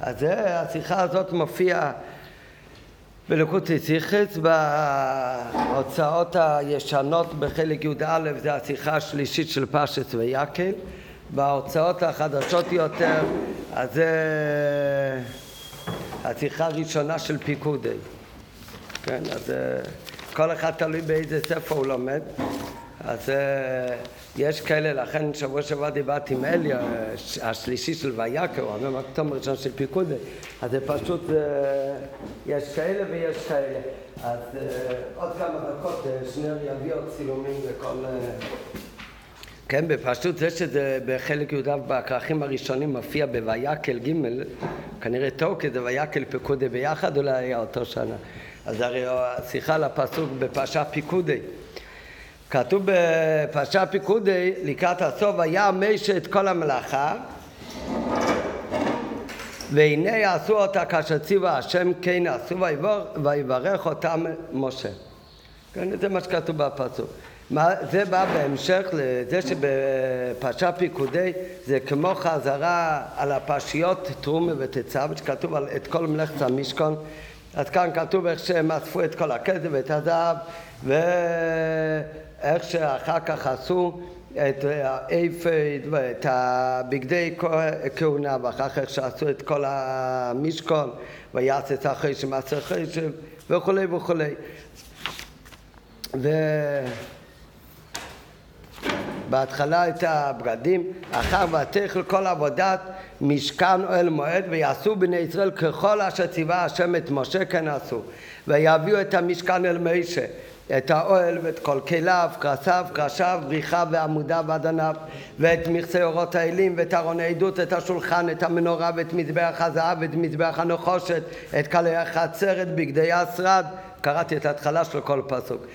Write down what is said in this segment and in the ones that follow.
אז זה, השיחה הזאת מופיעה בלקוטי סיכס בהוצאות הישנות בחלק י"א זה השיחה השלישית של פשט ויקל. בהוצאות החדשות יותר אז זה השיחה הראשונה של פיקודי. כן, אז כל אחד תלוי באיזה ספר הוא לומד אז יש כאלה, לכן שבוע שעבר דיברתי עם אלי, השלישי של ויקר, הוא אומר מהכתום הראשון של פיקודי, אז זה פשוט, יש כאלה ויש כאלה. אז עוד כמה דקות שנייה יביא עוד צילומים וכל... כן, בפשוט זה שזה בחלק י"א בכרכים הראשונים מופיע בויקל ג' כנראה טוב, כי זה ויקל פיקודי ביחד, אולי היה אותו שנה. אז הרי השיחה על הפסוק בפרשה פיקודי. כתוב בפרשה פיקודי לקראת הסוף היה משה את כל המלאכה והנה יעשו אותה כאשר ציווה השם כן עשו ויברך אותם משה. כן, זה מה שכתוב בפסוק. מה, זה בא בהמשך לזה שבפרשה פיקודי זה כמו חזרה על הפרשיות תרומה ותצב שכתוב על את כל מלאכת המשכון אז כאן כתוב איך שהם אספו את כל הכסף ואת הזהב ואיך שאחר כך עשו את האפד ואת הבגדי כהונה ואחר כך שעשו את כל המשכון ויעש את החשם, עשה חשם וכולי וכולי. ו... בהתחלה את הבגדים, אחר ותכל כל עבודת משכן אוהל מועד ויעשו בני ישראל ככל אשר ציווה השם את משה כן עשו ויביאו את המשכן אל משה את האוהל ואת כל כליו, קרסיו, קרשיו, בריחה ועמודיו ועדניו ואת מכסי אורות האלים ואת ארון העדות, את השולחן, את המנורה ואת מזבח הזהב ואת מזבח הנחושת, את כלי החצרת, בגדי השרד קראתי את ההתחלה של כל פסוק.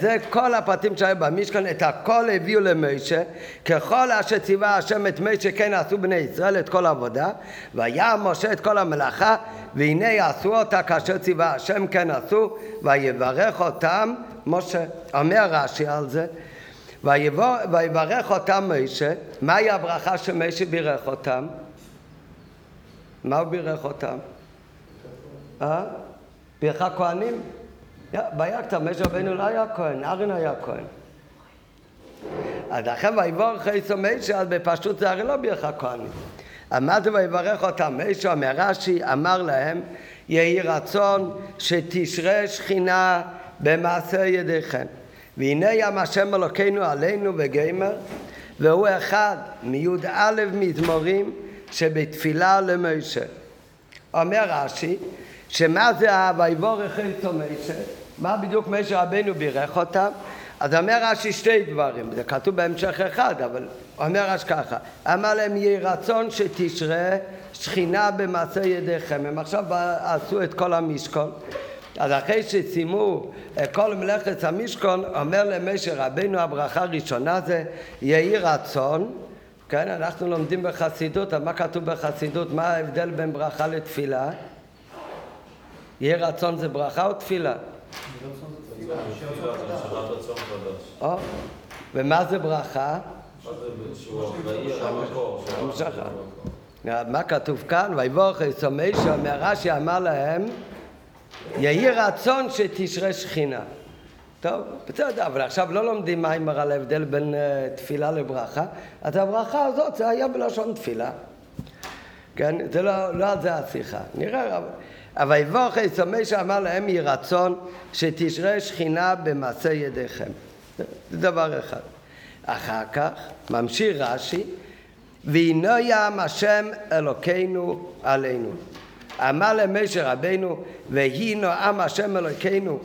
זה כל הפרטים שהיו במשכן, את הכל הביאו למשה, ככל אשר ציווה השם את משה כן עשו בני ישראל את כל העבודה, והיה משה את כל המלאכה, והנה יעשו אותה כאשר ציווה השם כן עשו, ויברך אותם משה. אומר רש"י על זה, ויברך אותם משה, מהי הברכה שמשה בירך אותם? מה הוא בירך אותם? אה? בירך כהנים? ויקטר, משה רבנו לא היה כהן, ארן היה כהן. אז לכן ויבורך איסו משה, אז בפשוט זה הרי לא בירך הכהנים. אמרתי ויברך אותם משה, אומר רש"י, אמר להם, יהי רצון שתשרה שכינה במעשה ידיכם. והנה ים השם אלוקינו עלינו וגמר, והוא אחד מי"א מזמורים שבתפילה למשה. אומר רש"י, שמה זה ה"ויבורך איתו משה"? מה בדיוק משה רבנו בירך אותם? אז אומר רש"י שתי דברים, זה כתוב בהמשך אחד, אבל אומר רש"י ככה, אמר להם יהי רצון שתשרה שכינה במעשה ידיכם, הם עכשיו עשו את כל המשכון, אז אחרי שסיימו כל מלאכת המשכון, אומר למשה רבנו הברכה הראשונה זה יהי רצון, כן, אנחנו לומדים בחסידות, מה כתוב בחסידות, מה ההבדל בין ברכה לתפילה? יהי רצון זה ברכה או תפילה? ומה זה ברכה? מה כתוב כאן? ויבורך יסומי שאומר רש"י אמר להם יהי רצון שתשרה שכינה. טוב, בסדר, אבל עכשיו לא לומדים מיימר על ההבדל בין uh, תפילה לברכה, אז הברכה הזאת זה היה בלשון תפילה. כן, זה לא, לא על זה השיחה. נראה, אבל יבוך יסומי שאמר להם יהי רצון שתשרה שכינה במעשה ידיכם. זה דבר אחד. אחר כך ממשיך רש"י והנה ים השם אלוקינו עלינו. אמר למשה רבנו ויהי נועם השם אלוקינו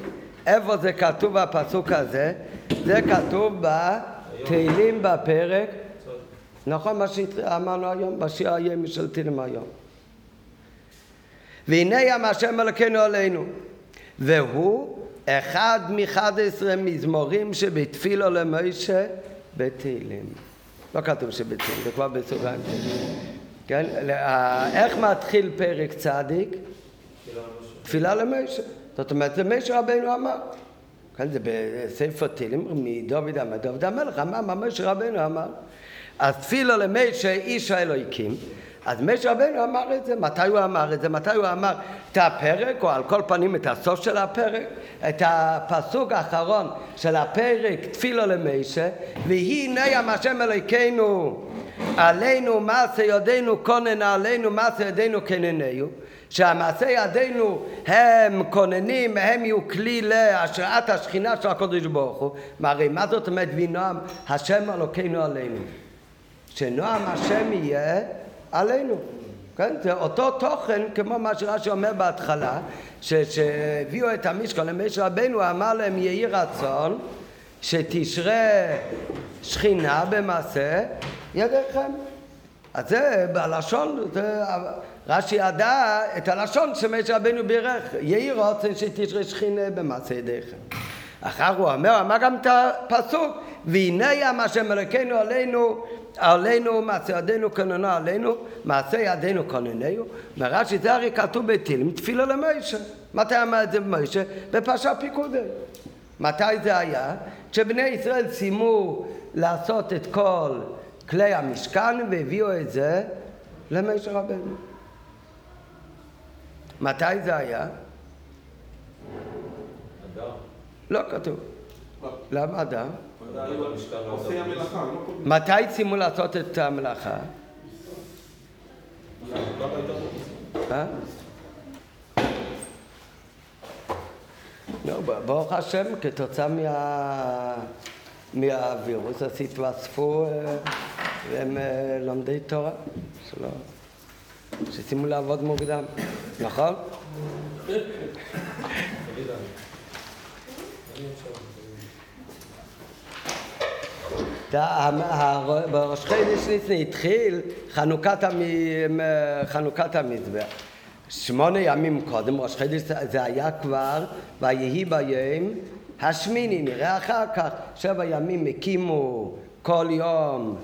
איפה זה כתוב בפסוק הזה? זה כתוב בתהילים בפרק נכון מה שאמרנו היום? בשיר הימי של תהילים היום והנה ים השם אלוקינו עלינו. והוא אחד מאחד עשרה מזמורים שבתפילו למוישה בתהילים. לא כתוב שבתהילים, זה כבר בסוגריים. כן? איך מתחיל פרק צדיק? תפילה למוישה זאת אומרת זה משה רבנו אמר. כן, זה בספר תהילים מדוד המלך אמר מה משה רבנו אמר. אז תפילו למשה איש האלוהיקים אז משה רבנו אמר את זה, מתי הוא אמר את זה? מתי הוא אמר את הפרק, או על כל פנים את הסוף של הפרק, את הפסוק האחרון של הפרק, תפילו למשה, והנה ים השם אלוהיכנו עלינו מעשה ידינו כונן עלינו מעשה ידינו כננהו שהמעשה ידינו הם כוננים, הם יהיו כלי להשראת השכינה של הקודש ברוך הוא. הרי מה זאת אומרת ונועם השם אלוקינו עלינו? שנועם השם יהיה עלינו. כן? זה אותו תוכן כמו מה שרש"י אומר בהתחלה, שהביאו את המשכון למשה רבנו, אמר להם יהי רצון שתשרה שכינה במעשה ידיכם. אז זה בלשון, רש"י ידע את הלשון שמשה רבנו בירך, יהי רוצה שתשרה שכינה במעשה ידיכם. אחר הוא אומר, אמר גם את הפסוק, והנה ים השם אלוקינו עלינו, עלינו מעשה ידינו כוננו עלינו, מעשה ידינו כונננו, מרש"י זה הרי כתוב בתהילים, תפילה למשה. מתי אמר את זה במשה? בפרשת פיקודי. מתי זה היה? כשבני ישראל סיימו לעשות את כל כלי המשכן והביאו את זה למשה רבנו. מתי זה היה? לא כתוב. למה אדם? מתי סיימו לעשות את המלאכה? אה? לא, ברוך השם, כתוצאה מה... מהווירוס, אז התווספו והם אה, לומדי תורה, שלא... שסיימו לעבוד מוקדם, נכון? בראש חודש ניסן התחיל חנוכת המזבח. שמונה ימים קודם, ראש חודש זה היה כבר ויהי ביום השמיני, נראה אחר כך, שבע ימים הקימו כל יום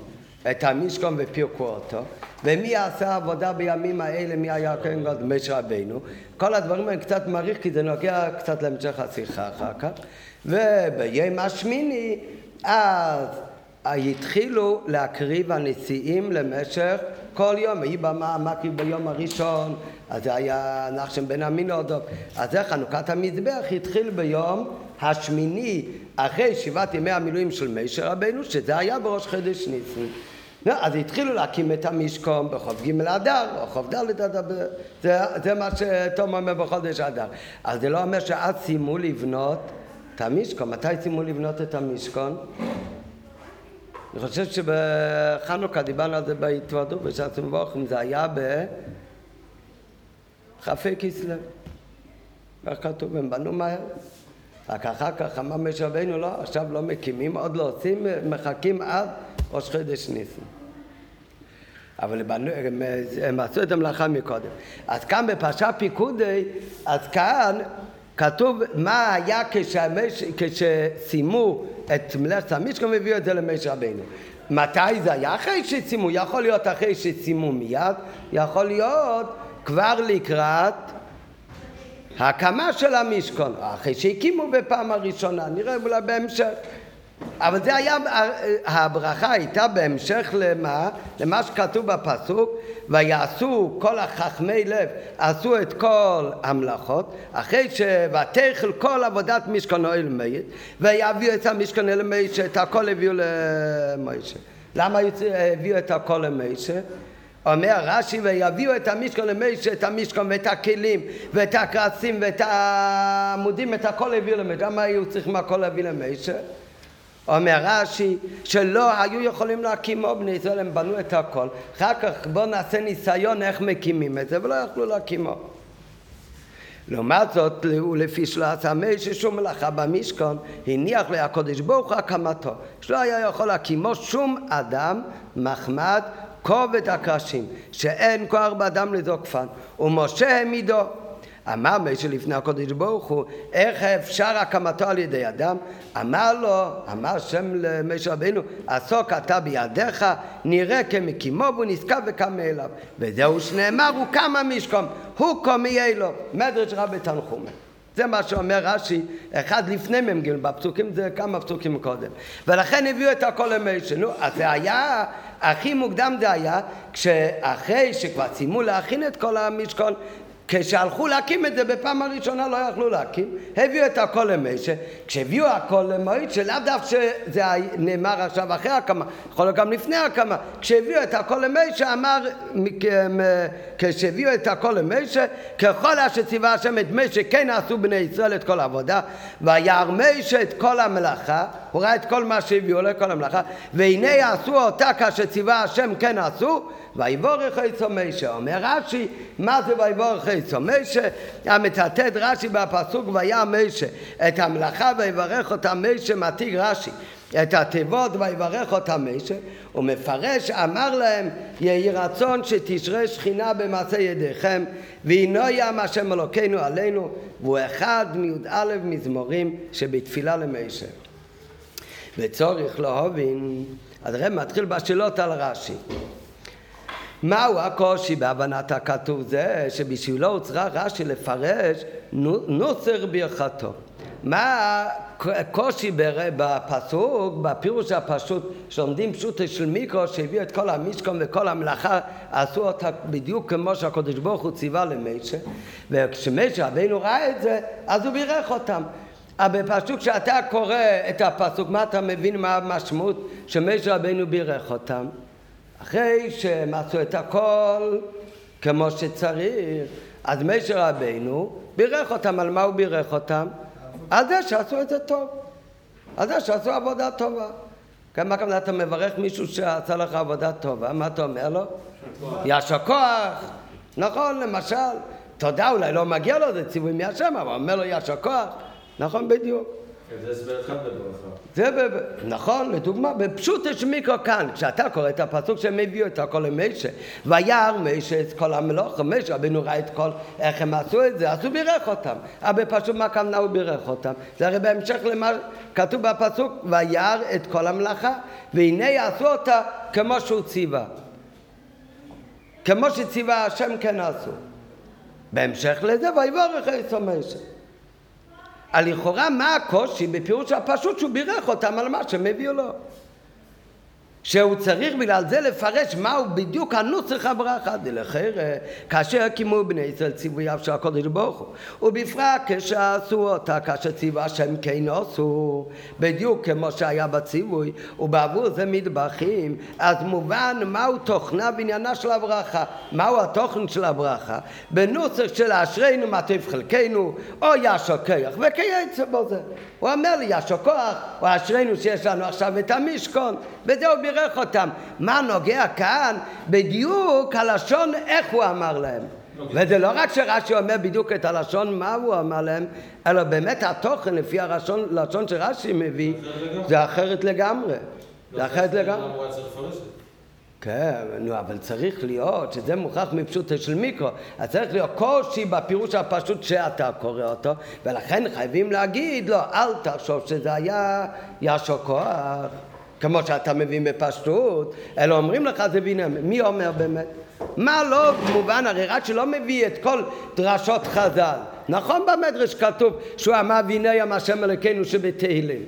את המשכון ופירקו אותו. ומי עשה עבודה בימים האלה, מי היה הכהן גדול? משה רבינו. כל הדברים האלה קצת מעריך כי זה נוגע קצת להמשך השיחה אחר כך. וביום השמיני אז התחילו להקריב הנשיאים למשך כל יום. היא במה מקריב ביום הראשון, אז זה היה נחשם בן המינודוב. אז זה חנוכת המזבח התחיל ביום השמיני אחרי שבעת ימי המילואים של משה רבנו, שזה היה בראש חודש ניסן. אז התחילו להקים את המשכון בחוף ג' אדר, או חוף ד' אדר, זה, זה מה שתום אומר בחודש אדר. אז זה לא אומר שאז סיימו לבנות את המשכון. מתי סיימו לבנות את המשכון? אני חושב שבחנוכה דיברנו על זה בהתוועדות בשעת מבוכים, זה היה בכ"ה כסלו. איך כתוב? הם בנו מהר. רק אחר כך אמר משה רבינו, לא, עכשיו לא מקימים, עוד לא עושים, מחכים עד ראש חודש ניסן. אבל הם, הם, הם עשו את המלאכה מקודם. אז כאן בפרשת פיקודי, אז כאן כתוב מה היה כשהמש, כשסיימו את מלאכת המשכן והביאו את זה למשה רבינו. מתי זה היה? אחרי שסיימו, יכול להיות אחרי שסיימו מיד, יכול להיות כבר לקראת ההקמה של המשכון, אחרי שהקימו בפעם הראשונה, נראה אולי בהמשך. אבל זה היה, הברכה הייתה בהמשך למה? למה שכתוב בפסוק ויעשו כל החכמי לב עשו את כל המלאכות אחרי שוותכל כל עבודת משכנו אל מית ויביאו את המשכן אל מיישה את הכל הביאו למיישה למה הביאו את הכל למיישה? אומר רש"י ויביאו את המשכון למיישה את המשכון ואת הכלים ואת הקרצים ואת העמודים את הכל הביאו למיישה למה היו צריכים הכל להביא למיישה? אומר רש"י שלא היו יכולים להקימו בני ישראל, הם בנו את הכל. אחר כך בואו נעשה ניסיון איך מקימים את זה, ולא יכלו להקימו. לעומת זאת, ולפי שלא עשה משה שום מלאכה במשכון, הניח לקודש ברוך הוא הקמתו. שלא היה יכול להקימו שום אדם מחמד כובד הקרשים, שאין כוח באדם לזוקפן, ומשה העמידו. אמר משה לפני הקודש ברוך הוא, איך אפשר הקמתו על ידי אדם? אמר לו, אמר שם למשה רבינו, עסוק אתה בידיך, נראה כמקימו והוא נשכב וקם מאליו. וזהו שנאמר, הוא קם המשכום, הוא קום יהיה לו. מדרש רבי תנחומה. זה מה שאומר רש"י, אחד לפני מ"ג, בפסוקים זה כמה פסוקים קודם. ולכן הביאו את הכל למשה. נו, אז זה היה הכי מוקדם זה היה כשאחרי שכבר סיימו להכין את כל המשכון כשהלכו להקים את זה בפעם הראשונה לא יכלו להקים, הביאו את הכל למשה, כשהביאו הכל למוישה, לאו דווקא שזה נאמר עכשיו אחרי הקמה, יכול להיות גם לפני הקמה, כשהביאו את הכל למשה אמר, כשהביאו את הכל למשה, ככל אשר ציווה השם את משה כן עשו בני ישראל את כל העבודה, וירא משה את כל המלאכה, הוא ראה את כל מה שהביאו לו, כל המלאכה, והנה עשו אותה כאשר ציווה השם כן עשו ויבורך איצו משה. אומר רש"י, מה זה ויבורך איצו משה? המצטט רש"י בפסוק והיה משה את המלאכה ויברך אותה משה מתיג רש"י. את התיבות ויברך אותה משה, הוא מפרש, אמר להם, יהי רצון שתשרה שכינה במעשה ידיכם, והנה ים השם אלוקינו עלינו, והוא אחד מי"א מזמורים שבתפילה למשה. וצורך להבין, אז הרב מתחיל בשאלות על רש"י. מהו הקושי בהבנת הכתוב זה שבשבילו הוא צריך רש"י לפרש נוצר ברכתו. מה הקושי בפסוק, בפירוש הפשוט, שעומדים פשוטו של מיקרו שהביאו את כל המשכון וכל המלאכה, עשו אותה בדיוק כמו שהקדוש ברוך הוא ציווה למשה, וכשמשה רבינו ראה את זה, אז הוא בירך אותם. אבל בפסוק כשאתה קורא את הפסוק, מה אתה מבין מה המשמעות שמשה רבינו בירך אותם? אחרי שהם עשו את הכל כמו שצריך, אז משה רבינו בירך אותם, על מה הוא בירך אותם? על זה שעשו את זה טוב, על זה שעשו עבודה טובה. כמה כמה אתה מברך מישהו שעשה לך עבודה טובה, מה אתה אומר לו? יישר כוח, נכון, למשל, תודה אולי לא מגיע לו, זה ציווי מהשם, אבל אומר לו יישר כוח, נכון בדיוק. זה הסבר אחד בברכה. נכון, לדוגמה, בפשוט יש מיקרו כאן, כשאתה קורא את הפסוק שהם הביאו את הכל למשה, וירא משה את כל המלוכה, משה רבינו ראה את כל, איך הם עשו את זה, אז הוא בירך אותם. אבל פשוט מה כמנה הוא בירך אותם? זה הרי בהמשך למה כתוב בפסוק, וירא את כל המלאכה, והנה יעשו אותה כמו שהוא ציווה. כמו שציווה השם כן עשו. בהמשך לזה, ויבורך את משה. לכאורה מה הקושי בפירוש הפשוט שהוא בירך אותם על מה שהם הביאו לו? שהוא צריך בגלל זה לפרש מהו בדיוק הנוסח הברכה דלחר כאשר קימו בני ישראל ציווייו של הקודש ברוך הוא. ובפרט כשעשו אותה כאשר ציווה השם כן עשו בדיוק כמו שהיה בציווי ובעבור זה מטבחים אז מובן מהו תוכנה בעניינה של הברכה. מהו התוכן של הברכה? בנוסח של אשרינו טוב חלקנו או ישר כוח וכייצא בו זה. הוא אומר לי ישר כוח או אשרינו שיש לנו עכשיו את המשכון וזהו בירך אותם. מה נוגע כאן? בדיוק הלשון איך הוא אמר להם. וזה לא רק שרש"י אומר בדיוק את הלשון מה הוא אמר להם, אלא באמת התוכן לפי הלשון שרש"י מביא זה אחרת לגמרי. זה אחרת לגמרי. כן, נו, אבל צריך להיות, שזה מוכרח מפשוטו של מיקרו, אז צריך להיות קושי בפירוש הפשוט שאתה קורא אותו, ולכן חייבים להגיד לו, אל תחשוב שזה היה ישר כוח. כמו שאתה מבין בפשטות, אלא אומרים לך זה בינם. מי אומר באמת? מה לא מובן? הרי רק שלא מביא את כל דרשות חז"ל. נכון במדרש כתוב שהוא אמר והנה ים השם אלוקינו שבתהילים.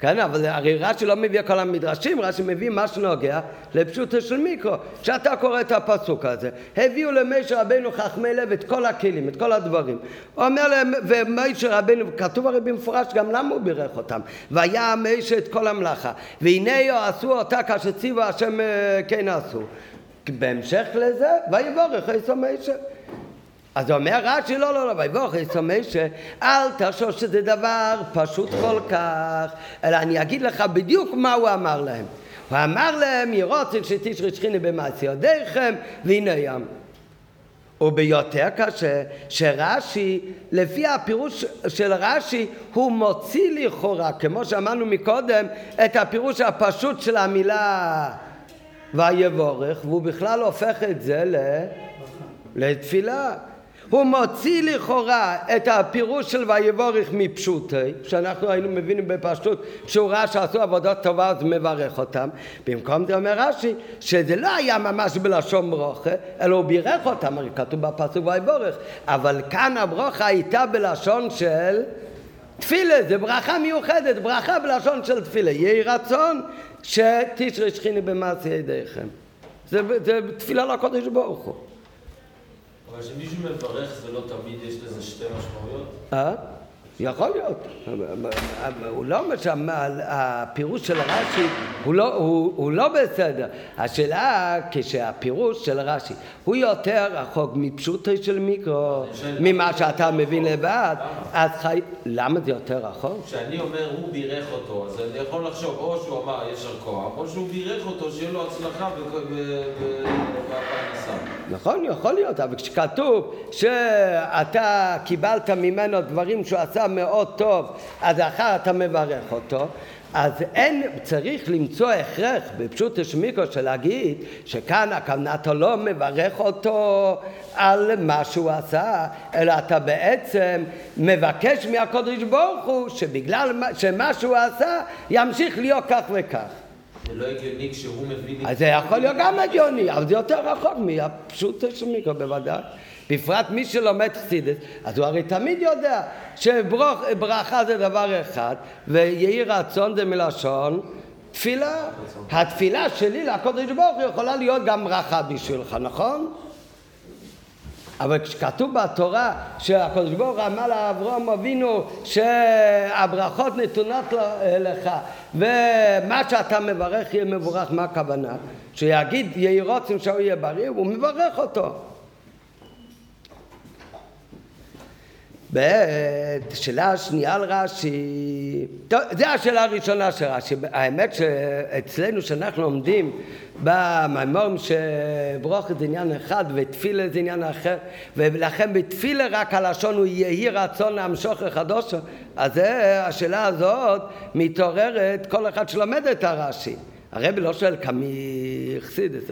כן, אבל הרי רש"י לא מביא כל המדרשים, רש"י מביא מה שנוגע לפשוטו של מיקרו. כשאתה קורא את הפסוק הזה, הביאו למשה רבנו חכמי לב את כל הכלים, את כל הדברים. הוא אומר להם, ומשה רבנו, כתוב הרי במפורש גם למה הוא בירך אותם. והיה משה את כל המלאכה, והנה עשו אותה כאשר ציווה השם אה, כן עשו. בהמשך לזה, ויבורך איסו משה. אז אומר רש"י, לא, לא, לא, ויבוך משה, אל תחשוב שזה דבר פשוט כל כך, אלא אני אגיד לך בדיוק מה הוא אמר להם. הוא אמר להם, ירוצן שתשרי שכיני במעשי ידיכם, והנה ים. וביותר קשה, שרש"י, לפי הפירוש של רש"י, הוא מוציא לכאורה, כמו שאמרנו מקודם, את הפירוש הפשוט של המילה ויבורך, והוא בכלל הופך את זה לתפילה. הוא מוציא לכאורה את הפירוש של ויבורך מפשוטי, שאנחנו היינו מבינים בפשטות, שהוא ראה שעשו עבודה טובה אז מברך אותם. במקום זה אומר רש"י, שזה לא היה ממש בלשון ברוכה, אלא הוא בירך אותם, הרי כתוב בפסוק ויבורך, אבל כאן הברוכה הייתה בלשון של תפילה זה ברכה מיוחדת, ברכה בלשון של תפילה. יהי רצון שתשרי שכיני במעשי ידיכם. זה, זה תפילה לקודש ברוך הוא. אבל כשמישהו מברך זה לא תמיד יש לזה שתי משמעויות? אה? יכול להיות. הוא לא אומר שהפירוש של רש"י הוא לא, הוא, הוא לא בסדר. השאלה כשהפירוש של רש"י הוא יותר רחוק מפשוטו של מיקרו, ממה שאתה מבין לבד, אז חי... למה זה יותר רחוק? כשאני אומר הוא בירך אותו, אז אני יכול לחשוב או שהוא אמר יישר כוח, או שהוא בירך אותו שיהיה לו הצלחה בפרנסה. נכון, יכול להיות, אבל כשכתוב שאתה קיבלת ממנו דברים שהוא עשה מאוד טוב, אז אחר אתה מברך אותו, אז אין, צריך למצוא הכרח בפשוט השמיקו של להגיד שכאן הכוונה אתה לא מברך אותו על מה שהוא עשה, אלא אתה בעצם מבקש מהקודש ברוך הוא שבגלל שמה שהוא עשה ימשיך להיות כך וכך. זה לא הגיוני כשהוא מבין... זה יכול להיות גם הגיוני, אבל זה יותר רחוק מהפשוט השמיקו בוודאי. בפרט מי שלומד חסידס, אז הוא הרי תמיד יודע שברכה זה דבר אחד, ויהי רצון זה מלשון תפילה. התפילה שלי לקודש ברוך הוא יכולה להיות גם ברכה בשבילך, נכון? אבל כשכתוב בתורה שהקדוש ברוך אמר לאברהם אבינו שהברכות נתונות לך ומה שאתה מברך יהיה מבורך, מה הכוונה? שיגיד יהי רוצים שהוא יהיה בריא, הוא מברך אותו. בשאלה השנייה על רש"י, טוב, זו השאלה הראשונה של רש"י. האמת שאצלנו, שאנחנו לומדים במימורים שברוכת זה עניין אחד ותפילה זה עניין אחר, ולכן בתפילה רק הלשון הוא יהי רצון להמשוך לחדושו, אז זה, השאלה הזאת מתעוררת כל אחד שלומד את הרש"י. הרבי לא שואל כמי חסידס,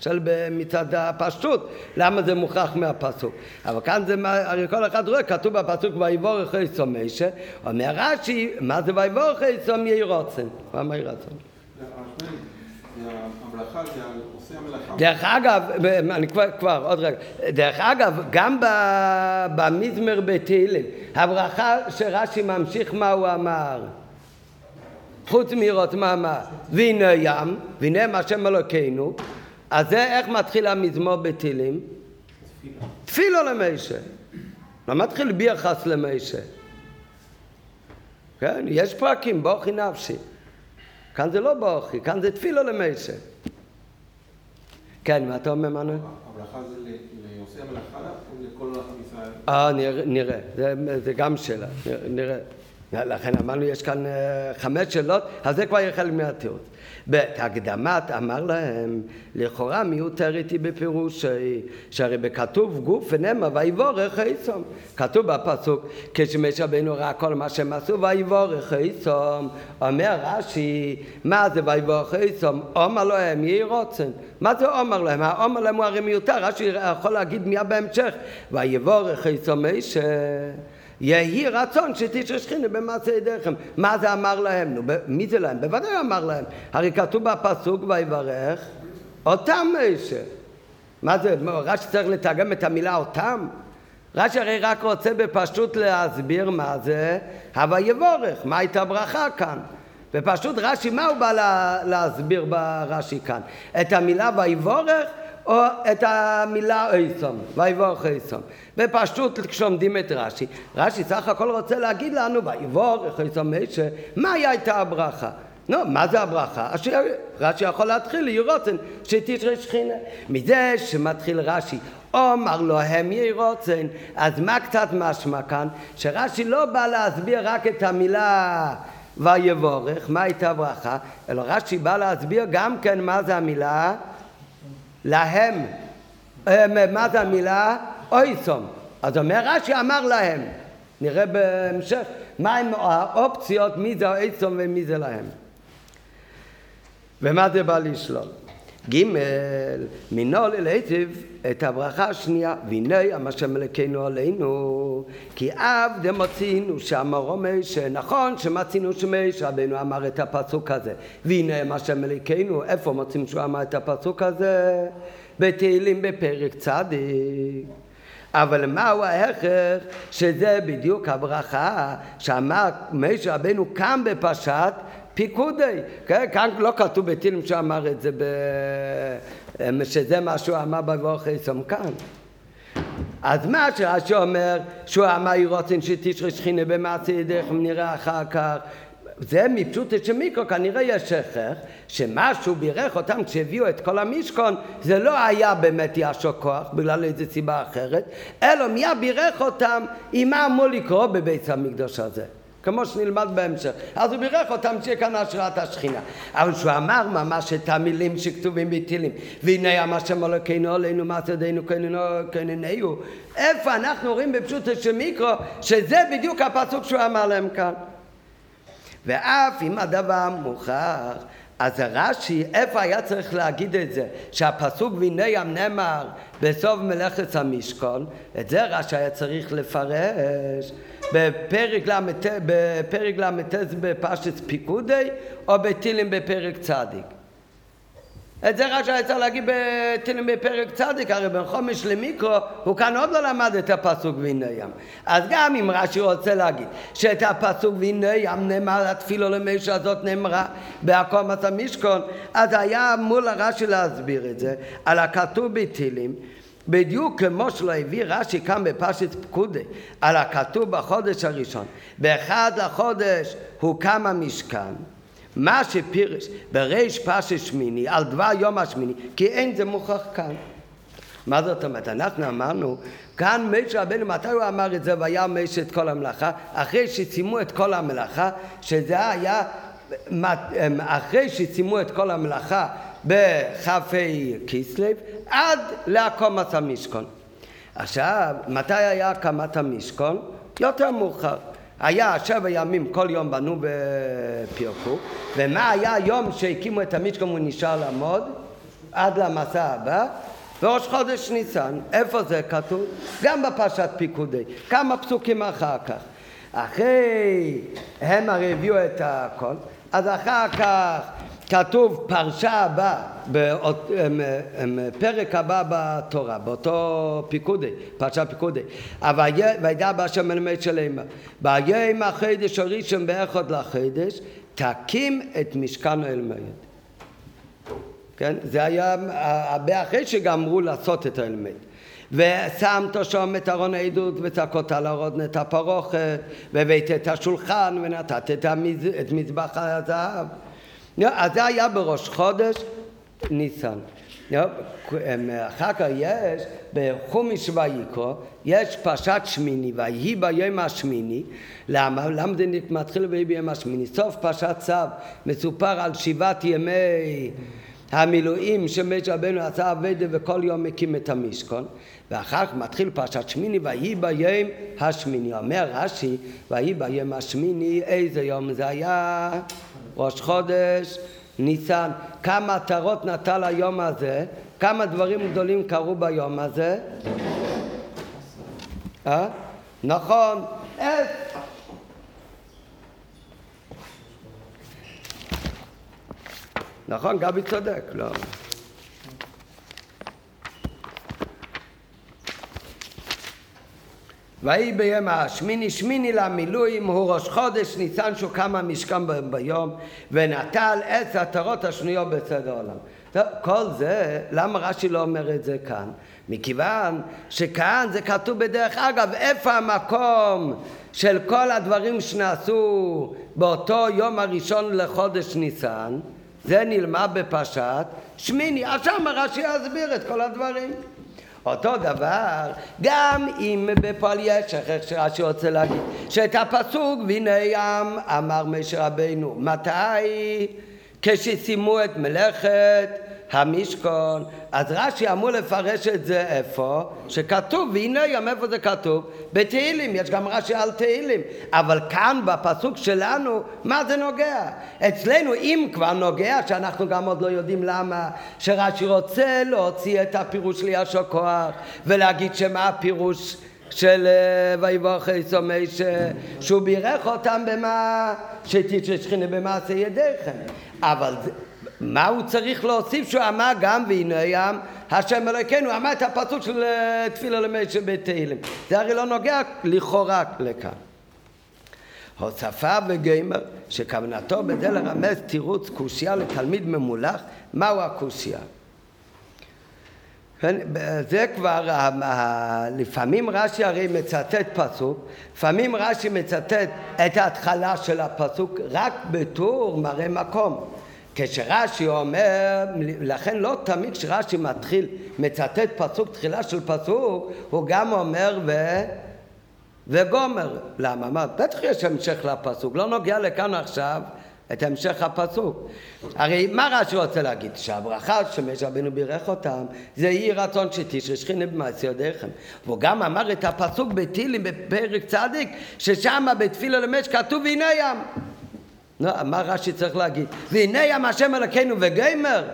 שואל מצד הפשטות, למה זה מוכרח מהפסוק. אבל כאן זה, הרי כל אחד רואה, כתוב בפסוק ויבורך איסו משה, אומר רש"י, מה זה ויבורך איסו יהי רוצן? מה יהי רצון? דרך אגב, אני כבר, כבר, עוד רגע, דרך אגב, גם במזמר בתהילים, הברכה שרש"י ממשיך מה הוא אמר, חוץ מראות מה אמר, והנה ים, והנה מה שם אלוקינו, אז זה איך מתחיל המזמור בתהילים? תפילו למיישה. לא מתחיל ביחס למיישה. כן, יש פרקים, בוכי נפשי. כאן זה לא בוכי, כאן זה תפילו למיישה. כן, מה אתה אומר, מנו? הברכה זה לעושה המלאכה או לכל עם ישראל? אה, נראה, זה גם שאלה, נראה. לכן אמרנו, יש כאן אה, חמש שאלות, אז זה כבר יהיה חלק מהתירוץ. בהקדמת אמר להם, לכאורה מיותרת היא בפירוש שהרי בכתוב גוף ונאמר ויבורך איסום. כתוב בפסוק כשמש רבנו ראה כל מה שהם עשו ויבורך איסום. אומר רש"י, מה זה ויבורך איסום? אומר להם יהי רוצן. מה זה אומר להם? האומר להם הוא הרי מיותר, רש"י יכול להגיד מיד בהמשך ויבורך איסום אישה יהי רצון שתשרה שכינה במעשה ידיכם. מה זה אמר להם? נו, מי זה להם? בוודאי אמר להם. הרי כתוב בפסוק ויברך אותם משה. מה זה? רש"י צריך לתרגם את המילה אותם? רש"י הרי רק רוצה בפשוט להסביר מה זה הווה יבורך, מה הייתה ברכה כאן. ופשוט רש"י, מה הוא בא לה, להסביר ברש"י כאן? את המילה ויבורך או את המילה איסום, ויבורך איסום. ופשוט כשלומדים את רש"י, רש"י סך הכל רוצה להגיד לנו, ויבורך איסום משה, מהי הייתה הברכה? נו, מה זה הברכה? רש"י יכול להתחיל לראות שתתראה שכינה. מזה שמתחיל רש"י, אומר לו הם יהי רוצן, אז מה קצת משמע כאן? שרש"י לא בא להסביר רק את המילה ויבורך, מה הייתה ברכה, אלא רש"י בא להסביר גם כן מה זה המילה להם, מה זה המילה? אויסום. אז אומר רש"י אמר להם, נראה בהמשך, מהם האופציות, מי זה האויסום ומי זה להם. ומה זה בא לשלול? ג' מינו ללהיטיב את הברכה השנייה, והנה המשם מלכנו עלינו, כי אב דמצינו שאמרו משה, נכון שמצינו שמשה רבנו אמר את הפסוק הזה, והנה המשם מלכנו, איפה מוצאים שהוא אמר את הפסוק הזה? בתהילים בפרק צדיק. אבל מהו ההכרח? שזה בדיוק הברכה שאמר משה רבנו כאן בפשט פיקודי. כן? כאן לא כתוב בתהילים שהוא אמר את זה, ב... שזה מה שהוא אמר בבורך איסום כאן. אז מה שרש"י אומר, שהוא אמר ירוצן שתשרה שכינה במעשה ידך ונראה אחר כך זה מפשוט של מיקרו, כנראה יש הכרח, שמשהו בירך אותם כשהביאו את כל המשכון, זה לא היה באמת ישו כוח, בגלל איזו סיבה אחרת, אלא מיד בירך אותם עם מה אמור לקרוא בבית המקדוש הזה. כמו שנלמד בהמשך. אז הוא בירך אותם שיהיה כאן השראת השכינה. אבל כשהוא אמר ממש את המילים שכתובים בתהילים, והנה אמר שם אלוקינו עלינו מעשדינו כננהו, איפה אנחנו רואים בפשוט של מיקרו, שזה בדיוק הפסוק שהוא אמר להם כאן. ואף אם הדבר מוכח, אז רש"י, איפה היה צריך להגיד את זה? שהפסוק והנה ים נאמר בסוף מלאכת המשכון, את זה רש"י היה צריך לפרש בפרק ל"ט בפשט פיקודי או בתהילים בפרק צדיק. את זה רש"י היה צריך להגיד בתהילים בפרק צדיק, הרי בין חומש למיקרו הוא כאן עוד לא למד את הפסוק והנה ים. אז גם אם רש"י רוצה להגיד שאת הפסוק והנה ים נאמר התפילו למישהו הזאת נאמרה בעקומת המשכון, אז היה אמור לרש"י להסביר את זה על הכתוב בתהילים בדיוק כמו שלא הביא רש"י כאן בפשט פקודי על הכתוב בחודש הראשון. באחד לחודש הוקם המשכן מה שפירש בריש פשט שמיני על דבר יום השמיני כי אין זה מוכח כאן. מה זאת אומרת? אנחנו אמרנו כאן משה רבנו מתי הוא אמר את זה והיה משה את כל המלאכה? אחרי שסיימו את כל המלאכה שזה היה אחרי שסיימו את כל המלאכה בכ"ה כסלו עד להקומת המשכון. עכשיו, מתי היה הקמת המשכון? יותר מאוחר. היה שבע ימים כל יום בנו ופירקו, ומה היה היום שהקימו את המשכון והוא נשאר לעמוד? עד למסע הבא, וראש חודש ניסן. איפה זה כתוב? גם בפרשת פיקודי, כמה פסוקים אחר כך. אחרי, הם הרי הביאו את הכל, אז אחר כך כתוב פרשה הבאה, פרק הבא בתורה, באותו פיקודי, פרשה פיקודי. וידע בהשם מלמד שלמה, ויום החידש הראשון באחד לחדש, תקים את משכן האלמד. כן? זה היה הרבה אחרי שגמרו לעשות את האלמד. ושמת שם את ארון העדות וצעקות על ארון את הפרוכת והבאת את השולחן ונתת. את מזבח הזהב אז זה היה בראש חודש ניסן. אחר כך יש בחומיש ויקרו, יש פרשת שמיני, ויהי ביום השמיני, למה? למה זה מתחיל ויהי ביום השמיני? סוף פרשת צו מסופר על שבעת ימי המילואים שמשה רבנו עשה אבדה וכל יום מקים את המשכון ואחר כך מתחיל פרשת שמיני ויהי ביום השמיני אומר רש"י ויהי ביום השמיני איזה יום זה היה? ראש חודש ניסן. כמה עטרות נטל היום הזה? כמה דברים גדולים קרו ביום הזה? אה? נכון, עץ. נכון, גבי צודק, לא. ויהי ביום השמיני שמיני למילואים הוא ראש חודש ניסן שהוקם המשכן ביום ונטל עץ עטרות השנויות בסדר עולם. טוב, כל זה, למה רש"י לא אומר את זה כאן? מכיוון שכאן זה כתוב בדרך אגב, איפה המקום של כל הדברים שנעשו באותו יום הראשון לחודש ניסן? זה נלמד בפרשת שמיני. אז שם רש"י יסביר את כל הדברים. אותו דבר, גם אם בפועל יש, איך שרש"י רוצה להגיד, שאת הפסוק והנה ים אמר משה רבינו, מתי? כשסיימו את מלאכת המשכון. אז רש"י אמור לפרש את זה איפה? שכתוב, והנה יום איפה זה כתוב? בתהילים, יש גם רש"י על תהילים. אבל כאן בפסוק שלנו, מה זה נוגע? אצלנו, אם כבר נוגע, שאנחנו גם עוד לא יודעים למה, שרש"י רוצה להוציא את הפירוש לישו כוח, ולהגיד שמה הפירוש של אה, ויבוך איסו מישה, שהוא בירך אותם במה שתשכינה במעשה ידיכם. אבל מה הוא צריך להוסיף שהוא אמר גם והנה ים השם אלוקינו, אמר את הפסוק של אה, תפילה למשה בתהילים. זה הרי לא נוגע לכאורה לכאן. הוספה וגיימר, שכוונתו בזה לרמז תירוץ קושייה לתלמיד ממולח, מהו הקושייה? כן, זה כבר, לפעמים רש"י הרי מצטט פסוק, לפעמים רש"י מצטט את ההתחלה של הפסוק רק בטור מראה מקום. כשרש"י אומר, לכן לא תמיד כשרש"י מתחיל, מצטט פסוק, תחילה של פסוק, הוא גם אומר ו... וגומר. למה? מה? בטח יש המשך לפסוק, לא נוגע לכאן עכשיו את המשך הפסוק. הרי מה רש"י רוצה להגיד? שהברכה שמש רבינו בירך אותם זה יהי רצון שתשרה שכינה במעשי ידיכם. והוא גם אמר את הפסוק בתהילים בפרק צדיק ששם בתפילה למש כתוב והנה ים. לא, מה רש"י צריך להגיד? והנה ים השם אלוקינו וגיימר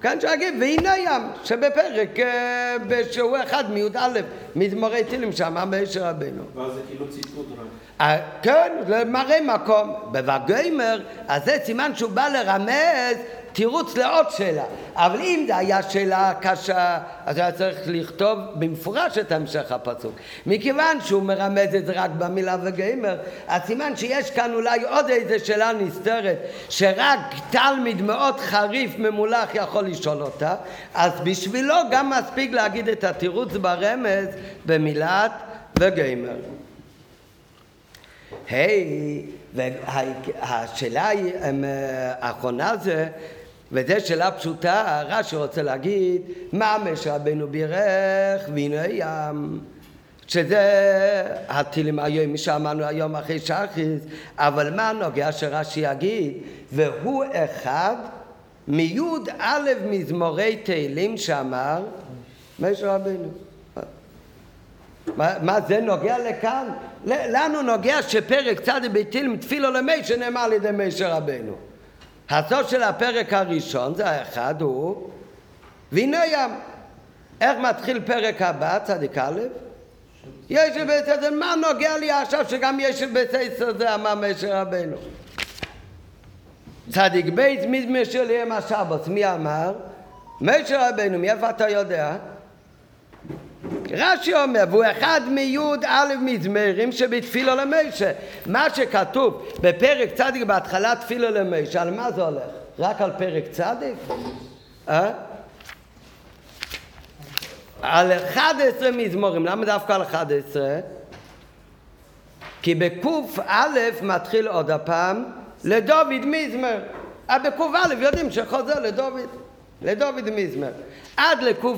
כאן שיגיד, והנה ים, שבפרק, אה, שהוא אחד מי"א, מזמורי טילים שאמר משה רבנו. ואז זה כאילו ציטוט רק. אה, כן, זה מראה מקום. בווגיימר, אז זה סימן שהוא בא לרמז תירוץ לעוד שאלה. אבל אם זה היה שאלה קשה, אז היה צריך לכתוב במפורש את המשך הפסוק. מכיוון שהוא מרמז את זה רק במילה וגיימר, אז סימן שיש כאן אולי עוד איזה שאלה נסתרת, שרק תלמיד מאוד חריף ממולח יכול לשאול אותה, אז בשבילו גם מספיק להגיד את התירוץ ברמז במילת וגיימר. היי, והשאלה האחרונה זה וזו שאלה פשוטה, רש"י רוצה להגיד, מה משה רבנו בירך והנה ים. שזה הטילים היום, מי שאמרנו היום אחרי שחיס, אבל מה נוגע שרש"י יגיד, והוא אחד מי"א מזמורי תהילים שאמר משה רבנו. מה, מה זה נוגע לכאן? לנו נוגע שפרק צד בתהילים תפילו למי שנאמר על ידי משה רבנו. הסוף של הפרק הראשון, זה האחד, הוא והנה ים. איך מתחיל פרק הבא, צדיק א'? יש בית עשר, מה נוגע לי עכשיו שגם יש בית עשר זה אמר משה רבנו? צדיק בית של יום השבת, מי אמר? משה רבנו, מאיפה אתה יודע? רש"י אומר, והוא אחד מי"א מזמרים שבתפילו למשה. מה שכתוב בפרק צדיק בהתחלה תפילו למשה, על מה זה הולך? רק על פרק צדיק? אה? על 11 מזמורים, למה דווקא על 11? כי בק"א מתחיל עוד הפעם לדוד מזמר. אה, בק"א יודעים שחוזר לדוד, לדוד מזמר. עד לקא,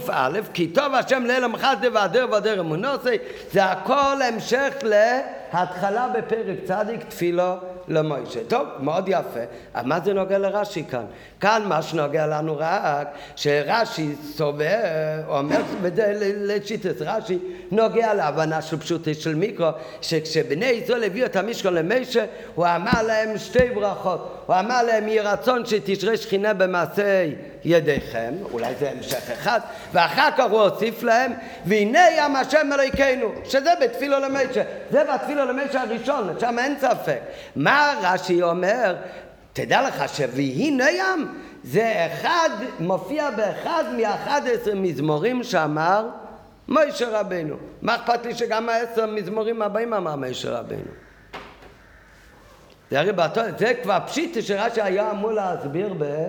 כי טוב השם לאל עמך תבדר ודר אמונוסי, זה הכל המשך להתחלה בפרק צדיק תפילו למוישה. טוב, מאוד יפה. אבל מה זה נוגע לרש"י כאן? כאן מה שנוגע לנו רק, שרש"י סובר, אומר, לשיטת רש"י, נוגע להבנה של פשוטי של מיקרו, שכשבני ישראל הביאו את המשכון למשה, הוא אמר להם שתי ברכות. הוא אמר להם, יהי רצון שתשרה שכינה במעשי ידיכם, אולי זה המשך אחד, ואחר כך הוא הוסיף להם, והנה ים השם אלוהיכנו, שזה בתפילו למשה. זה בתפילו למשה הראשון, שם אין ספק. מה רש"י אומר? תדע לך ש"ויהי ים" זה אחד, מופיע באחד מאחד עשרה מזמורים שאמר מוישה רבנו. מה אכפת לי שגם העשר מזמורים הבאים אמר מוישה רבנו? זה הרי באותו, זה כבר פשיטה שרש"י היה אמור להסביר ב...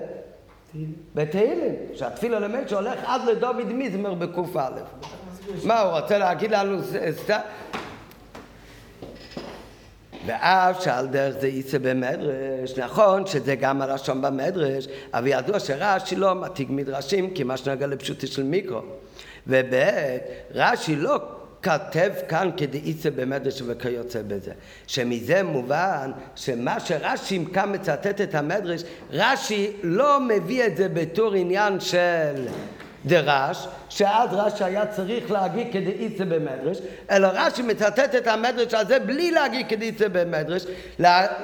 בתהילים, שהתפילה למד הולך עד לדוד מזמר בק"א. מה, הוא רוצה להגיד לנו סתם? ואף שעל דרך זה ייצא במדרש, נכון שזה גם הלשון במדרש, אבל ידוע שרש"י לא מתיק מדרשים כי מה שנגע לפשוטי של מיקרו. וב' רש"י לא כתב כאן כדאיצה במדרש וכיוצא בזה. שמזה מובן שמה שרש"י כאן מצטט את המדרש, רש"י לא מביא את זה בתור עניין של דרש, שאז רש"י היה צריך להגיד כדאיצה במדרש, אלא רש"י מצטט את המדרש הזה בלי להגיד כדאיצה במדרש,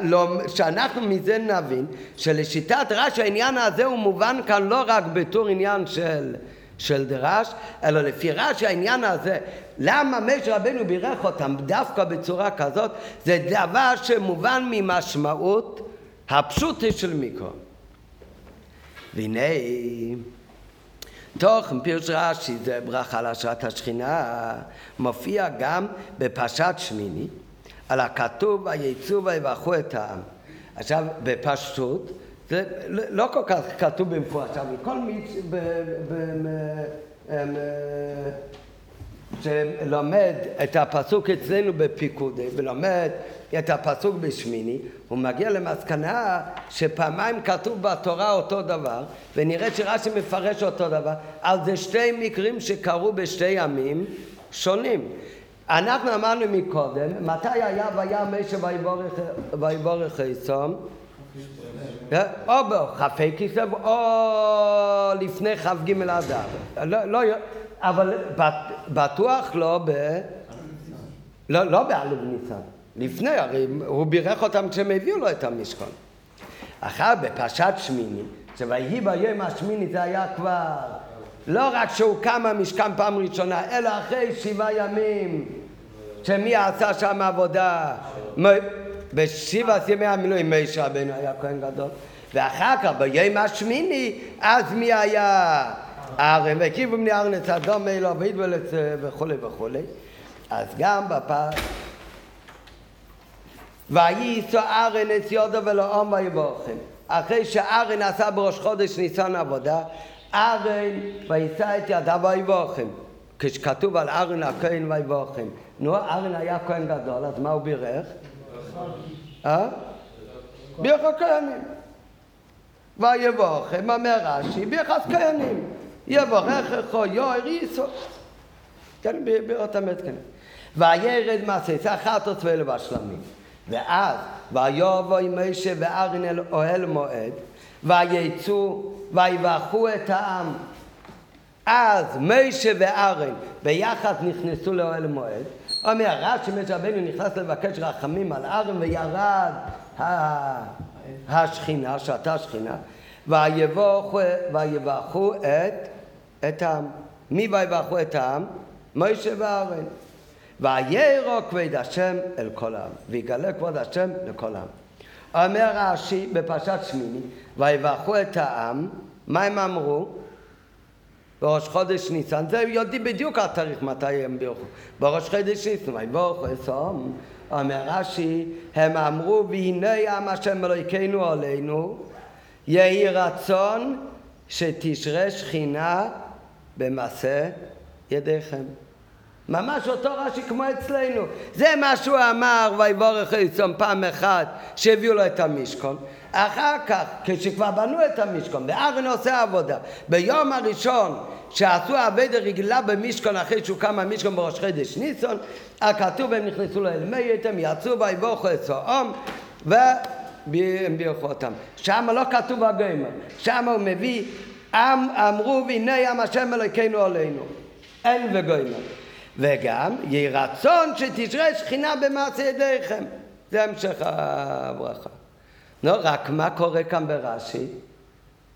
לא, שאנחנו מזה נבין שלשיטת רש"י העניין הזה הוא מובן כאן לא רק בתור עניין של של דרש, אלא לפי רש"י העניין הזה, למה משה רבנו בירך אותם דווקא בצורה כזאת, זה דבר שמובן ממשמעות הפשוטה של מיקרו. והנה תוכן פירוש רש"י זה ברכה להשראת השכינה מופיע גם בפרשת שמיני על הכתוב ויצאו ויברכו את העם עכשיו בפשטות זה לא כל כך כתוב במפורש, אבל כל מי שלומד את הפסוק אצלנו בפיקודי ולומד את הפסוק בשמיני, הוא מגיע למסקנה שפעמיים כתוב בתורה אותו דבר, ונראה שרש"י מפרש אותו דבר, על זה שתי מקרים שקרו בשתי ימים שונים. אנחנו אמרנו מקודם, מתי היה והיה משה ויבורך? או בכ"ה כסלו או לפני כ"ג אדר. לא, לא, אבל בטוח לא ב... לא, לא באלף ניסן. לפני, הרי הוא בירך אותם כשהם הביאו לו את המשכון. אחר בפרשת שמיני, שויהי ביום השמיני זה היה כבר לא רק שהוא קם המשכן פעם ראשונה, אלא אחרי שבעה ימים שמי עשה שם עבודה? בשבעת ימי המילואים משה רבנו היה כהן גדול. ואחר כך ביום השמיני אז מי היה? ארן וקיבו בני את אדום אלו וכולי וכולי. אז גם בפעם וייסו ארן את יודו ולאום ויבוכם אחרי שארן עשה בראש חודש ניסן עבודה ארן ויישא את ידיו ויבוכם כשכתוב על ארן הכהן ויבוכם נו ארן היה כהן גדול אז מה הוא בירך? אה? בירך הכהנים ויבוכם אומר רש"י ביחס כהנים יבורכך יויר ייסו כן באותם כן. וירד מעשה אחת עוצבי לבשלמים ואז ויבוא עם משה וארן אל אוהל מועד ויצאו ויברכו את העם. אז משה וארן ביחד נכנסו לאוהל מועד רש"י משה רבנו נכנס לבקש רחמים על ארן וירד השכינה, שעתה השכינה ויברכו את, את העם. מי ויברכו את העם? משה וארן. וירא כבוד השם אל כל העם, ויגלה כבוד השם לכל העם. אומר רש"י בפרשת שמיני, ויברכו את העם, מה הם אמרו? בראש חודש ניסן, זה יודעים בדיוק התאריך מתי הם בירכו. בראש חודש ניסן, ויברכו אסום, אומר רש"י, הם אמרו, והנה עם השם אלוהיכנו עלינו, יהי רצון שתשרה שכינה במעשה ידיכם. ממש אותו רש"י כמו אצלנו. זה מה שהוא אמר, ויבורך יצום פעם אחת שהביאו לו את המשכון. אחר כך, כשכבר בנו את המשכון, וארן עושה עבודה, ביום הראשון שעשו עבודה רגילה במשכון אחרי שהוא קם המשכון בראש חדש ניסון, הכתוב הם נכנסו לאל מית, הם יצאו ויבורכו את סועום, והם בירכו אותם. שם לא כתוב הגמר, שם הוא מביא, עם אמרו והנה ים השם אלוקינו עלינו. אין וגוימר. וגם יהי רצון שתשרה שכינה במעשה ידיכם. זה המשך הברכה. לא, רק מה קורה כאן ברש"י?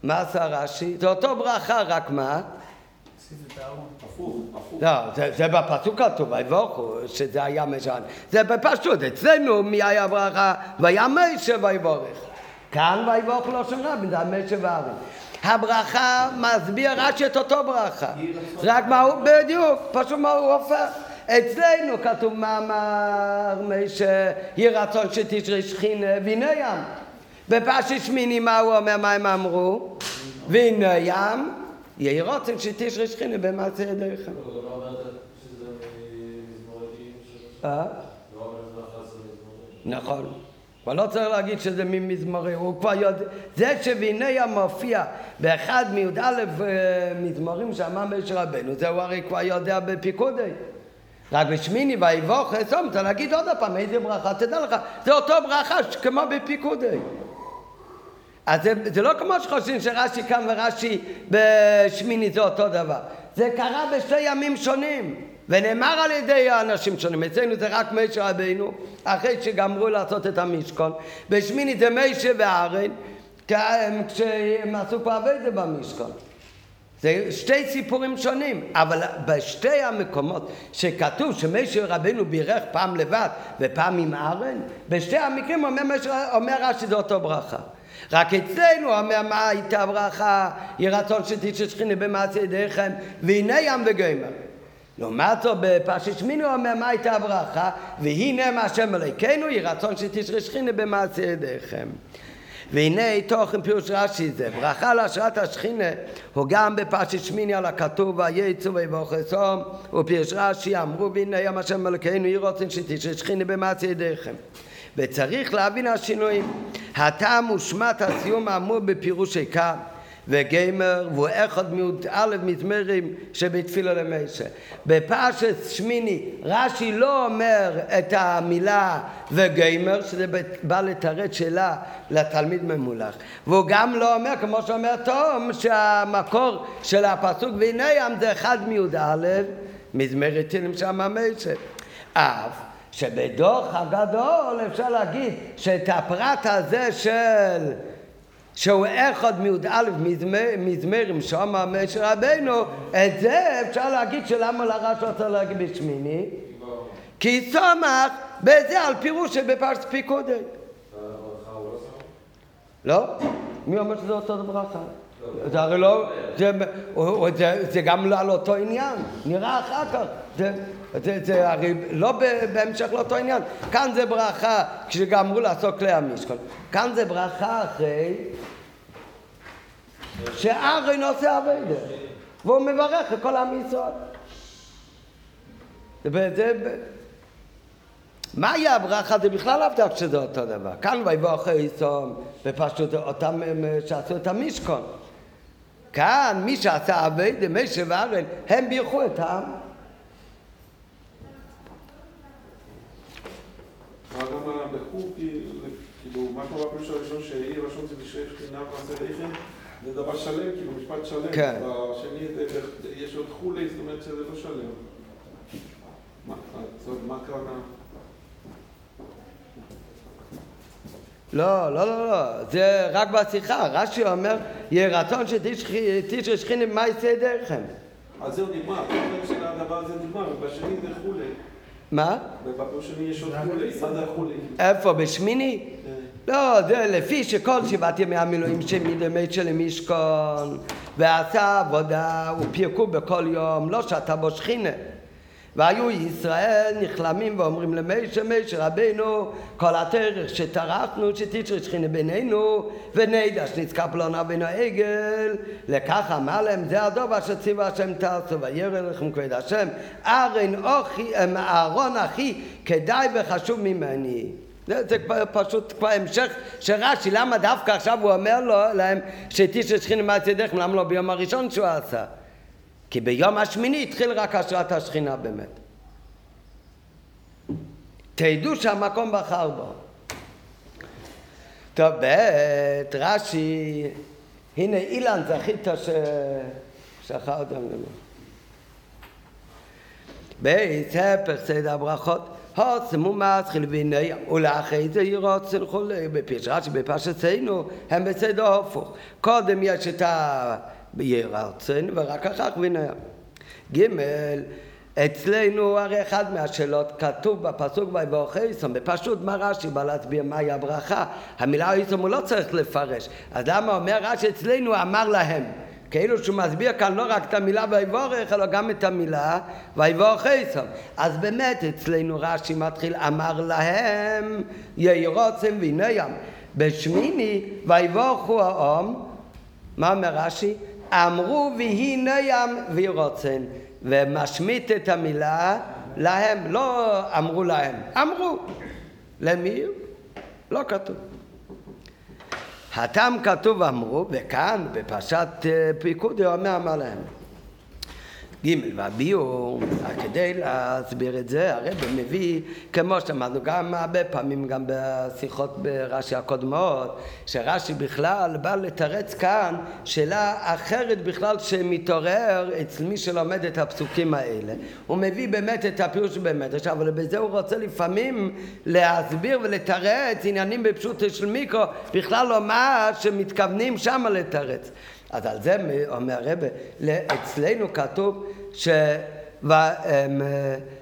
מה עשה רש"י? זה אותו ברכה, רק מה? לא, זה, זה בפסוק כתוב, ויבורכו, שזה היה משען. זה בפשוט, אצלנו מי היה ברכה? והיה משה ויבורך. כאן ויבורך לא רבין, זה המשה וארן. הברכה מסביר רק את אותו ברכה. רק מה הוא, בדיוק, פשוט מה הוא הופך. אצלנו כתוב מאמר משה, יהי רצון שתשרי שכינה והנה ים. בפרשת שמיני מה הוא אומר, מה הם אמרו? והנה ים, יהי רוצן שתשרי שכינה במעשה ידיכם. נכון. אבל לא צריך להגיד שזה ממזמורים, הוא כבר יודע, זה שוויניה מופיע באחד מי"א מזמורים שאמר משה רבנו, זה הוא הרי כבר יודע בפיקודי. רק בשמיני ויבוך אסום, צריך להגיד עוד פעם איזה ברכה, תדע לך, זה אותו ברכה כמו בפיקודי. אז זה, זה לא כמו שחושבים שרש"י כאן ורש"י בשמיני זה אותו דבר. זה קרה בשתי ימים שונים. ונאמר על ידי האנשים שונים, אצלנו זה רק משה רבינו, אחרי שגמרו לעשות את המשכון, בשמיני זה משה וארן, כשהם עשו כבר עבודה במשכון. זה שתי סיפורים שונים, אבל בשתי המקומות שכתוב שמשה רבינו בירך פעם לבד ופעם עם ארן, בשתי המקרים אומר רש"י זה אותו ברכה. רק אצלנו אומר מה הייתה ברכה, יהי רצון שתשע שכינה במעשה ידיכם, והנה ים וגמר. לעומת זאת בפרשת שמיני הוא אומר מה הייתה הברכה והנה מה השם אלוהיכנו יהי רצון שתשרה שכינה במעשה ידיכם והנה תוכן פירוש רש"י זה ברכה להשראת השכינה הוא גם בפרשת שמיני על הכתוב ויצאו ויבוכסום ופירוש רש"י אמרו והנה ים השם אלוהיכנו יהי רצון שתשרה שכינה במעשה ידיכם וצריך להבין השינויים הטעם ושמת הסיום האמור בפירושי כאן וגיימר והוא אחד מיעוט א' מזמרים שבתפילה למשה. בפרשת שמיני רש"י לא אומר את המילה וגיימר שזה בא לתרץ שאלה לתלמיד ממולח והוא גם לא אומר כמו שאומר תום שהמקור של הפסוק והנה ים זה אחד מיעוט א' מזמרת תהילים שם משה. אף שבדוח הגדול אפשר להגיד שאת הפרט הזה של שהוא אחד מי"א מזמרים שאמר משה רבנו, את זה אפשר להגיד שלמה לרש רוצה להגיד בשמיני? כי סומך בזה על פירוש שבפרס פיקודי. לא? מי אומר שזה אותו ברכה? זה הרי לא, זה גם לא על אותו עניין, נראה אחר כך. זה, זה, זה הרי לא בהמשך לאותו עניין. כאן זה ברכה כשגמרו לעשות כלי המשכון. כאן זה ברכה אחרי שארן עושה אביידה, והוא מברך את כל עם ישראל. וזה... מהי הברכה? זה בכלל לאו דווקא שזה אותו דבר. כאן ויבוא אחרי סום, ופשוט אותם שעשו את המשכון. כאן מי שעשה אביידה, משה וארן, הם בירכו את העם. מה גם בחור, כאילו, מה קורה בפירוש הראשון שהעיר ראשון זה בשביל שכינה ועשה לחם? זה דבר שלם, כאילו משפט שלם. כן. בשני יש עוד חולי, זאת אומרת שזה לא שלם. מה הכוונה? לא, לא, לא, לא, זה רק בשיחה. רש"י אומר, יהיה רצון שתשרי שכינה במעשה דרכם. אז זהו נגמר, הדבר הזה נגמר, ובשני זה חולי. מה? ובפירוש שני יש עוד חולי, מה זה החולי? איפה, בשמיני? לא, זה לפי שכל שבעת ימי המילואים שמדמי של משכון ועשה עבודה ופירקו בכל יום, לא שתה בו שכינה. והיו ישראל נכלמים ואומרים למשה משה רבנו כל הדרך שטרחנו שתשרי שכינה בינינו ונדע שנזכר לנו אבינו עגל לכך אמר להם זה הדוב אשר ציווה השם תעשו וירא לכם כבוד השם. אהרון אחי כדאי וחשוב ממני. זה, זה כבר, פשוט כבר המשך של רש"י, למה דווקא עכשיו הוא אומר לו, להם שתשע שכינה מעצי דרך, למה לא ביום הראשון שהוא עשה? כי ביום השמיני התחיל רק השראת השכינה באמת. תדעו שהמקום בחר בו. טוב, ב' רש"י, הנה אילן זכית ששכרת לנו. ב' ספר סדר הברכות הוצמו מתחיל בינם, ולאחרי זה ירוצן וכולי, בפירוש רש"י בפרשתנו הם בסדר הפוך. קודם יש את הירצן ורק אחר כך בינם. ג' אצלנו הרי אחד מהשאלות כתוב בפסוק ויבוא חייסום, בפשוט מה רש"י בא להסביר מהי הברכה, המילה חייסום הוא לא צריך לפרש, אז למה אומר רש"י אצלנו אמר להם כאילו שהוא מסביר כאן לא רק את המילה ויבורך, אלא גם את המילה ויבורך עשם. אז באמת אצלנו רש"י מתחיל, אמר להם יהי רוצם והנה ים. בשמיני ויבורכו העם, מה אומר רש"י? אמרו והנה ים וירוצן. ומשמיט את המילה להם, לא אמרו להם, אמרו. למי? לא כתוב. הטעם כתוב אמרו, וכאן בפרשת אה, פיקודי אומר אמר להם. ג' והביאור, כדי להסביר את זה, הרב מביא, כמו שאמרנו גם הרבה פעמים, גם בשיחות ברש"י הקודמות, שרש"י בכלל בא לתרץ כאן שאלה אחרת בכלל שמתעורר אצל מי שלומד את הפסוקים האלה. הוא מביא באמת את הפירוש במדרש, אבל בזה הוא רוצה לפעמים להסביר ולתרץ עניינים בפשוט של מיקרו, בכלל לא מה שמתכוונים שמה לתרץ. אז על זה אומר הרבה, אצלנו כתוב ש... ו, אמ,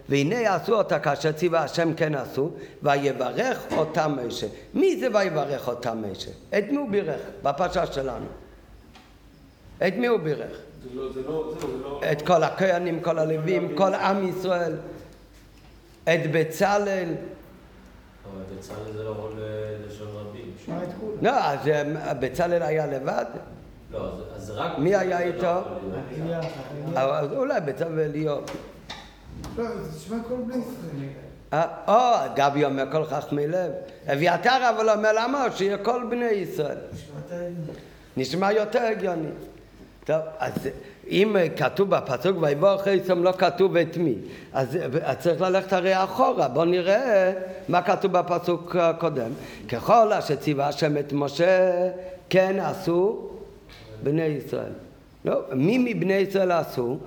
והנה עשו אותה כאשר ציווה השם כן עשו, ויברך אותם משה. מי זה ויברך אותם משה? את מי הוא בירך? בפרשה שלנו. את מי הוא בירך? לא, לא, לא... את כל הכהנים, כל הלווים, כל עם ישראל. את בצלאל. אבל בצלאל זה לא לשון רבים. לא, אז אמ, בצלאל היה לבד? לא, אז- רק... מי היה לא איתו? אז אולי בצלאל ואליהו. לא, זה תשמע כל בני ישראל. אה, או, גבי אומר כל חכמי לב. אביתר אבל אומר למה? שיהיה כל בני ישראל. נשמע יותר הגיוני. טוב, אז אם כתוב בפסוק ויבוא חיסום לא כתוב את מי, אז, אז צריך ללכת הרי אחורה, בואו נראה מה כתוב בפסוק הקודם. ככל אשר ציווה השם את משה, כן עשו בני ישראל. לא, מי מבני ישראל עשו?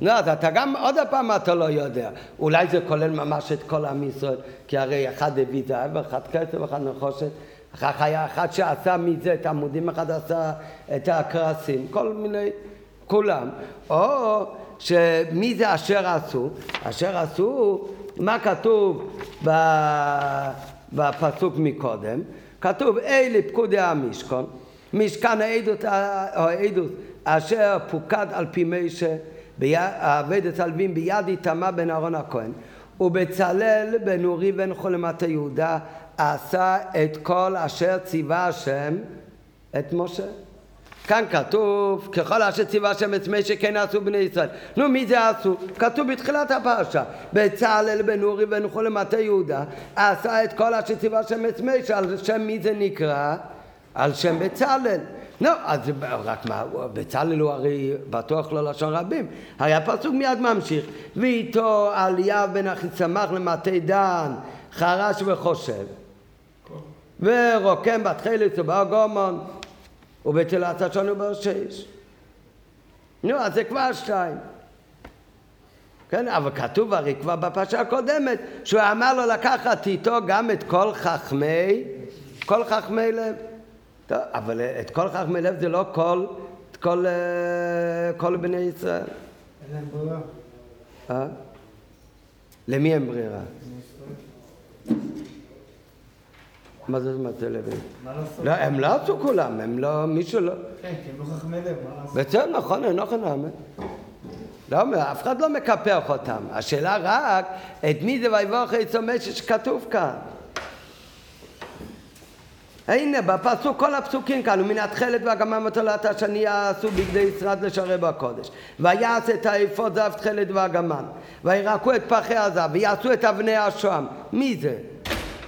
לא, אז אתה גם, עוד פעם אתה לא יודע. אולי זה כולל ממש את כל עם ישראל, כי הרי אחד הביא זהב, אחד כסף, אחד נחושת. אחר כך היה אחד שעשה מזה את העמודים, אחד עשה את הקרסים, כל מיני, כולם. או שמי זה אשר עשו? אשר עשו, מה כתוב בפסוק מקודם? כתוב אלה פקודי המשכון, משכן העדות, העדות אשר פוקד על פי משה, עבדת הלווים ביד איתמה בן אהרון הכהן, ובצלאל בן אורי בן חולמת יהודה עשה את כל אשר ציווה השם את משה. כאן כתוב, ככל אשר ציווה השם את משה כן עשו בני ישראל. נו, מי זה עשו? כתוב בתחילת הפרשה. בצלאל בן אורי בן חולמת יהודה עשה את כל אשר ציווה השם את משה. על שם מי זה נקרא? על שם בצלאל. לא, אז רק מה, בצלאל הוא הרי בטוח לא לשון רבים. הרי הפסוק מיד ממשיך. ואיתו אליאב בן אחיסמך למטה דן חרש וחושב. ורוקם בתחילת ובאו גומון ובתחילת השון ובשש. נו, אז זה כבר שתיים. כן, אבל כתוב הרי כבר בפרשה הקודמת שהוא אמר לו לקחת איתו גם את כל חכמי, כל חכמי לב. טוב, אבל את כל חכמי לב זה לא כל, את כל, אה, כל בני ישראל. אין להם ברירה. אה? למי אין ברירה? מה זה מטה לוי? מה לעשות? לא, הם לא עשו כולם, הם לא, מישהו לא... כן, כי הם לא חכמי לב, מה לעשות? בסדר, נכון, אין נכון האמן. לא, אף אחד לא מקפח אותם. השאלה רק, את מי זה ויבוך עצו משה שכתוב כאן. הנה, בפסוק, כל הפסוקים כאן, ומן התכלת והגמם ותולת השני עשו בגדי ישראל לשרת בקודש. ויעש את האפוד זהב תכלת והגמם. וירקו את פחי הזהב, ויעשו את אבני השוהם. מי זה?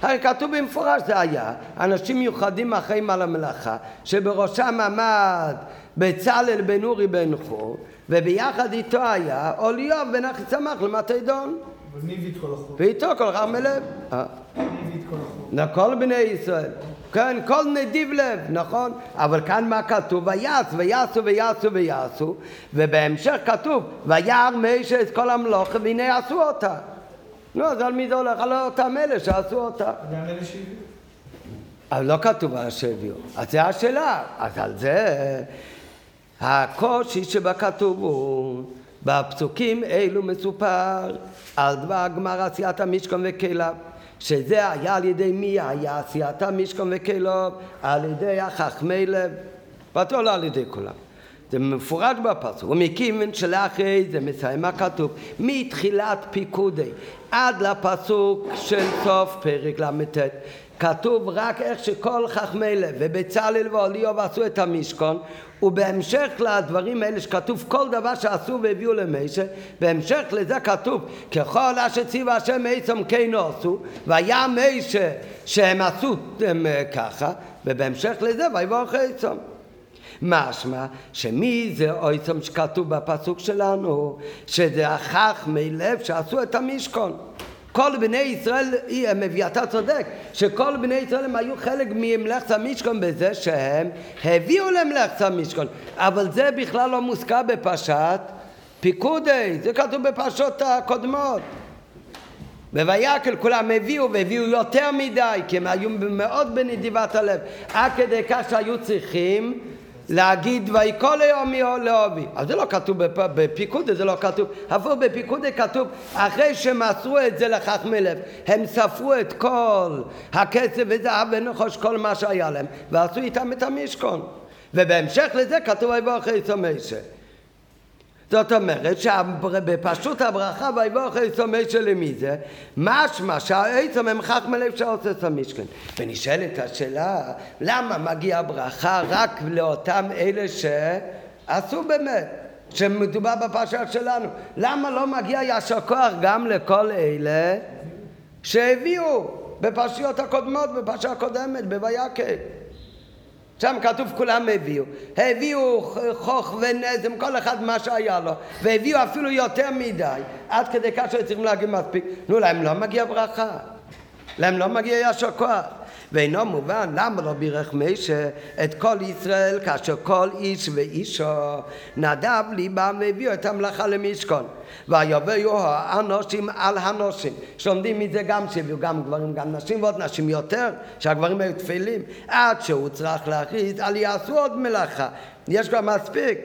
הרי כתוב במפורש זה היה, אנשים מיוחדים אחראים על המלאכה, שבראשם עמד בצלאל בן אורי בן חור, וביחד איתו היה אוליוב בן אחיסמך למטה דון, אבל מי הביא את כל החוק? ואיתו כל חכמי לב. אה. מי הביא את כל החוק? לכל בני ישראל. כן, כל נדיב לב, נכון? אבל כאן מה כתוב? ויעש, ויעשו, ויעשו, ויעשו, ובהמשך כתוב, ויער משה את כל המלוכה, והנה עשו אותה. נו, אז על מי זה הולך? על אותם אלה שעשו אותה. אבל לא כתוב על שהביאו. אז זה השאלה. אז על זה הקושי שבכתוב הוא בפסוקים אלו מסופר על דבר גמר עשיית המשכון וכליו. שזה היה על ידי מי היה עשיית המשכון וכליו? על ידי החכמי לב. בטוח לא על ידי כולם. זה מפורט בפסוק, ומכיוון שלאחרי זה מסיים מה כתוב, מתחילת פיקודי עד לפסוק של סוף פרק ל"ט, כתוב רק איך שכל חכמי לב ובצלאל ואוליוב עשו את המשכון ובהמשך לדברים האלה שכתוב כל דבר שעשו והביאו למשה בהמשך לזה כתוב ככל אשר ציווה השם עצם כן עשו והיה משה שהם עשו הם, ככה ובהמשך לזה ויבוא עצם משמע שמי זה אויצום שכתוב בפסוק שלנו שזה החכמי לב שעשו את המשכון כל בני ישראל, אתה צודק, שכל בני ישראל הם היו חלק ממלאכת המשכון בזה שהם הביאו למלאכת המשכון, אבל זה בכלל לא מוזכר בפרשת פיקודי, זה כתוב בפרשות הקודמות. וויקל כולם הביאו והביאו יותר מדי כי הם היו מאוד בנדיבת הלב עד כדי כך שהיו צריכים להגיד ויקול יומי לאובי. אז זה לא כתוב בפ... בפיקודי, זה לא כתוב. הפוך בפיקודי כתוב, אחרי שמסרו את זה לחכמי לב, הם ספרו את כל הכסף וזהב ונחוש, כל מה שהיה להם, ועשו איתם את המשכון. ובהמשך לזה כתוב ויבוא אחרי סומיישה. זאת אומרת שבפשוט הברכה ויבוא אחרי סומיישה למי זה? משמע שהעצם הם חכמי לב שעושה המשכן. ונשאלת השאלה, למה מגיעה ברכה רק לאותם אלה שעשו באמת? שמדובר בפרשה שלנו. למה לא מגיע ישר כוח גם לכל אלה שהביאו בפרשיות הקודמות, בפרשה הקודמת, בויקל? שם כתוב כולם הביאו. הביאו חוך ונזם, כל אחד מה שהיה לו, והביאו אפילו יותר מדי, עד כדי כך שצריכים להגיד מספיק. נו, להם לא מגיע ברכה. להם לא מגיע ישר כוח. ואינו מובן למה לא בירך משה את כל ישראל כאשר כל איש ואישו. נדב ליבם והביאו את המלאכה למשכון. ויביאו האנושים על הנושים. שלומדים מזה גם שהביאו גם גברים גם נשים ועוד נשים יותר שהגברים היו תפילים עד שהוא צריך להכריז על יעשו עוד מלאכה. יש כבר מספיק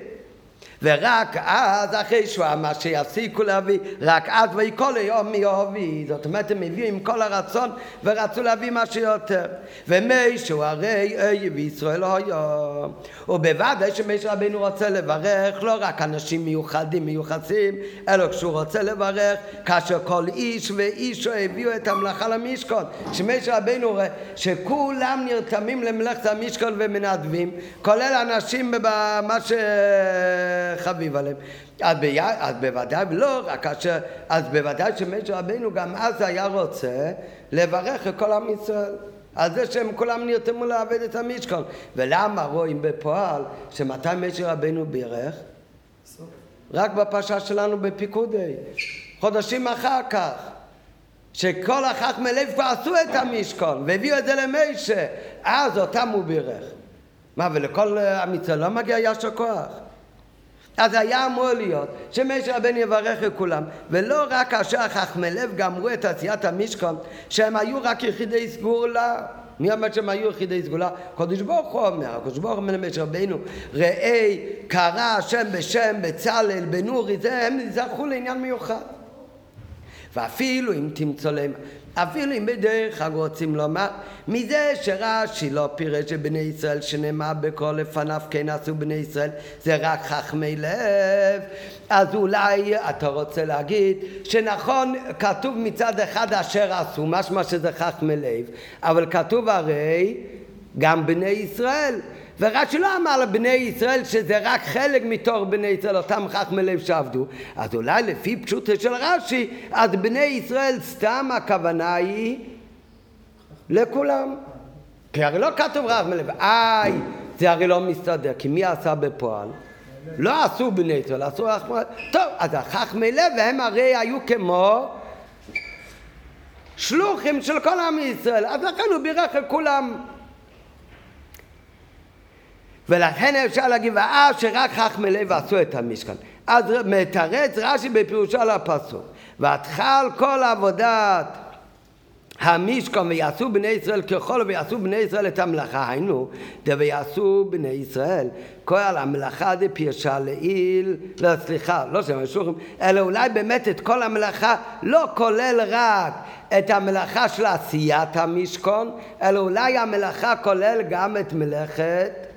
ורק אז, אחרי שהוא אמר שיפסיקו להביא, רק אז ויקול היום מי אוהבי. זאת אומרת, הם הביאו עם כל הרצון ורצו להביא מה שיותר. ומישהו הרי אויב ישראל היום. ובוודאי שמישהו רבינו רוצה לברך לא רק אנשים מיוחדים, מיוחסים, אלא כשהוא רוצה לברך, כאשר כל איש ואיש הביאו את המלאכה למשכון. שמישהו רבינו רואה שכולם נרתמים למלאכת המשכון ומנדבים, כולל אנשים במה ש... חביב עליהם. אז, בי... אז בוודאי, לא רק כאשר, אז בוודאי שמשה רבנו גם אז היה רוצה לברך את כל עם ישראל. על זה שהם כולם נרתמו לעבד את המשכון. ולמה רואים בפועל שמתי משה רבנו בירך? רק בפרשה שלנו בפיקודי. חודשים אחר כך. שכל החכמי לב כבר עשו את המשכון והביאו את זה למשה, אז אותם הוא בירך. מה, ולכל עם ישראל לא מגיע ישר כוח? אז היה אמור להיות שמשה רבנו יברך את כולם ולא רק כאשר החכמי לב גמרו את עשיית המשכון שהם היו רק יחידי סגולה מי אומר שהם היו יחידי סגולה? הקדוש ברוך הוא אומר, הקדוש ברוך הוא אומר למשה רבנו ראה קרא השם בשם בצלאל בנורי זה הם זכו לעניין מיוחד ואפילו אם תמצא להם אפילו אם בדרך כלל רוצים לומר, מזה שרש"י לא פירש שבני ישראל שנאמר בכל לפניו כן עשו בני ישראל, זה רק חכמי לב, אז אולי אתה רוצה להגיד שנכון, כתוב מצד אחד אשר עשו, משמע שזה חכמי לב, אבל כתוב הרי גם בני ישראל. ורש"י לא אמר לבני ישראל שזה רק חלק מתור בני ישראל, אותם חכמי לב שעבדו. אז אולי לפי פשוטו של רש"י, אז בני ישראל סתם הכוונה היא לכולם. כי הרי לא כתוב חכמי לב. איי, זה הרי לא מסתדר, כי מי עשה בפועל? לא עשו בני ישראל, עשו חכמי לב. טוב, אז החכמי לב הם הרי היו כמו שלוחים של כל עם ישראל, אז לכן הוא בירך את כולם. ולכן אפשר להגיד, ואז שרק חכמי לב עשו את המשכן. אז מתרץ רש"י בפירושו לפסוק. ואתחל כל עבודת המשכון ויעשו בני ישראל ככל ויעשו בני ישראל את המלאכה, היינו, ויעשו בני ישראל כל המלאכה דפירשה לעיל, לא סליחה, לא שם משוחים, אלא אולי באמת את כל המלאכה לא כולל רק את המלאכה של עשיית המשכון, אלא אולי המלאכה כולל גם את מלאכת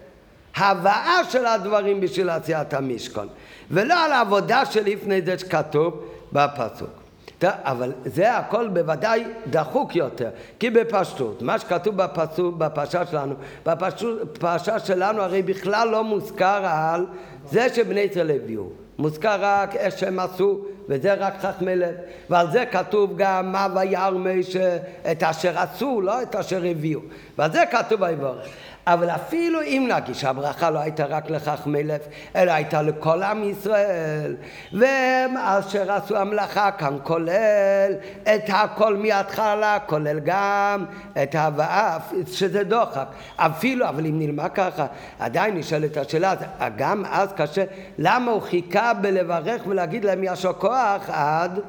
הבאה של הדברים בשביל עשיית המשכון, ולא על העבודה שלפני זה שכתוב בפסוק. אבל זה הכל בוודאי דחוק יותר, כי בפשטות, מה שכתוב בפסוק, בפרשה שלנו, בפרשה שלנו הרי בכלל לא מוזכר על זה שבני ישראל הביאו, מוזכר רק איך שהם עשו, וזה רק חכמי לב, ועל זה כתוב גם מה וירא משה את אשר עשו, לא את אשר הביאו, ועל זה כתוב ויברך. אבל אפילו אם נגיד שהברכה לא הייתה רק לחכמי לב, אלא הייתה לכל עם ישראל, והם אשר עשו המלאכה כאן כולל את הכל מההתחלה, כולל גם את ההבאה, שזה דוחק. אפילו, אבל אם נלמד ככה, עדיין נשאלת השאלה, גם אז קשה, למה הוא חיכה בלברך ולהגיד להם ישר כוח עד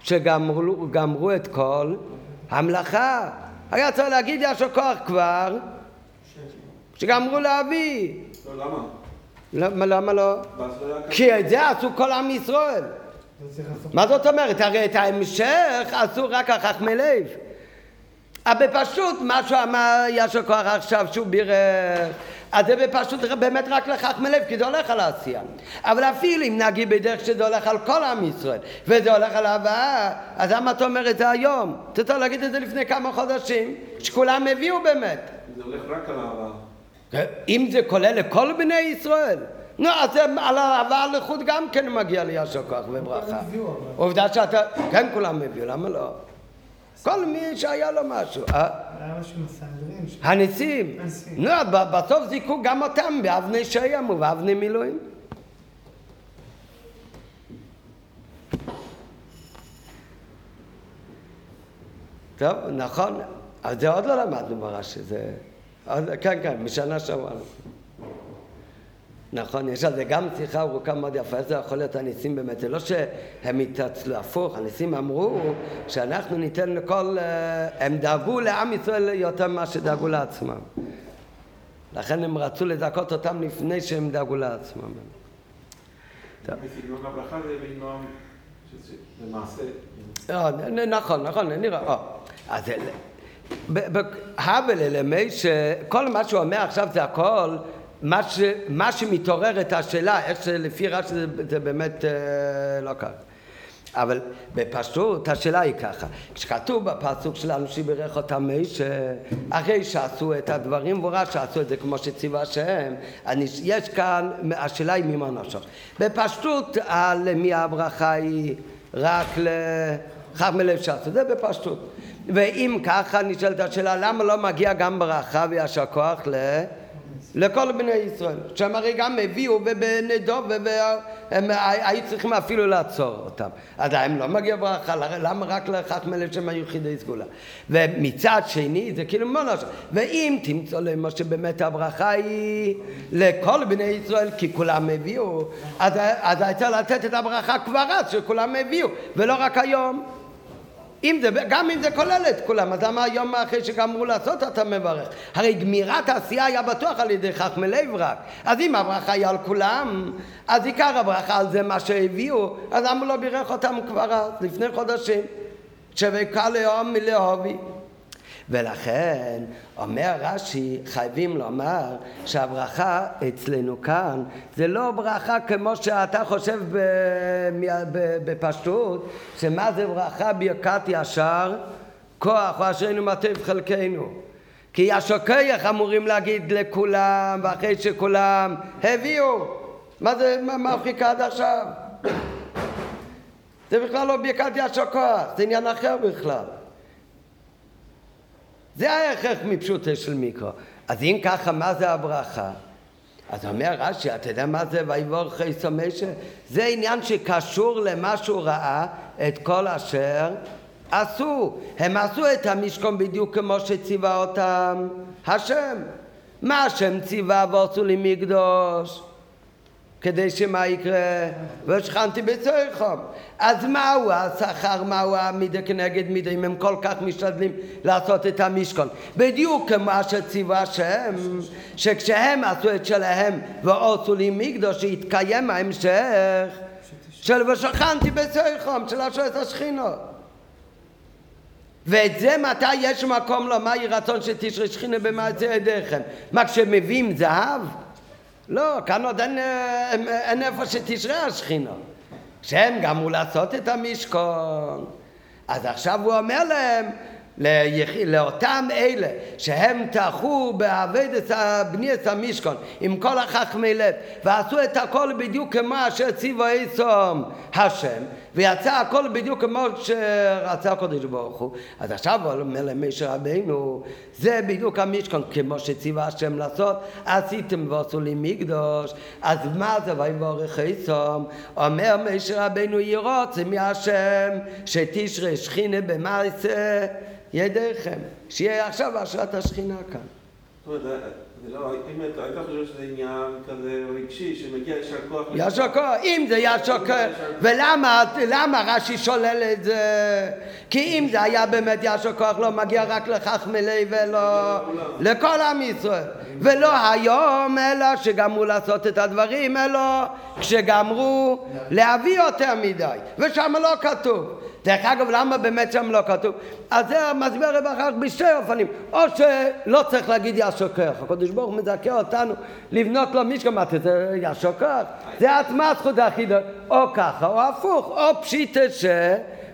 שגמרו את כל המלאכה? היה צריך להגיד ישר כוח כבר שגמרו להביא. לא, למה? למה, לא? לא. כי את זה עשו כל עם ישראל. לעשות... מה זאת אומרת? הרי את ההמשך עשו רק החכמי לב. אבל בפשוט מה שהוא אמר ישר כוח עכשיו שהוא בירך אז זה בפשוט באמת רק לחכמי לב כי זה הולך על העשייה אבל אפילו אם נגיד בדרך שזה הולך על כל עם ישראל וזה הולך על ההבאה אז למה אתה אומר את זה היום? אתה צריך להגיד את זה לפני כמה חודשים שכולם הביאו באמת זה הולך רק על העבר. אם זה כולל לכל בני ישראל נו, אז זה על ההבאה לחוד גם כן מגיע לי יישר כוח וברכה. עובדה שאתה, כן כולם הביאו, למה לא? כל מי שהיה לו משהו. אה? היה משהו הניסים. נו, בסוף זיכו גם אותם באבני שיים ובאבני מילואים. טוב, נכון. אז זה עוד לא למדנו ברש"י, זה... כן, כן, משנה שעברה. נכון, יש על זה גם שיחה ארוכה מאוד יפה, איך זה יכול להיות הניסים באמת, זה לא שהם התעצלו, הפוך, הניסים אמרו שאנחנו ניתן לכל, אה, הם דאגו לעם ישראל יותר ממה שדאגו לעצמם. לכן הם רצו לזכות אותם לפני שהם דאגו לעצמם. בסגנון הברכה זה למנוע, שזה למעשה. אה, נכון, נכון, נראה, אה. אז האבל אלמי שכל מה שהוא אומר עכשיו זה הכל מה, ש, מה שמתעוררת השאלה, איך שלפי רש"י זה, זה באמת אה, לא ככה. אבל בפשוט השאלה היא ככה, כשכתוב בפסוק שלנו שבירך אותם משה, אחרי שעשו את הדברים והוא ראה שעשו את זה כמו שציווה השם, אני, יש כאן, השאלה היא ממה נפשך. בפשטות ה- למי הברכה היא רק לחכמי לב שעשו, זה בפשטות. ואם ככה נשאלת השאלה למה לא מגיע גם ברכה ויישר כוח ל... לכל בני ישראל, שהם הרי גם הביאו ובנדוב והם היו צריכים אפילו לעצור אותם. אז הם לא מגיע ברכה, למה רק לחכמי לב שהם היו יחידי סגולה? ומצד שני זה כאילו מונוש, ואם תמצא למה שבאמת הברכה היא לכל בני ישראל כי כולם הביאו, אז, אז היה לתת את הברכה כבר אז שכולם הביאו, ולא רק היום. אם זה, גם אם זה כולל את כולם, אז למה היום אחרי שגמרו לעשות אתה מברך? הרי גמירת העשייה היה בטוח על ידי חכמי לב רק. אז אם הברכה היא על כולם, אז עיקר הברכה על זה מה שהביאו, אז למה לא בירך אותם כבר אז, לפני חודשים? שבקל לאום מלאהובי. ולכן אומר רש"י, חייבים לומר שהברכה אצלנו כאן זה לא ברכה כמו שאתה חושב בפשטות, שמה זה ברכה ברכת ישר, כוח או אשרינו מטב חלקנו. כי כוח אמורים להגיד לכולם, ואחרי שכולם הביאו. מה זה, מה מרחיקה עד עכשיו? זה בכלל לא ברכת ישר זה עניין אחר בכלל. זה ההכרח מפשוטו של מיקרו. אז אם ככה, מה זה הברכה? אז אומר רש"י, אתה יודע מה זה ויבור חייסו משה? זה עניין שקשור למה שהוא ראה את כל אשר עשו. הם עשו את המשכון בדיוק כמו שציווה אותם השם. מה השם ציווה ועשו לי מקדוש? כדי שמה יקרה? והשכנתי בצריכם. אז מהו השכר, מהו המידה כנגד מידה, אם הם כל כך משתדלים לעשות את המשכון? בדיוק כמו שציווה השם, שכשהם עשו את שלהם ועשו לי מקדוש, שיתקיים ההמשך של ושכנתי בצריכם, של השרת השכינות. ואת זה מתי יש מקום לומר יהי רצון שתשרה שכינה במעשה ידיכם? מה כשמביאים זהב? לא, כאן עוד אין, אין, אין איפה שתשרה השכינה. שהם גמרו לעשות את המשכון. אז עכשיו הוא אומר להם. לאותם אלה שהם טרחו בעבודת בניית המשכון עם כל החכמי לב ועשו את הכל בדיוק כמו אשר ציווה עשום השם ויצא הכל בדיוק כמו שרצה הקדוש ברוך הוא. אז עכשיו אומר למשה רבינו זה בדיוק המשכון כמו שציווה השם לעשות עשיתם ועשו לי מקדוש אז מה זה ויבורך עשום? אומר משה רבינו ירוצה מהשם שתשרה שכינה במעשה ידיכם, שיהיה עכשיו השראת השכינה כאן. זאת אומרת, זה לא, אם היית היית חושב שזה עניין כזה רגשי, שמגיע יישר כוח... אם זה ישר כוח, ולמה למה רש"י שולל את זה? כי אם זה היה באמת ישר כוח לא מגיע רק לחכמלי ולא לכל עם ישראל. ולא היום אלא שגמרו לעשות את הדברים אלא כשגמרו להביא יותר מדי. ושם לא כתוב דרך אגב, למה באמת שם לא כתוב? אז זה מסביר רב אחר כך בשתי אופנים. או שלא צריך להגיד ישר כוח, הקדוש ברוך הוא מזכה אותנו לבנות לו משכן, מה זה ישר כוח? זה עצמה זכות החידון. או ככה, או הפוך, או פשיטה ש...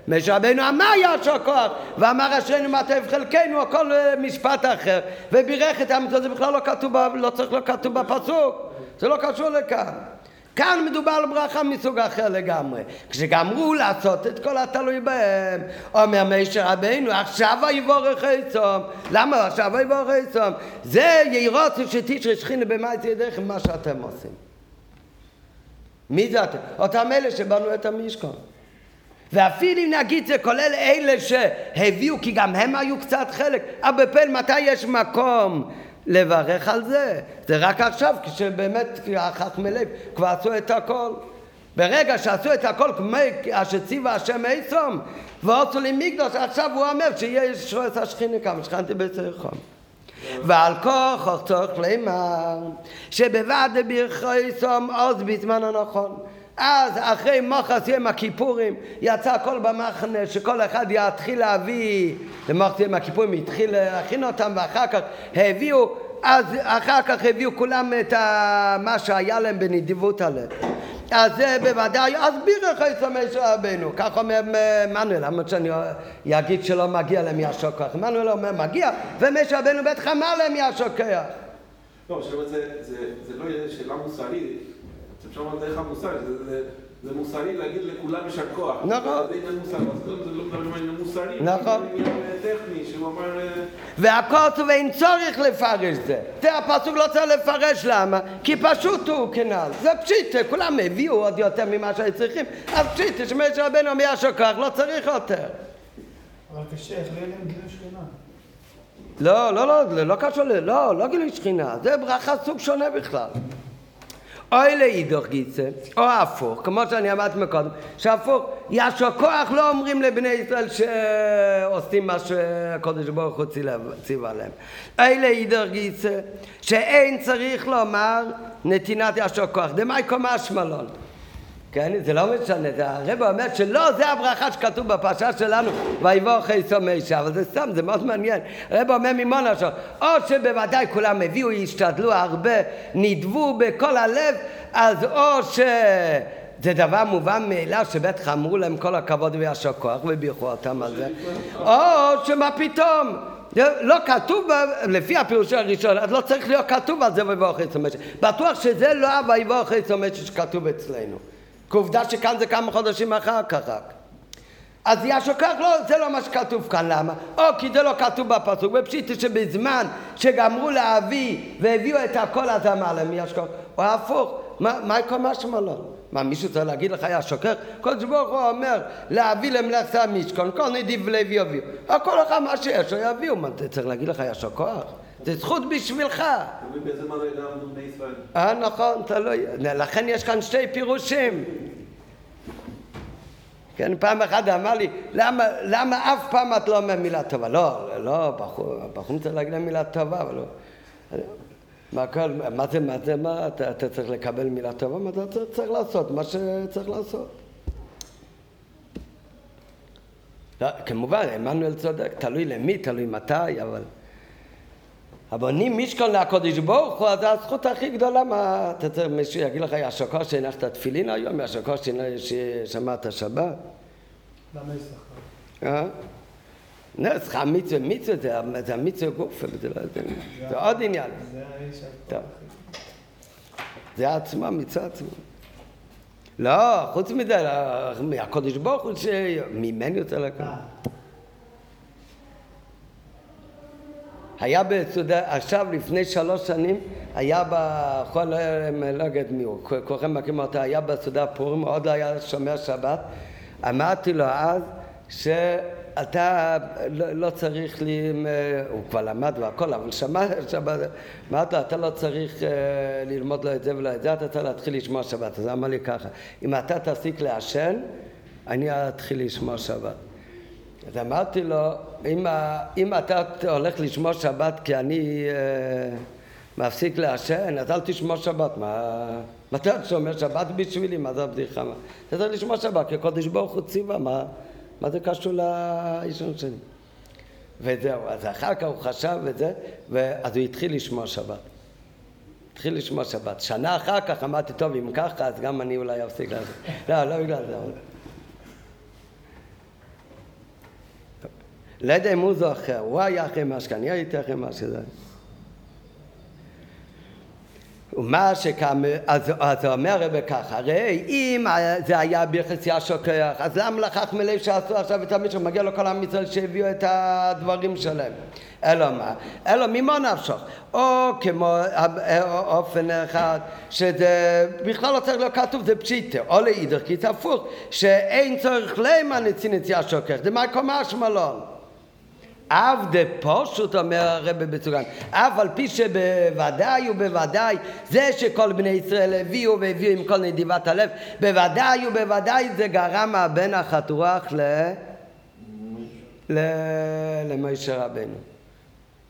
משה רבנו אמר ישר כוח, ואמר אשרינו מה טוב חלקנו, או כל אה, משפט אחר, ובירך את המצוות, זה בכלל לא כתוב, לא צריך לא כתוב בפסוק, זה לא קשור לכאן. כאן מדובר על ברכה מסוג אחר לגמרי. כשגמרו לעשות את כל התלוי בהם, אומר משה רבינו, עכשיו ויבורך עצום. למה עכשיו ויבורך עצום? זה ירוצו שתשרי שכינה במעט ידיכם מה שאתם עושים. מי זה אתם? אותם אלה שבנו את המשכן. ואפילו אם נגיד זה כולל אלה שהביאו, כי גם הם היו קצת חלק, אבל בפל מתי יש מקום לברך על זה? זה רק עכשיו, כשבאמת החכמי לב כבר עשו את הכל. ברגע שעשו את הכל כמו אשר ציווה השם עשום ועשו לי מקדוש, עכשיו הוא אומר שיהיה שרועס השכינה כמה שכנתי בצריכם. ועל כוח צורך לומר שבבד ברכויסום עוז בזמן הנכון. אז אחרי מוחס יום הכיפורים יצא הכל במחנה שכל אחד יתחיל להביא למוחס יום הכיפורים התחיל להכין אותם ואחר כך הביאו אז אחר כך הביאו כולם את ה... מה שהיה להם בנדיבות הלב אז זה בוודאי, אז בירך את משה רבנו, כך אומר מנואל, למה שאני אגיד שלא מגיע להם ישר כוח? מנואל אומר מגיע, ומשה רבנו בטח אמר להם ישר כוח. לא, זה לא יהיה שאלה מוסרית, אפשר לומר דרך המוסר, זה, זה, זה מוסרי להגיד לכולם יישר כוח. נכון. זה עניין מוסרי, אז קודם זה לא עניין מוסרי, נכון. זה עניין טכני, שהוא אמר... אה, והקוטו ואין צורך לפרש זה. זה הפסוק לא צריך לפרש למה? כי פשוט הוא כנ"ל. זה פשיטה, כולם הביאו עוד יותר ממה שהיו צריכים. אז פשיטה, שמשה רבנו אומר ישר כוח, לא צריך יותר. אבל קשה, איך לא יהיה להם גילוי שכינה? לא, לא, לא, לא קשור. לא, לא גילוי שכינה, זה ברכה סוג שונה בכלל. אוי לאידוך גיצה, או הפוך, כמו שאני אמרתי מקודם, שהפוך, ישר כוח לא אומרים לבני ישראל שעושים מה שהקודש ברוך הוא ציווה להם. אוי לאידוך גיצה, שאין צריך לומר נתינת ישר כוח, דמאי קומה שמלון. כן, זה לא משנה, זה הרב אומר שלא זה הברכה שכתוב בפרשה שלנו, ויבוא חייסו מישה, אבל זה סתם, זה מאוד מעניין. הרב אומר ממונה שם, או שבוודאי כולם הביאו, השתדלו הרבה, נדבו בכל הלב, אז או ש... זה דבר מובן מאליו שבטח אמרו להם כל הכבוד וישר כוח ובירכו אותם על זה, או שמה פתאום, לא כתוב, לפי הפירוש הראשון, אז לא צריך להיות כתוב על זה ויבוא חייסו מישה. בטוח שזה לא ה"ויבוא חייסו מישה" שכתוב אצלנו. כי עובדה שכאן זה כמה חודשים אחר כך רק. אז ישר כך לא, זה לא מה שכתוב כאן, למה? או כי זה לא כתוב בפסוק, ופשיטי שבזמן שגמרו להביא והביאו את הכל אז אמר להם כך, או הפוך, מה, יקרה משמע לו? מה מישהו צריך להגיד לך ישר כך? קודש ברוך הוא אומר להביא למלאכת המשכון, כל נדיב לב יביאו, הכל לך מה שיש, הוא יביאו, מה צריך להגיד לך ישר כוח? זה זכות בשבילך. תלוי באיזה מדרגה עמדו בני ישראל. אה, נכון, תלוי. לכן יש כאן שתי פירושים. כן, פעם אחת אמר לי, למה, למה אף פעם את לא אומרת מילה טובה? לא, לא, בחור, בחור צריך להגיד להם מילה טובה, אבל לא. מה, כל, מה זה, מה זה, מה, אתה, אתה צריך לקבל מילה טובה? מה אתה צריך, צריך לעשות? מה שצריך לעשות. לא, כמובן, עמנואל צודק, תלוי למי, תלוי מתי, אבל... הבונים משכון לקודש ברוך הוא, אז הזכות הכי גדולה, מה אתה צריך, מישהו יגיד לך, ישר כוח שהנחת תפילין היום, ישר כוח ששמעת שבת? למה יש? אה? נס, לך מצווה, זה- המצווה גופה, זה לא יודע, זה עוד עניין, זה עצמו, מצווה עצמו. לא, חוץ מזה, הקודש ברוך הוא שממני יוצא לכל. אה, היה בסעודה, עכשיו לפני שלוש שנים, היה בכל לא יודעת מי הוא, כולכם מכירים אותו, היה בסעודה פורים, עוד לא היה שומר שבת. אמרתי לו אז, ש... אתה לא, לא צריך, לי, הוא כבר למד והכל, אבל שמע, אמרתי לו, אתה לא צריך ללמוד לו את זה ולא את זה, אתה צריך להתחיל לשמוע שבת. אז אמר לי ככה, אם אתה תפסיק לעשן, אני אתחיל לשמוע שבת. אז אמרתי לו, אם, אם אתה הולך לשמוע שבת כי אני אה, מפסיק לעשן, אז אל תשמוע שבת. מה, מתי אתה שומע שבת בשבילי? מה זה הבדיחה? מה? אתה צריך לשמוע שבת, כי הקודש ברוך הוא ציווה, מה, מה זה קשור לאישון שלי? וזהו, אז אחר כך הוא חשב את זה, ואז הוא התחיל לשמוע שבת. התחיל לשמוע שבת. שנה אחר כך אמרתי, טוב, אם ככה, אז גם אני אולי אפסיק לעשות. לא, לא בגלל זה. לא יודע אם הוא זוכר, הוא היה אחרי מה שאני הייתי אחרי מה שזה. ומה שכמה, אז, אז אומר הרב ככה, הרי אם זה היה ביחסיה שוכח, אז למה לקח מלא שעשו עכשיו את המשך, מגיע לו כל עם ישראל שהביאו את הדברים שלהם. אלא מה? אלא ממה נפשוך? או כמו אופן אחד, שזה בכלל לא צריך להיות כתוב, זה פשיטה, או לאידך, כי זה הפוך, שאין צורך למה נצין יציאה שוכח, זה מה קומה שמלון. אף דה פושוט אומר הרב בצוגן, אף על פי שבוודאי ובוודאי זה שכל בני ישראל הביאו והביאו עם כל נדיבת הלב, בוודאי ובוודאי זה גרם הבן החתוח ל... ל... למשה רבנו.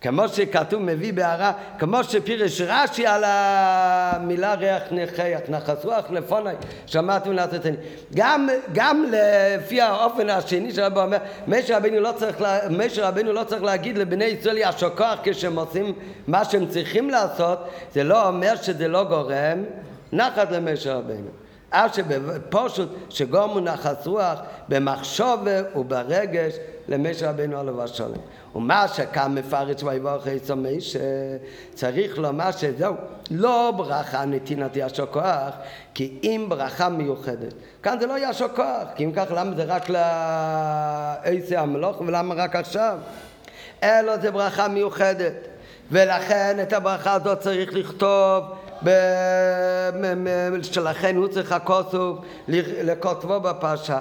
כמו שכתוב מביא בהערה, כמו שפירש רש"י על המילה ריח נחייך, נחס רוח לפוני, שמעתם לעשותני. גם, גם לפי האופן השני של רבי אומר, משה רבנו לא צריך, רבנו לא צריך להגיד לבני ישראל ישר כוח כשהם עושים מה שהם צריכים לעשות, זה לא אומר שזה לא גורם נחת למשה רבנו. אף שבפושט שגורמו נחס רוח במחשוב וברגש למשה רבנו עליו השלום. ומה שכאן מפרץ ויברך עצמי שצריך לומר שזהו לא ברכה נתינת ישר כוח כי אם ברכה מיוחדת. כאן זה לא ישר כוח כי אם כך למה זה רק לעשי המלוך ולמה רק עכשיו? אלא זה ברכה מיוחדת. ולכן את הברכה הזאת צריך לכתוב שלכן הוא צריך הכוסוף לכותבו בפרשה.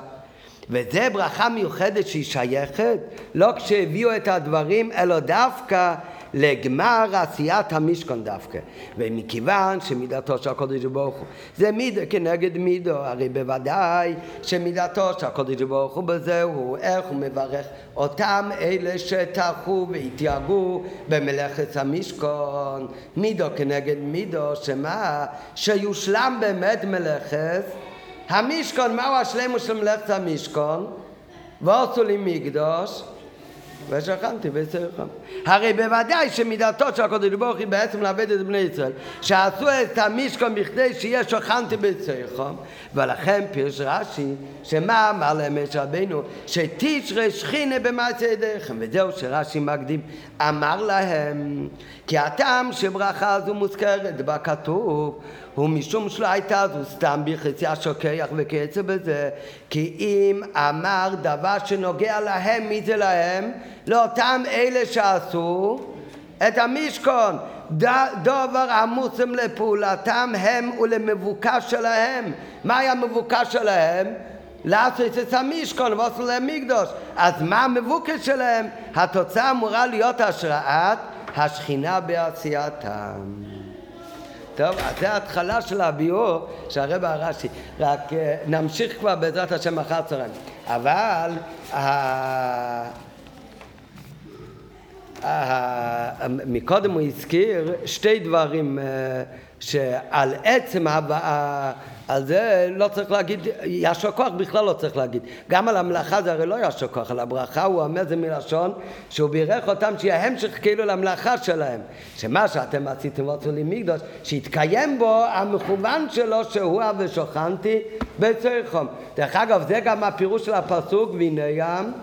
וזה ברכה מיוחדת שהיא שייכת לא כשהביאו את הדברים אלא דווקא לגמר עשיית המשכון דווקא. ומכיוון שמידתו של הקודש ברוך הוא זה מידו כנגד מידו הרי בוודאי שמידתו של הקודש ברוך הוא בזה הוא איך הוא מברך אותם אלה שטרחו והתייגעו במלאכת המשכון. מידו כנגד מידו שמה? שיושלם באמת מלאכת המשכון, מהו השלמות של מלאכת המשכון? ועשו לי מקדוש ושכנתי בצריכם. הרי בוודאי שמידתו של הקודש ברוך היא בעצם לעבד את בני ישראל, שעשו את המשכון בכדי שיהיה שכנתי בצריכם, ולכן פירש רש"י, שמה אמר להם משה רבינו? שתשרה שכינה במעשה ידיכם, וזהו שרש"י מקדים, אמר להם, כי הטעם שברכה הזו מוזכרת בכתוב הוא משום שלא הייתה זו סתם בחצי השוקח וכיוצא בזה כי אם אמר דבר שנוגע להם, מי זה להם? לאותם אלה שעשו את המשכון דבר עמוסם לפעולתם הם ולמבוקש שלהם מה היה המבוקש שלהם? לעשות את המשכון ועשו להם מקדוש אז מה המבוקש שלהם? התוצאה אמורה להיות השראת השכינה בעשייתם טוב, אז זה ההתחלה של הביאור של הרב הרש"י. רק אה, נמשיך כבר בעזרת השם אחר צהריים. אבל מקודם הוא הזכיר שתי דברים אה, שעל עצם הבאה על זה לא צריך להגיד, ישר כוח בכלל לא צריך להגיד. גם על המלאכה זה הרי לא ישר כוח, על הברכה הוא אומר זה מלשון שהוא בירך אותם שיהיה המשך כאילו למלאכה שלהם. שמה שאתם עשיתם ועשו לי מקדוש, שיתקיים בו המכוון שלו שהוא ושוכנתי בצריכם. דרך אגב זה גם הפירוש של הפסוק והנה ים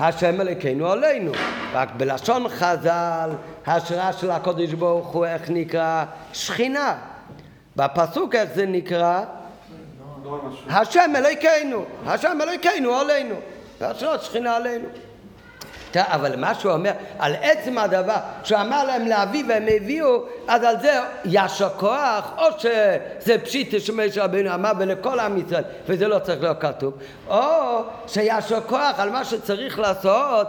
השם אלוקינו עלינו. רק בלשון חז"ל ההשראה של הקודש ברוך הוא איך נקרא? שכינה. בפסוק איך זה נקרא? השם אלוהינו, השם אלוהינו עלינו, והשם שכינה עלינו. אבל מה שהוא אומר, על עצם הדבר שהוא אמר להם להביא והם הביאו, אז על זה ישר כוח, או שזה פשיטה שמשה רבינו אמר ולכל עם ישראל, וזה לא צריך להיות כתוב, או שישר כוח על מה שצריך לעשות,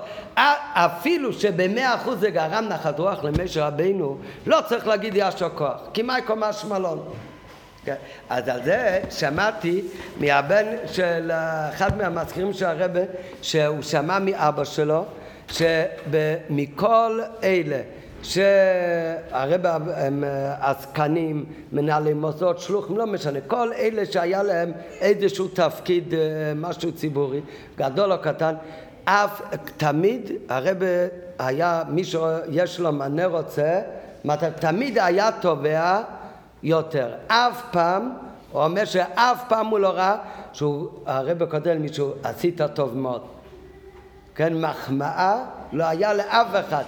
אפילו שבמאה אחוז זה גרם נחת רוח למשה רבינו, לא צריך להגיד ישר כוח, כי מה יקום שמלון. כן. אז על זה שמעתי מהבן של אחד מהמזכירים של הרבה, שהוא שמע מאבא שלו, שמכל אלה שהרבה הם עסקנים, מנהלי מוסדות, שלוחים, לא משנה, כל אלה שהיה להם איזשהו תפקיד, משהו ציבורי, גדול או קטן, אף תמיד הרבה היה, מי שיש לו מנה רוצה, תמיד היה תובע יותר. אף פעם, הוא אומר שאף פעם הוא לא ראה שהוא, הרב כותב למישהו, עשית טוב מאוד. כן, מחמאה לא היה לאף אחד.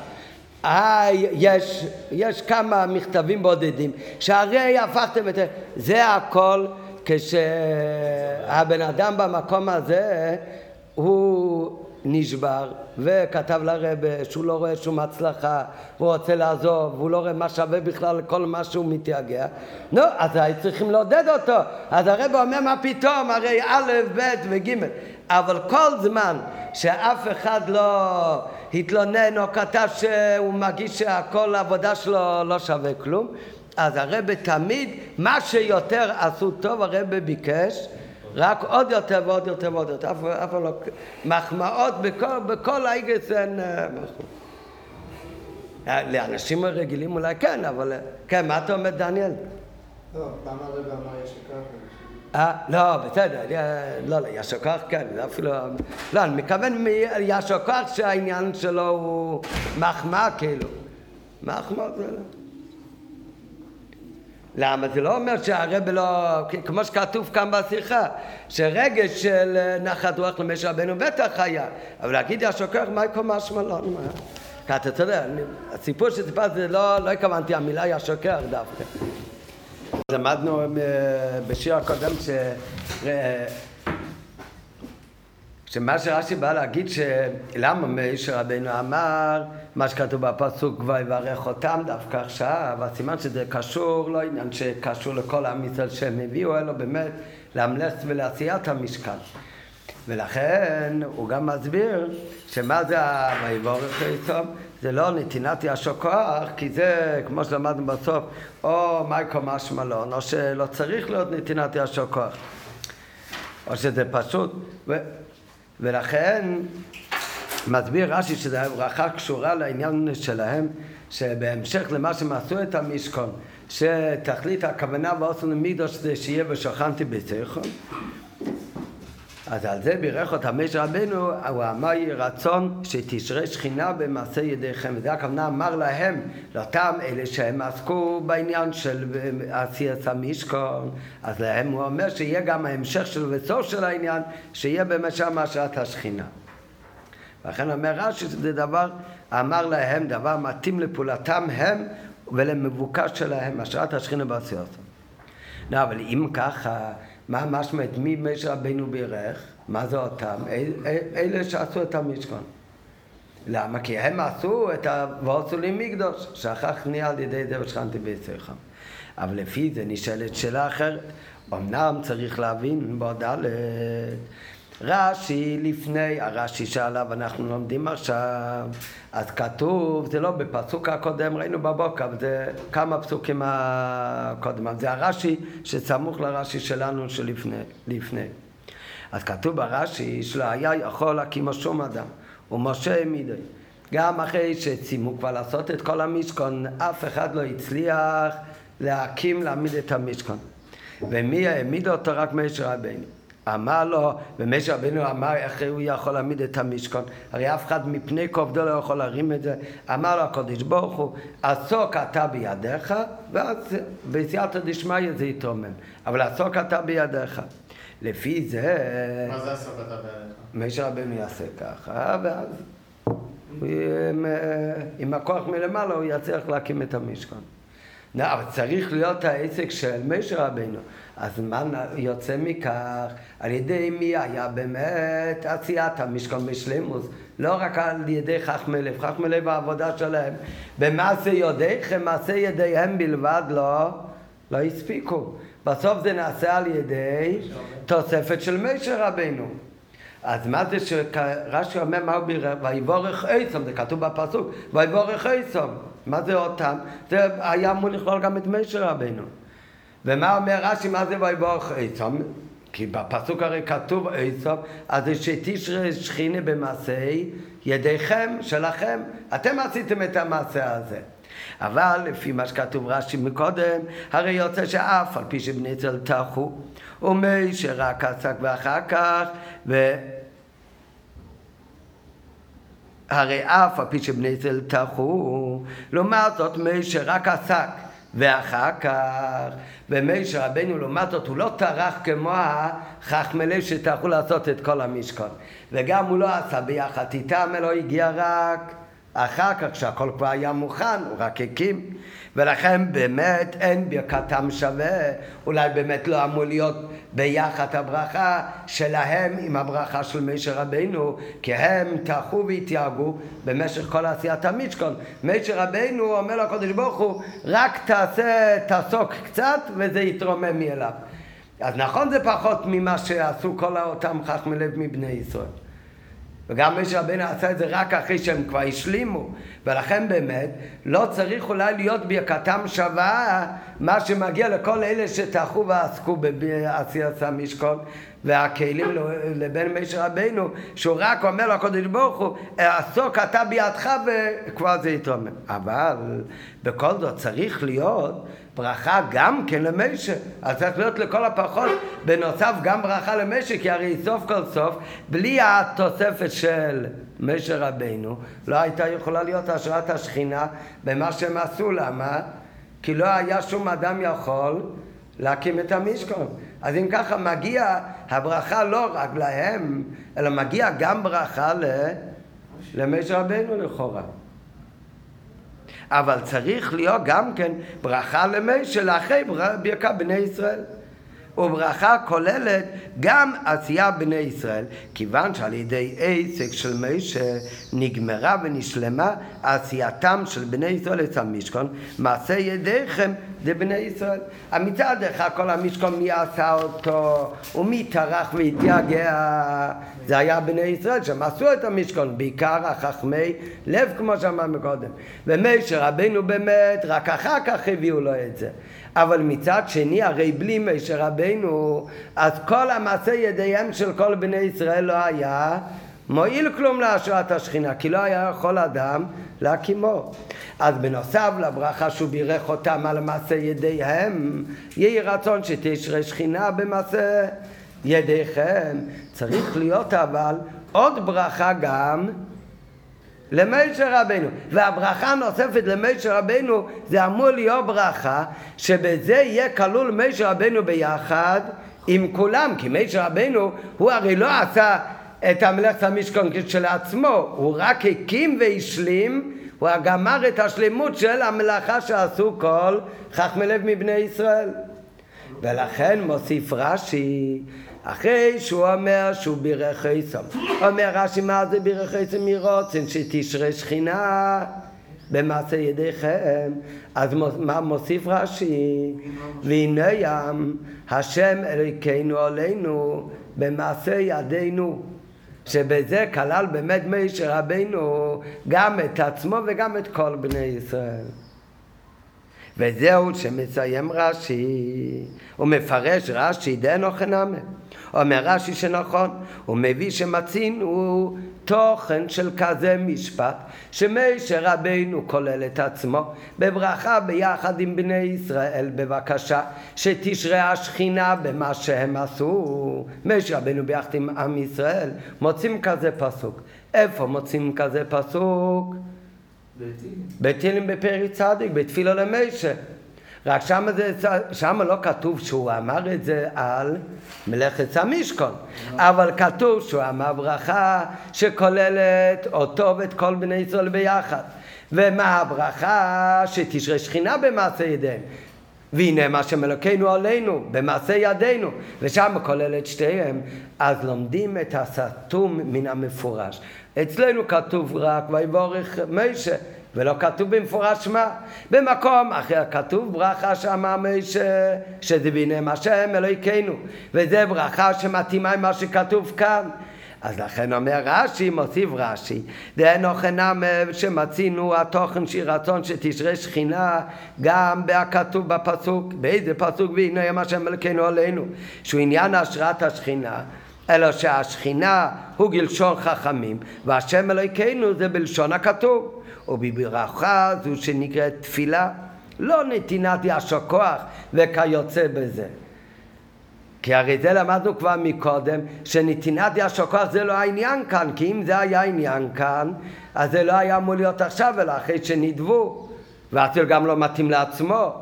אה, יש, יש כמה מכתבים בודדים, שהרי הפכתם את זה, זה הכל כשהבן אדם במקום הזה הוא נשבר וכתב לרבה שהוא לא רואה שום הצלחה, הוא רוצה לעזוב, והוא לא רואה מה שווה בכלל כל מה שהוא מתייגע. נו, אז היו צריכים לעודד אותו. אז הרבה אומר מה פתאום, הרי א', ב' וג'. אבל כל זמן שאף אחד לא התלונן או כתב שהוא מרגיש שהכל העבודה שלו לא שווה כלום, אז הרבה תמיד, מה שיותר עשו טוב, הרבה ביקש רק עוד יותר ועוד יותר ועוד יותר, אף, אף לא, מחמאות בכל, בכל האיגרס אין אה, מחמאות. לאנשים רגילים אולי כן, אבל כן, מה אתה אומר דניאל? לא, למה הרב אמר יש? אה, לא, בסדר, לא, לא, ישר כוח כן, זה אפילו, לא, אני מכוון מישר כוח שהעניין שלו הוא מחמאה כאילו, מחמאה זה לא. למה? זה לא אומר שהרב לא, כמו שכתוב כאן בשיחה, שרגש של נחת רוח למשה רבנו בטח היה, אבל להגיד ישר כוח, מה יקום משמע לא, כי אתה יודע, הסיפור שסיפרתי, לא, לא התכוונתי המילה ישר כוח דווקא. למדנו בשיר הקודם ש... שמה שרש"י בא להגיד שלמה משה רבנו אמר מה שכתוב בפסוק כבר יברך אותם דווקא עכשיו, הסימן שזה קשור, לא עניין שקשור לכל עם ישראל שהם הביאו, אלא באמת לאמלס ולעשיית המשכן. ולכן הוא גם מסביר שמה זה ויבורך איתו, זה לא נתינת ישר כוח, כי זה, כמו שלמדנו בסוף, או מייקו משמלון, או שלא צריך להיות נתינת ישר כוח, או שזה פשוט. ולכן מסביר רש"י שהברכה קשורה לעניין שלהם, שבהמשך למה שהם עשו את המשכון, שתכלית הכוונה באופן למידוש זה שיהיה ושכנתי בצריכון. אז על זה בירך אותם משה רבנו, הוא אמר יהי רצון שתשרה שכינה במעשה ידיכם, וזה הכוונה אמר להם, לאותם אלה שהם עסקו בעניין של עשיית המשכון, אז להם הוא אומר שיהיה גם ההמשך של וסוף של העניין, שיהיה באמת שם השראת השכינה. ולכן אומר רש"י שזה דבר, אמר להם, דבר מתאים לפעולתם הם ולמבוקש שלהם, השראת השכינה בעשיות. לא, אבל אם ככה, מה משמע את מי משה רבינו בירך? מה זה אותם? אלה שעשו את המשכון. למה? כי הם עשו את הוורסו לי מקדוש, שכח נהיה על ידי זה ושכנתי ביצריכם. אבל לפי זה נשאלת שאלה אחרת. אמנם צריך להבין בעוד א', רש"י לפני, הרש"י שעליו אנחנו לומדים עכשיו, אז כתוב, זה לא בפסוק הקודם, ראינו בבוקר, זה כמה פסוקים הקודם, זה הרש"י שסמוך לרש"י שלנו שלפני. לפני. אז כתוב ברש"י שלא היה יכול להקים שום אדם, ומשה העמידו. גם אחרי שסיימו כבר לעשות את כל המשכון, אף אחד לא הצליח להקים, להעמיד את המשכון. ומי העמיד אותו? רק משה רבינו. אמר לו, ומשה רבינו אמר איך הוא יכול להעמיד את המשכון, הרי אף אחד מפני כובדו לא יכול להרים את זה, אמר לו הקדוש ברוך הוא, עסוק אתה בידיך, ואז בסייעתא דשמיא זה יתרומם, אבל עסוק אתה בידיך. לפי זה... מה זה עסוק אתה בידיך? משה רבינו יעשה ככה, ואז עם, עם הכוח מלמעלה הוא יצליח להקים את המשכון. לא, אבל צריך להיות העסק של משה רבינו. אז מה יוצא מכך? על ידי מי היה באמת עשיית המשכון בשלימוס? לא רק על ידי חכמי לב, חכמי לב העבודה שלהם. במעשה יודעיכם, מעשה ידיהם בלבד לא, לא הספיקו. בסוף זה נעשה על ידי תוספת של משה רבינו. אז מה זה שרש"י אומר מה הוא? ויבורך איסום, זה כתוב בפסוק, ויבורך איסום. מה זה אותם? זה היה אמור לכלול גם את משה רבינו. ומה אומר רש"י, מה זה ויבורך איסום? כי בפסוק הרי כתוב איסום, אז זה שתשרה שכינה במעשי ידיכם, שלכם. אתם עשיתם את המעשה הזה. אבל לפי מה שכתוב רש"י מקודם, הרי יוצא שאף על פי שבני ישראל טחו, ומי שרק עסק ואחר כך, ו... הרי אף על פי שבני ישראל טחו, לעומת זאת מי שרק עסק ואחר כך, ומי שרבנו לעומת זאת הוא לא טרח כמו החכמלי שטרחו לעשות את כל המשכון. וגם הוא לא עשה ביחד איתם, אלא הגיע רק אחר כך כשהכל כבר היה מוכן, הוא רק הקים ולכן באמת אין ברכתם שווה, אולי באמת לא אמור להיות ביחד הברכה שלהם עם הברכה של משה רבינו, כי הם טרחו והתייאגו במשך כל עשיית המשכון. משה רבינו אומר לקדוש ברוך הוא, רק תעשה, תעסוק קצת וזה יתרומם מאליו. אז נכון זה פחות ממה שעשו כל אותם חכמי לב מבני ישראל. וגם משה רבינו עשה את זה רק אחרי שהם כבר השלימו. ולכן באמת לא צריך אולי להיות ברכתם שווה מה שמגיע לכל אלה שטרחו ועסקו בעשיית המשכון והכלים לבין משה רבינו שהוא רק אומר לקדוש ברוך הוא עסוק אתה בידך וכבר זה יתרומם. אבל בכל זאת צריך להיות ברכה גם כן למשה. אז צריך להיות לכל הפחות בנוסף גם ברכה למשה, כי הרי סוף כל סוף, בלי התוספת של משה רבינו, לא הייתה יכולה להיות השראת השכינה במה שהם עשו. למה? כי לא היה שום אדם יכול להקים את המשכון. אז אם ככה מגיע הברכה לא רק להם, אלא מגיע גם ברכה למשה רבינו לכאורה. אבל צריך להיות גם כן ברכה למשה לאחרי ברכת בני ישראל. וברכה כוללת גם עשייה בני ישראל, כיוון שעל ידי עסק של משה נגמרה ונשלמה עשייתם של בני ישראל את המשכון, מעשה ידיכם זה בני ישראל. מצד אחד כל המשכון מי עשה אותו? ומי טרח והתייגע זה היה בני ישראל שהם עשו את המשכון בעיקר החכמי לב כמו שאמרנו קודם. ומשה רבינו באמת רק אחר כך הביאו לו את זה אבל מצד שני הרי בלי משה רבינו אז כל המעשה ידיהם של כל בני ישראל לא היה מועיל כלום להשראת השכינה כי לא היה יכול אדם להקימו. אז בנוסף לברכה שהוא בירך אותם על מעשה ידיהם יהי רצון שתשרה שכינה במעשה ידיכם. צריך להיות אבל עוד ברכה גם למשה רבנו. והברכה הנוספת למשה רבנו זה אמור להיות ברכה שבזה יהיה כלול משה רבנו ביחד עם כולם, כי משה רבנו הוא הרי לא עשה את המלאכת המשכון כשלעצמו, הוא רק הקים והשלים, הוא גמר את השלימות של המלאכה שעשו כל חכמי לב מבני ישראל. ולכן מוסיף רש"י אחרי שהוא אומר שהוא בירך עשם. אומר רש"י מה זה בירך עשם מרוצן שתשרה שכינה במעשה ידיכם. אז מה מוסיף רש"י? והנה ים השם אלוקינו עלינו במעשה ידינו. שבזה כלל באמת מישר רבינו גם את עצמו וגם את כל בני ישראל. וזהו שמסיים רש"י, הוא מפרש רש"י דנו חנמה. אומר רש"י שנכון, הוא מביא שמצינו תוכן של כזה משפט, שמשה רבינו כולל את עצמו בברכה ביחד עם בני ישראל, בבקשה שתשרה השכינה במה שהם עשו. משה רבינו ביחד עם עם ישראל, מוצאים כזה פסוק. איפה מוצאים כזה פסוק? בתהילים בפרק צדיק, בתפילה למשה. רק שם, זה, שם לא כתוב שהוא אמר את זה על מלאכת המשכון, אבל כתוב שהוא אמר ברכה שכוללת אותו ואת כל בני ישראל ביחד. ומה הברכה? שתשרה שכינה במעשה ידיהם. והנה מה שמלכנו עלינו, במעשה ידינו, ושם כולל את שתיהם, אז לומדים את הסתום מן המפורש. אצלנו כתוב רק ויבורך מישה, ולא כתוב במפורש מה. במקום אחר כתוב ברכה שאמר מישה, שזה ביניהם השם אלוהיכנו, וזה ברכה שמתאימה עם מה שכתוב כאן. אז לכן אומר רש"י, מוסיף רש"י, דהנו חנם שמצינו התוכן של רצון שתשרה שכינה גם בכתוב בפסוק, באיזה פסוק והנה יום השם מלכנו עלינו, שהוא עניין השראת השכינה. אלא שהשכינה הוא גלשון חכמים, והשם אלוהיכנו זה בלשון הכתוב. ובברכה זו שנקראת תפילה, לא נתינת ישר כוח וכיוצא בזה. כי הרי זה למדנו כבר מקודם, שנתינת ישר כוח זה לא העניין כאן, כי אם זה היה העניין כאן, אז זה לא היה אמור להיות עכשיו, אלא אחרי שנדבו, ואפילו גם לא מתאים לעצמו.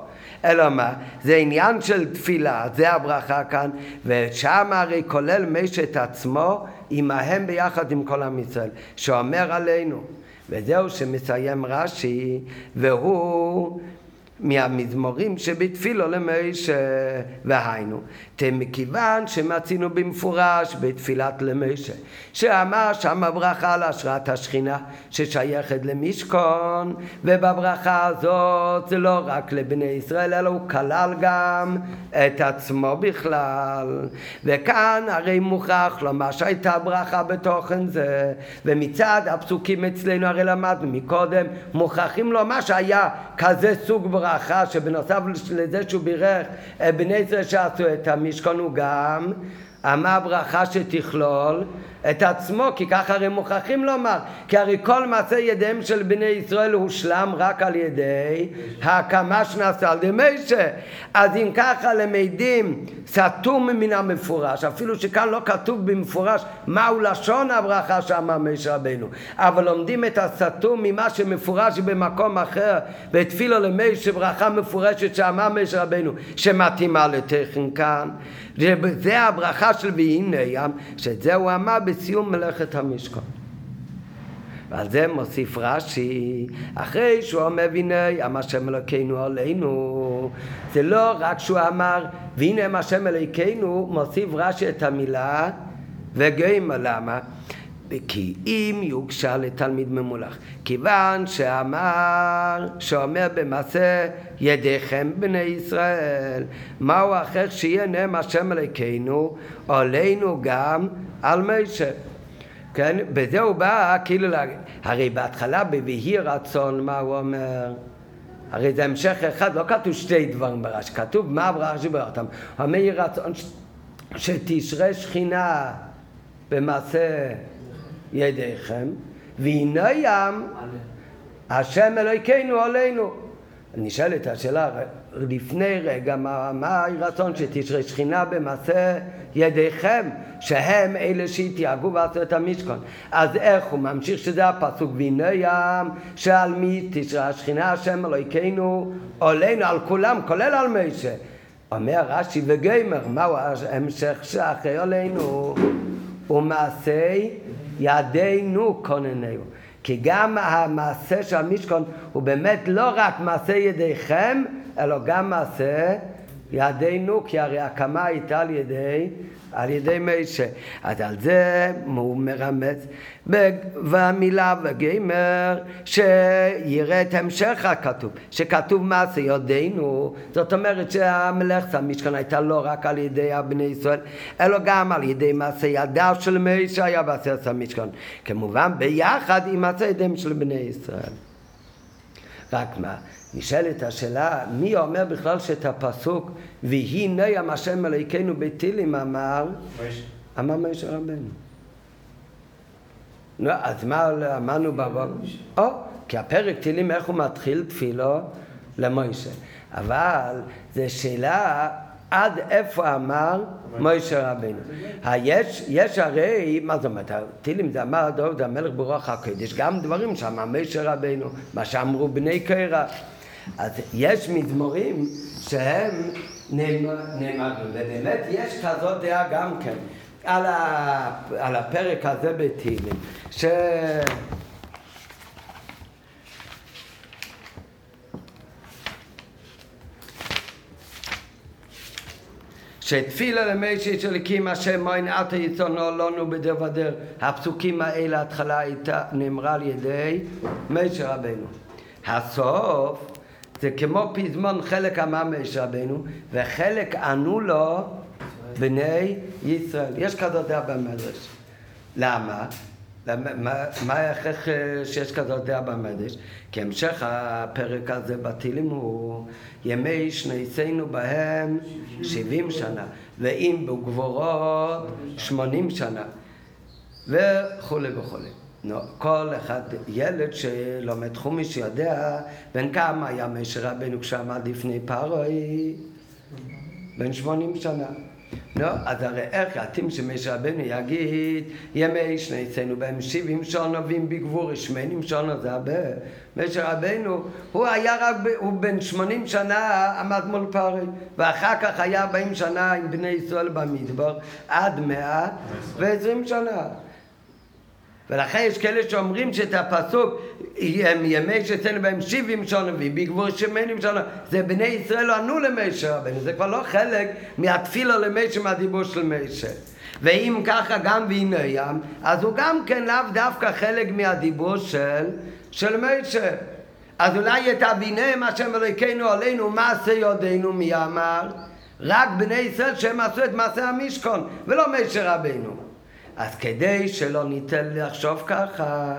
אלא מה? זה עניין של תפילה, זה הברכה כאן, ושם הרי כולל משת עצמו עמהם ביחד עם כל עם ישראל, שאומר עלינו. וזהו שמסיים רש"י, והוא מהמזמורים שבתפילו למשה, והיינו, מכיוון שמצינו במפורש בתפילת למשה, שאמר שם הברכה על השראת השכינה ששייכת למשכון, ובברכה הזאת זה לא רק לבני ישראל, אלא הוא כלל גם את עצמו בכלל. וכאן הרי מוכרח לומר שהייתה ברכה בתוכן זה, ומצד הפסוקים אצלנו הרי למדנו מקודם, מוכרחים לומר שהיה כזה סוג ברכה שבנוסף לזה שהוא בירך בני ישראל שעשו את המשכון המשכון הוא גם אמר ברכה שתכלול את עצמו, כי ככה הרי מוכרחים לומר, כי הרי כל מעשה ידיהם של בני ישראל הושלם רק על ידי ההקמה שנעשה על ידי משה. אז אם ככה למדים סתום מן המפורש, אפילו שכאן לא כתוב במפורש מהו לשון הברכה שאמר משה רבנו, אבל לומדים את הסתום ממה שמפורש במקום אחר, ותפילו למשה ברכה מפורשת שאמר משה רבנו, שמתאימה לתכן כאן. וזה הברכה של והנה ים, שאת זה הוא אמר בסיום מלאכת המשכון. ועל זה מוסיף רש"י, אחרי שהוא אומר והנה אמר השם אלוקינו עלינו, זה לא רק שהוא אמר והנה אמר השם אלוקינו, מוסיף רש"י את המילה וגיימה, למה? כי אם יוגשה לתלמיד ממולח, כיוון שאמר, שאומר במעשה ידיכם בני ישראל, מהו אחר שיהיה נאם השם אלוקינו, עלינו גם על משה. כן, בזה הוא בא כאילו להגיד, הרי בהתחלה ב"ויהי רצון" מה הוא אומר? הרי זה המשך אחד, לא כתוב שתי דברים ברש, כתוב מה הברכה שברא אותם. אומר יהי רצון שתשרה שכינה במעשה ידיכם, והנה ים השם אלוהיכנו עלינו. נשאלת השאלה, לפני רגע, מה, מה הרצון שתשרה שכינה במעשה ידיכם, שהם אלה שהתייאגו ועשו את המשכון. אז איך הוא ממשיך שזה הפסוק, והנה ים, שעל מי תשרה השכינה השם אלוהיכנו עלינו, על כולם, כולל על משה. אומר רש"י וגיימר, מהו ההמשך שאחרי עלינו? ומעשי ידינו כוננהו. כי גם המעשה של המשכון הוא באמת לא רק מעשה ידיכם, אלא גם מעשה ידינו, כי הרי הקמה הייתה על ידי, על ידי משה. אז על זה הוא מרמז. והמילה וגמר שיראה את המשך הכתוב, שכתוב מעשה ידינו, זאת אומרת שהמלאכת המשכן הייתה לא רק על ידי הבני ישראל, אלא גם על ידי מעשה ידיו של משה היה בעשרת המשכן. כמובן ביחד עם מעשה ידיהם של בני ישראל. רק מה, נשאלת השאלה, מי אומר בכלל שאת הפסוק והנה ים השם אלוהיכנו בתהילים אמר? אמר משה רבנו. נו, אז מה אמרנו בבוקר? או, כי הפרק תהילים איך הוא מתחיל תפילו? למוישה. אבל זו שאלה עד איפה אמר מוישה רבינו. יש, יש הרי, מה זאת אומרת, תהילים זה אמר דוד המלך ברוח הקודש, גם דברים שאמר מוישה רבינו, מה שאמרו בני קרח. אז יש מזמורים שהם נאמרים, ובאמת יש כזאת דעה גם כן. על, ה, על הפרק הזה בתהילים, ש... שתפילה למישהי של הקים השם מוין עתה יצאנו לנו ודר הפסוקים האלה התחלה הייתה נאמרה על ידי משה רבנו הסוף זה כמו פזמון חלק אמר משה רבנו וחלק ענו לו בני ישראל. יש כזאת דעה במדרש. למה? מה, מה ההכרח אה, שיש כזאת דעה במדרש? כי המשך הפרק הזה בתהילים הוא ימי שניסינו בהם שבעים שנה, ואם בגבורות שמונים שנה, וכולי וכולי. כל אחד, ילד שלומד חומיש יודע בן כמה היה משה רבנו כשעמד לפני פרוי? בן שמונים שנה. נו, אז הרי איך יתאים שמשה רבנו יגיד ימי שני אצלנו בהם שבעים שונו ואם בגבור שמונים שונו זה הרבה משה רבנו הוא היה רק, הוא בן שמונים שנה עמד מול פרי ואחר כך היה ארבעים שנה עם בני ישראל במדבר עד מאה ועשרים שנה ולכן יש כאלה שאומרים שאת הפסוק הם ימי שאצלנו בהם שבעים שונה ובגבור שמונים שונה זה בני ישראל לא ענו למשה רבנו זה כבר לא חלק מהתפילה למשה מהדיבור של משה. ואם ככה גם והנה ים אז הוא גם כן לאו דווקא חלק מהדיבור של, של משה. אז אולי את אביניהם השם אלוהיכנו עלינו מעשה יודענו מי אמר? רק בני ישראל שהם עשו את מעשה המשכון ולא משה רבנו אז כדי שלא ניתן לחשוב ככה,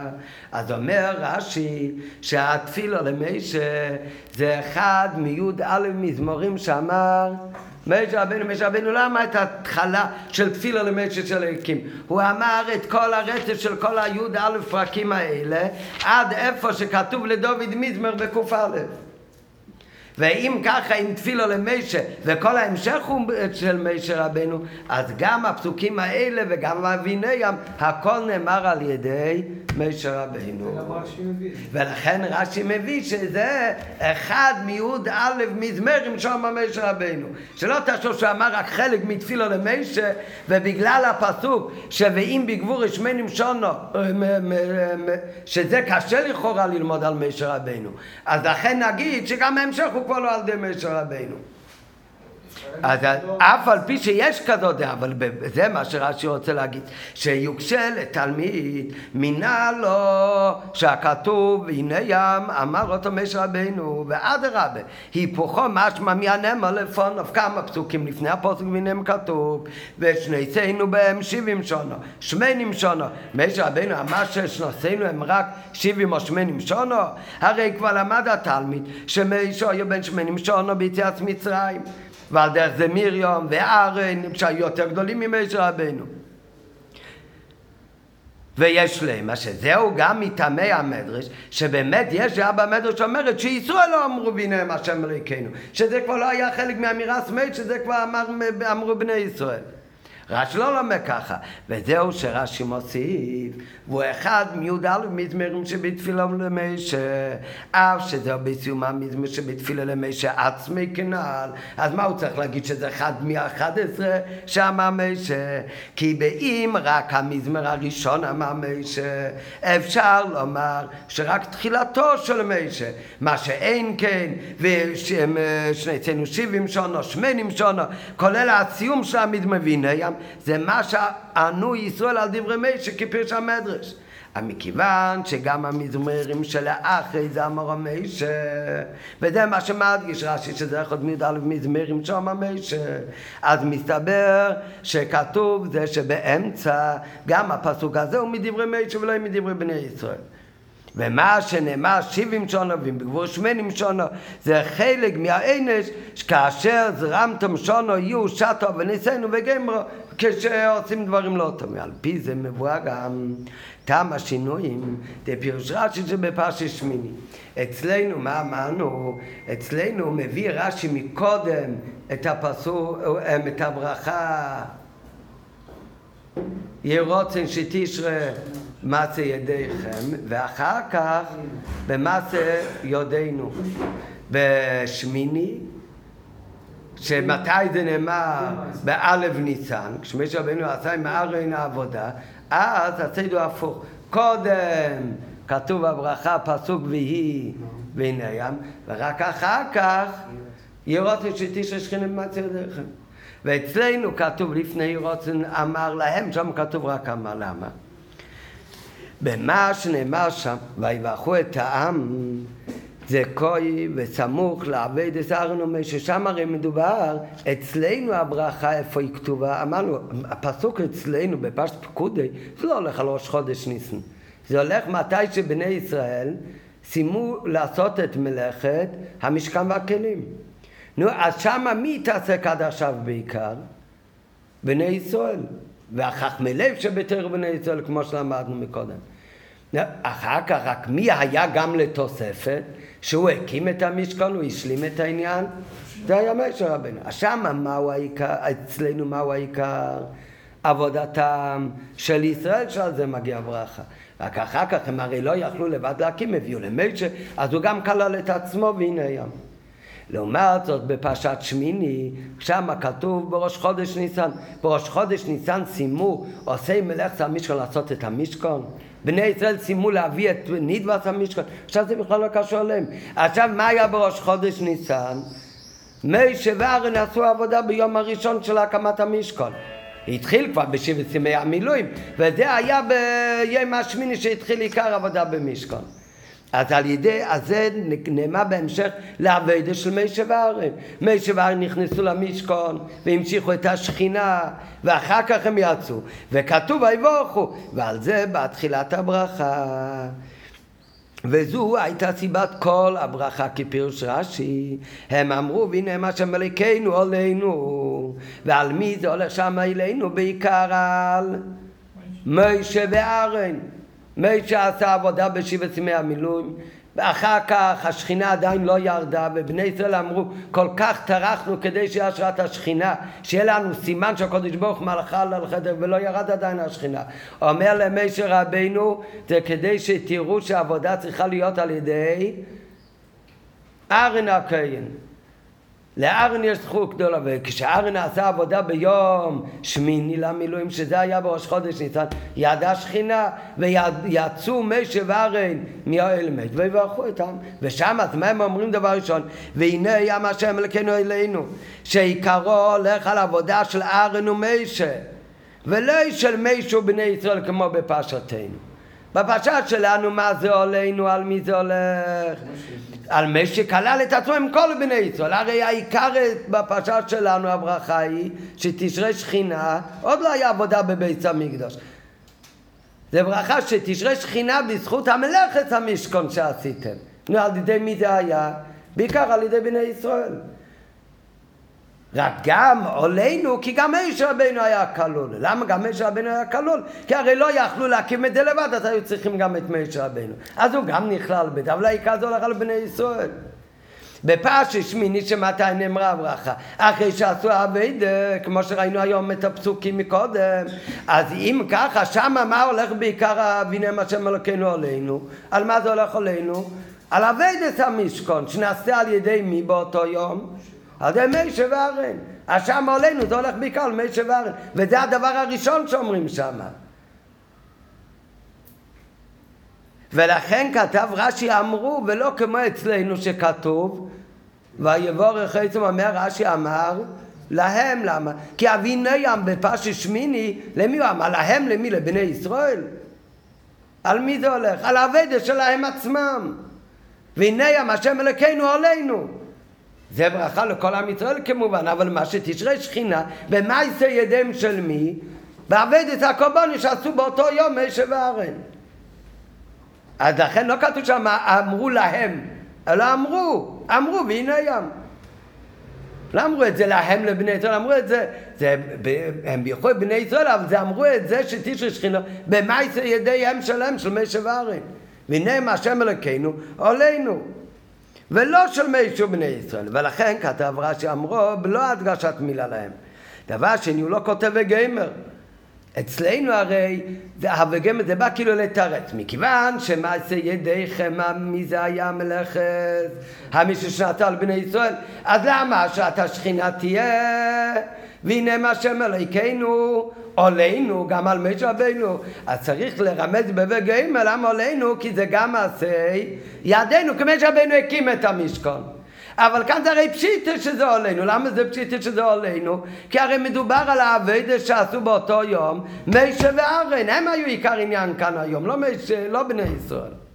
אז אומר רש"י שהתפילה למשה זה אחד מי"א מזמורים שאמר משה רבנו, משה רבנו אמר את ההתחלה של תפילה למשה של אלוקים? הוא אמר את כל הרצף של כל הי"א פרקים האלה עד איפה שכתוב לדוד מזמר בק"א ואם ככה עם תפילו למשה וכל ההמשך הוא של משה רבנו אז גם הפסוקים האלה וגם אביניים הכל נאמר על ידי משה רבנו. ולכן רש"י מביא שזה אחד מי"א מזמרים שם משה רבנו. שלא תחשוב שהוא אמר רק חלק מתפילו למשה ובגלל הפסוק ש"ואם בגבור ישמנים שונו" שזה קשה לכאורה ללמוד על משה רבנו. אז לכן נגיד שגם ההמשך הוא כבר לא על ידי משה רבינו. אז אף על פי שיש כזאת דעה, אבל זה מה שרש"י רוצה להגיד, שיוקשה לתלמיד, מינה לו שהכתוב הנה ים אמר אותו משה רבינו, ואדרבה, היפוכו משמע מהנמר לפוניו, כמה פסוקים לפני הפוסק והנה כתוב, ושניתנו בהם שבעים שונו, שמנים שונו, משה רבינו אמר ששנותינו הם רק שבעים או שמנים שונו, הרי כבר למד התלמיד שמשה היה בן שמנים שונו ביציאת מצרים ועל דרך זה מרים וארן שהיו יותר גדולים ממשה רבנו ויש להם, מה שזהו גם מטעמי המדרש, שבאמת יש דעה במדרש שאומרת שישראל לא אמרו ביניהם השם אלוהיכנו, שזה כבר לא היה חלק מאמירה סמית, שזה כבר אמר, אמרו בני ישראל. רש"י לא לומד ככה, וזהו שרש"י מוסיף, והוא אחד מי"א מזמרים שבתפילה למשה, אף שזהו בסיום המזמר שבתפילה למשה עצמי כנעל, אז מה הוא צריך להגיד שזה אחד מאחד עשרה? שאמר משה? כי באם רק המזמר הראשון אמר משה, אפשר לומר שרק תחילתו של משה, מה שאין כן, ושנצאנו שבעים שונו, שמנים שונו, כולל הסיום של המזמר והנה זה מה שענו ישראל על דברי משה כפירש המדרש. מכיוון שגם המזמרים של האחרי זה אמר המשה וזה מה שמדגיש רש"י שזה יכול להיות מי"א מזמרים שם המשה. אז מסתבר שכתוב זה שבאמצע גם הפסוק הזה הוא מדברי משה ולא מדברי בני ישראל. ומה שנאמר שבעים שונו ובגבור שמנים שונו זה חלק מהענש כאשר זרמתם שונו יהיו שטו וניסינו וגמרו כשעושים דברים לא טובים. על פי זה מבואה גם כמה שינויים, זה פירוש רש"י שבפרשי שמיני. אצלנו, מה אמרנו? אצלנו מביא רש"י מקודם את הפסוק, את הברכה יהיה רוצן שתשרה מעשה ידיכם, ואחר כך במעשה יודינו. בשמיני שמתי זה נאמר באלף ניסן, כשמשה רבנו עשה עם ארון העבודה, אז הסדר הפוך. קודם כתוב הברכה, פסוק ויהי והנה ים, ורק אחר כך את שתשע שכינה במציא ידיכם. ואצלנו כתוב לפני רוצן אמר להם, שם כתוב רק אמר למה. במה שנאמר שם, ויברכו את העם, זה קוי וסמוך לעבד את ארנו ששם הרי מדובר, אצלנו הברכה איפה היא כתובה, אמרנו, הפסוק אצלנו בפשט פקודי, זה לא הולך על ראש חודש ניסן, זה הולך מתי שבני ישראל סיימו לעשות את מלאכת המשכן והכלים. נו, אז שמה מי התעסק עד עכשיו בעיקר? בני ישראל. והחכמי לב שבתר בני ישראל, כמו שלמדנו מקודם. אחר כך, רק מי היה גם לתוספת? שהוא הקים את המשכון, הוא השלים את העניין? זה היה משה רבנו. אז שמה מהו העיקר, אצלנו מהו העיקר? עבודתם של ישראל, שעל זה מגיע ברכה. רק אחר כך הם הרי לא יכלו לבד להקים, הביאו למשה, אז הוא גם כלל את עצמו והנה ים. לעומת זאת בפרשת שמיני, שם כתוב בראש חודש ניסן, בראש חודש ניסן סיימו עושי מלאכת המשכון לעשות את המשכון. בני ישראל סיימו להביא את נדבס המשכון, עכשיו זה בכלל לא קשור אליהם. עכשיו מה היה בראש חודש ניסן? משה וארן עשו עבודה ביום הראשון של הקמת המשכון. התחיל כבר בשבט ימי המילואים, וזה היה ביום השמיני שהתחיל עיקר עבודה במשכון. אז על ידי, אז זה נאמר בהמשך לאביידה של מי שבארן. מי שבארן נכנסו למשכון והמשיכו את השכינה ואחר כך הם יצאו. וכתוב ויבורכו, ועל זה בתחילת הברכה. וזו הייתה סיבת כל הברכה כפירוש רש"י. הם אמרו, והנה מה שמלכנו עלינו. ועל מי זה הולך שם אלינו? בעיקר על מוישה וארן. משה עשה עבודה בשבעת ימי המילואים ואחר כך השכינה עדיין לא ירדה ובני ישראל אמרו כל כך טרחנו כדי שיהיה השראת השכינה שיהיה לנו סימן שהקדוש ברוך מלכה על החדר ולא ירד עדיין השכינה. אומר למשה רבינו זה כדי שתראו שהעבודה צריכה להיות על ידי ארן הכהן לארן יש זכות גדולה, וכשארן עשה עבודה ביום שמיני למילואים, שזה היה בראש חודש ניסן, ידעה שכינה, ויצאו משה וארן מהאוהל מת, ויברכו אותם. ושם, אז מה הם אומרים דבר ראשון? והנה ים השם אלוקינו אלינו, שעיקרו הולך על עבודה של ארן ומשה, ולא של משה ובני ישראל כמו בפרשתנו. בפרשת שלנו, מה זה עלינו, על מי זה הולך? על מי שכלל את עצמו עם כל בני ישראל. הרי העיקר בפרשה שלנו, הברכה היא, שתשרה שכינה, עוד לא היה עבודה בבית המקדוש. זה ברכה שתשרה שכינה בזכות המלאכת המשכון שעשיתם. נו, על ידי מי זה היה? בעיקר על ידי בני ישראל. רק גם עולנו, כי גם משה רבינו היה כלול. למה גם משה רבינו היה כלול? כי הרי לא יכלו להקים את זה לבד, אז היו צריכים גם את משה רבינו. אז הוא גם נכלל בזה, אבל העיקר זה הולך על בני ישראל. בפרשת שמיני שמתי נאמרה הברכה אחרי שעשו אביידה כמו שראינו היום את הפסוקים מקודם אז אם ככה שמה מה הולך בעיקר אביניהם השם אלוקינו עלינו על מה זה הולך עלינו? על אביידת המשכון שנעשה על ידי מי באותו יום? על זה משה וארן. אז שם עלינו זה הולך בעיקר על משה וארן. וזה הדבר הראשון שאומרים שם. ולכן כתב רש"י אמרו, ולא כמו אצלנו שכתוב, ויבורך עצם אומר רש"י אמר, להם למה? כי אבינם בפשע שמיני, למי הוא אמר? להם למי? לבני ישראל? על מי זה הולך? על האבדת שלהם עצמם. והנה ים השם אלוקינו עלינו. זה ברכה לכל עם ישראל כמובן, אבל מה שתשרה שכינה, במעשה ידיהם של מי? בעבד את הקורבן שעשו באותו יום משה וארן. אז לכן לא כתוב שם אמרו להם, אלא אמרו, אמרו והנה ים. לא אמרו את זה להם לבני ישראל, אמרו את זה, זה הם בייחוד בני ישראל, אבל זה אמרו את זה שתשרה שכינה במעשה ידיהם שלהם של משה וארן. והנה מה השם אלוקינו עלינו. ולא של מישהו בני ישראל. ולכן כתב רש"י אמרו בלא הדגשת מילה להם. דבר שני, הוא לא כותב וגמר. אצלנו הרי זה הווגמר זה בא כאילו לתרץ, מכיוון שמעשה ידיכם מי זה היה מלאכת המישהו שנטל בני ישראל, אז למה שאתה שכינה תהיה והנה מה שם אלוהיכנו עלינו גם על משה רבינו אז צריך לרמז בבגעים למה עלינו כי זה גם מעשה ידינו כמו שרבינו הקים את המשכון אבל כאן זה הרי פשיטה שזה עלינו. למה זה פשיטה שזה עלינו? כי הרי מדובר על האביידה שעשו באותו יום מישה וארן. הם היו עיקר עניין כאן היום, לא, מישה, לא בני ישראל.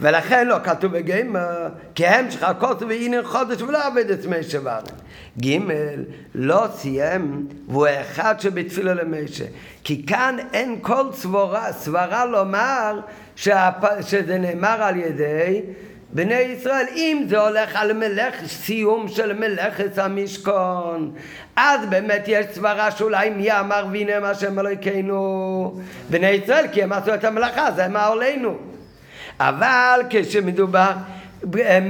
ולכן לא כתוב בגיימר, כי הם שלך כוסו והנה חודש ולא עבד את מישה וארן. ג' לא סיים והוא האחד שבתפילה למשה. כי כאן אין כל סברה, סברה לומר שהפ... שזה נאמר על ידי בני ישראל, אם זה הולך על מלאך, סיום של מלאכת המשכון, אז באמת יש סברה שאולי מי אמר והנה מה שהם אלוהינו בני ישראל, כי הם עשו את המלאכה, זה מה עלינו. אבל כשמדובר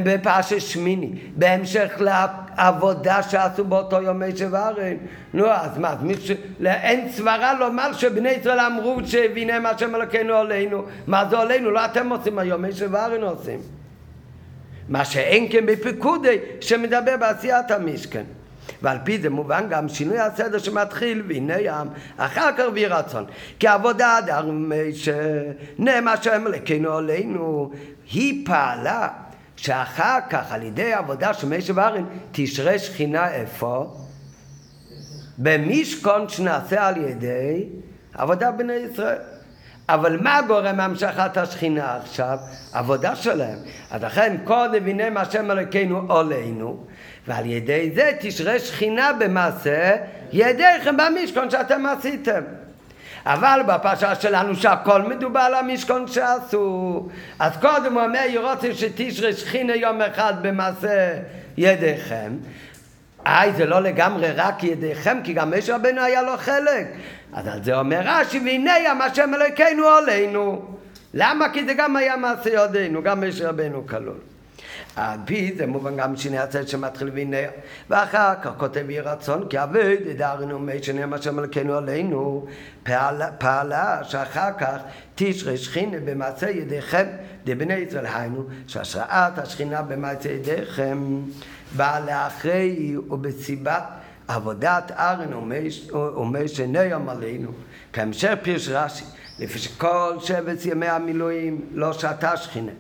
בפרשת שמיני, בהמשך לעבודה שעשו באותו יום משה וארן. נו, אז מה, אז מישהו, אין סברה לומר שבני ישראל אמרו שהבינה מה שהם אלוקינו עלינו. מה זה עלינו? לא אתם עושים היום, משה וארן עושים. מה שאין כן בפיקודי שמדבר בעשיית המשכן. ועל פי זה מובן גם שינוי הסדר שמתחיל והנה ים אחר כך ויהי רצון כי עבודה דר שנאמר שהם אלוקינו עלינו היא פעלה שאחר כך על ידי עבודה של מי שברן תשרה שכינה איפה? במשכון שנעשה על ידי עבודה בני ישראל אבל מה גורם המשכת השכינה עכשיו? עבודה שלהם. אז לכן קודם הנה השם אלוקינו עולנו ועל ידי זה תשרה שכינה במעשה ידיכם במשכון שאתם עשיתם. אבל בפרשה שלנו שהכל מדובר על המשכון שעשו. אז קודם הוא אומר, ירוצה שתשרה שכינה יום אחד במעשה ידיכם. איי, זה לא לגמרי רק ידיכם, כי גם משה רבנו היה לו חלק. אז על זה אומר רש"י, והנה ים השם אלוקינו עלינו. למה? כי זה גם היה מעשה ידינו, גם משה רבנו כלול. פי זה מובן גם שני הצד שמתחיל והנה ואחר כך כותב יהי רצון כי אבד דארנו מי שנאמר השם מלכנו עלינו פעלה, פעלה שאחר כך תשרה שכינה במעשה ידיכם דבני ישראל היינו שהשראת השכינה במעשה ידיכם באה לאחרי ובסיבת עבודת ארן ומי שנאמר עלינו כהמשך פירש רש"י לפי שכל שבץ ימי המילואים לא שתה שכינה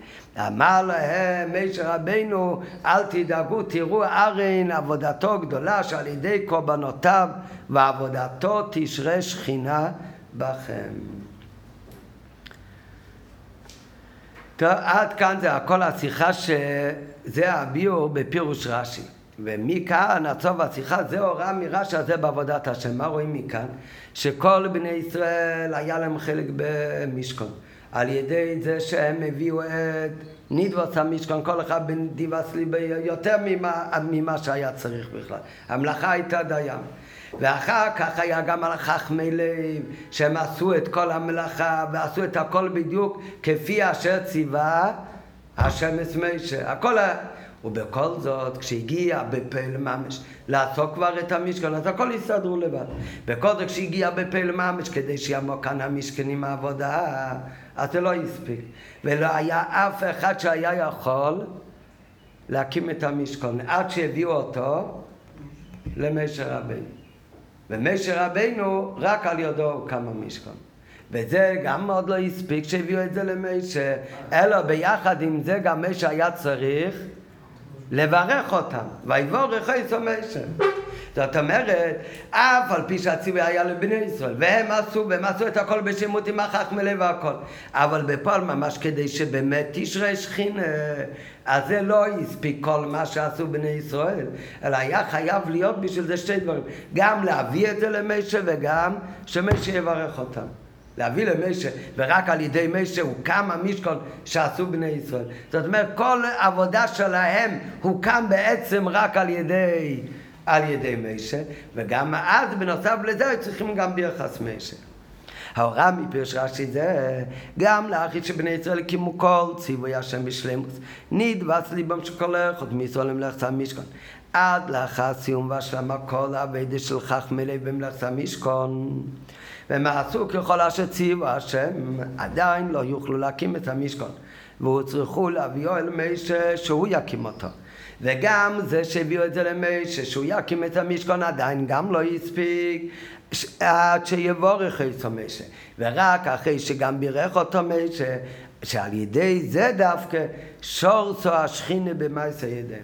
אמר להם משה רבינו אל תדאגו תראו ארן עבודתו גדולה שעל ידי קורבנותיו ועבודתו תשרה שכינה בכם. טוב, עד כאן זה הכל השיחה שזה הביאור בפירוש רש"י. ומכאן, עד השיחה, זה הוראה מרש"י הזה בעבודת השם. מה רואים מכאן? שכל בני ישראל היה להם חלק במשכון. על ידי זה שהם הביאו את נידבוס המשכון, כל אחד בנדיבס ליבי יותר ממה, ממה שהיה צריך בכלל. המלאכה הייתה דיין. ואחר כך היה גם על חכמי לב, שהם עשו את כל המלאכה ועשו את הכל בדיוק כפי אשר ציווה השם אסמיישה. הכל היה... ובכל זאת, כשהגיע בפעיל ממש לעשות כבר את המשכן, אז הכל יסתדרו לבד. בכל זאת, כשהגיע בפעיל ממש, כדי שיעמוד כאן המשכן עם העבודה, אז זה לא הספיק. ולא היה אף אחד שהיה יכול להקים את המשכון, עד שהביאו אותו למשה רבינו. ומשה רבינו, רק על ידו הוקם המשכון. וזה גם מאוד לא הספיק שהביאו את זה למשה, אלא ביחד עם זה גם משה היה צריך לברך אותם. ויבורך איסו משה. זאת אומרת, אף על פי שהציווי היה לבני ישראל, והם עשו, והם עשו את הכל בשמות עם החכמלה והכל, אבל בפועל ממש כדי שבאמת תשרה שכינה, אז זה לא הספיק כל מה שעשו בני ישראל, אלא היה חייב להיות בשביל זה שתי דברים, גם להביא את זה למשה וגם שמשה יברך אותם. להביא למשה, ורק על ידי משה הוקם המשכון שעשו בני ישראל. זאת אומרת, כל עבודה שלהם הוקם בעצם רק על ידי על ידי משה, וגם אז בנוסף לזה צריכים גם ביחס משה. ההוראה מפירוש רש"י זה גם לאחי שבני ישראל הקימו כל ציווי השם בשלמוס נדבס ליבם של כל איכות מישראל למלאכת המשכון עד לאחר סיום והשלמה כל העבודה של חכמי לב במלאכת המשכון והם עשו ככל אשר ציוו השם עדיין לא יוכלו להקים את המשכון והוצרכו להביאו אל משה שהוא יקים אותו וגם זה שהביאו את זה למשה, שהוא יקים את המשכון עדיין גם לא הספיק עד שיבורך את משה. ורק אחרי שגם בירך אותו משה, שעל ידי זה דווקא שורצו השכינה במעשה ידיהם.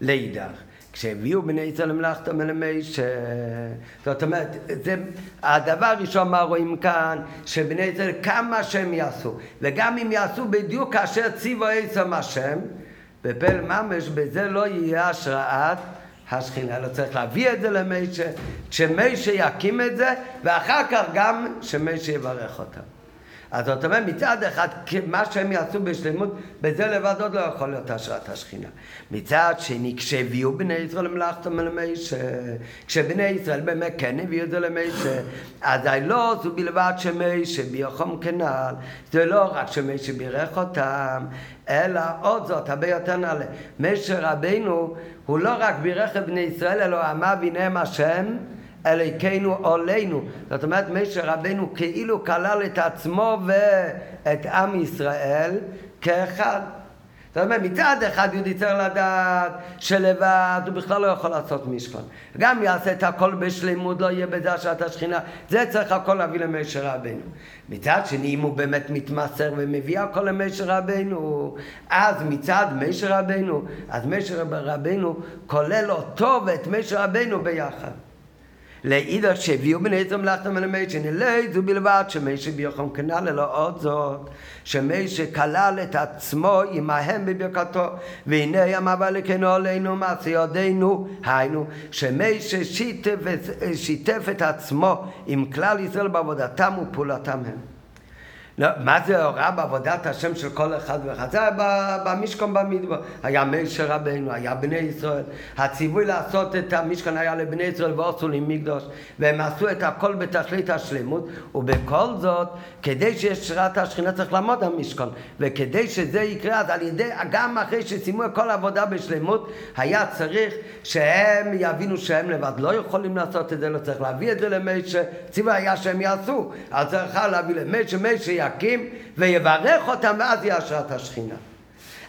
לאידך, כשהביאו בני ישראל למלאכת המלמש, זאת אומרת, זה הדבר הראשון מה רואים כאן, שבני ישראל כמה שהם יעשו, וגם אם יעשו בדיוק כאשר ציוו עצם השם, בפל ממש בזה לא יהיה השראת השכינה, אלא צריך להביא את זה למשה, שמשה יקים את זה, ואחר כך גם שמשה יברך אותם. אז זאת אומרת, מצד אחד, מה שהם יעשו בשלמות, בזה לבד עוד לא יכול להיות השראת השכינה. מצד שני, כשהביאו בני ישראל למלאכתם למיישה, כשבני ישראל באמת כן הביאו את זה למיישה, אז לא זו בלבד שמיישה ביחום כנעל, זה לא רק שמיישה בירך אותם, אלא עוד זאת, הרבה יותר נעלה. משה רבינו, הוא לא רק בירך את בני ישראל, אלא אמר ביניהם השם, אלוקינו עולנו. זאת אומרת, משה רבנו כאילו כלל את עצמו ואת עם ישראל כאחד. זאת אומרת, מצד אחד יהודי צריך לדעת שלבד הוא בכלל לא יכול לעשות משכון. גם יעשה את הכל בשלמות, לא יהיה בזה השעת השכינה. זה צריך הכל להביא למשה רבנו. מצד שני, אם הוא באמת מתמסר ומביא הכל למשה רבנו, אז מצד משה רבנו, אז משה רבנו כולל אותו ואת משה רבנו ביחד. לאידך שהביאו בני עזר מלאכתם אל המיישן, אלא זו בלבד שמיישן ביוחם כנ"ל, ללא עוד זאת, שמיישן כלל את עצמו עמהם בברכתו, והנה ימיו אלוקינו עלינו מעשי ידינו, היינו, שמיישן שיתף, שיתף את עצמו עם כלל ישראל בעבודתם ופעולתם הם. לא, מה זה הוראה בעבודת השם של כל אחד ואחד? זה היה במשכון במדבר. היה משה רבנו, היה בני ישראל. הציווי לעשות את המשכון היה לבני ישראל ועשו לי מקדוש. והם עשו את הכל בתכלית השלמות. ובכל זאת, כדי שיש שירת השכינה צריך לעמוד המשכון. וכדי שזה יקרה, אז על ידי, גם אחרי שסיימו את כל העבודה בשלמות, היה צריך שהם יבינו שהם לבד לא יכולים לעשות את זה, לא צריך להביא את זה למשה. ציווי היה שהם יעשו. אז צריך להביא למשה, משה יקים ויברך אותם ואז יהיה השראת השכינה.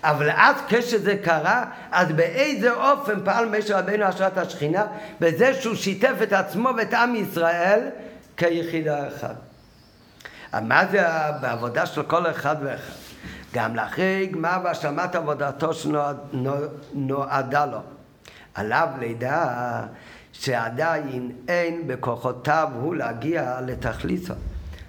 אבל אז כשזה קרה, אז באיזה אופן פעל משה רבינו השראת השכינה? בזה שהוא שיתף את עצמו ואת עם ישראל כיחידה אחת. מה זה בעבודה של כל אחד ואחד? גם לאחרי גמר והשלמת עבודתו שנועדה לו. עליו לידע שעדיין אין בכוחותיו הוא להגיע לתכליתו.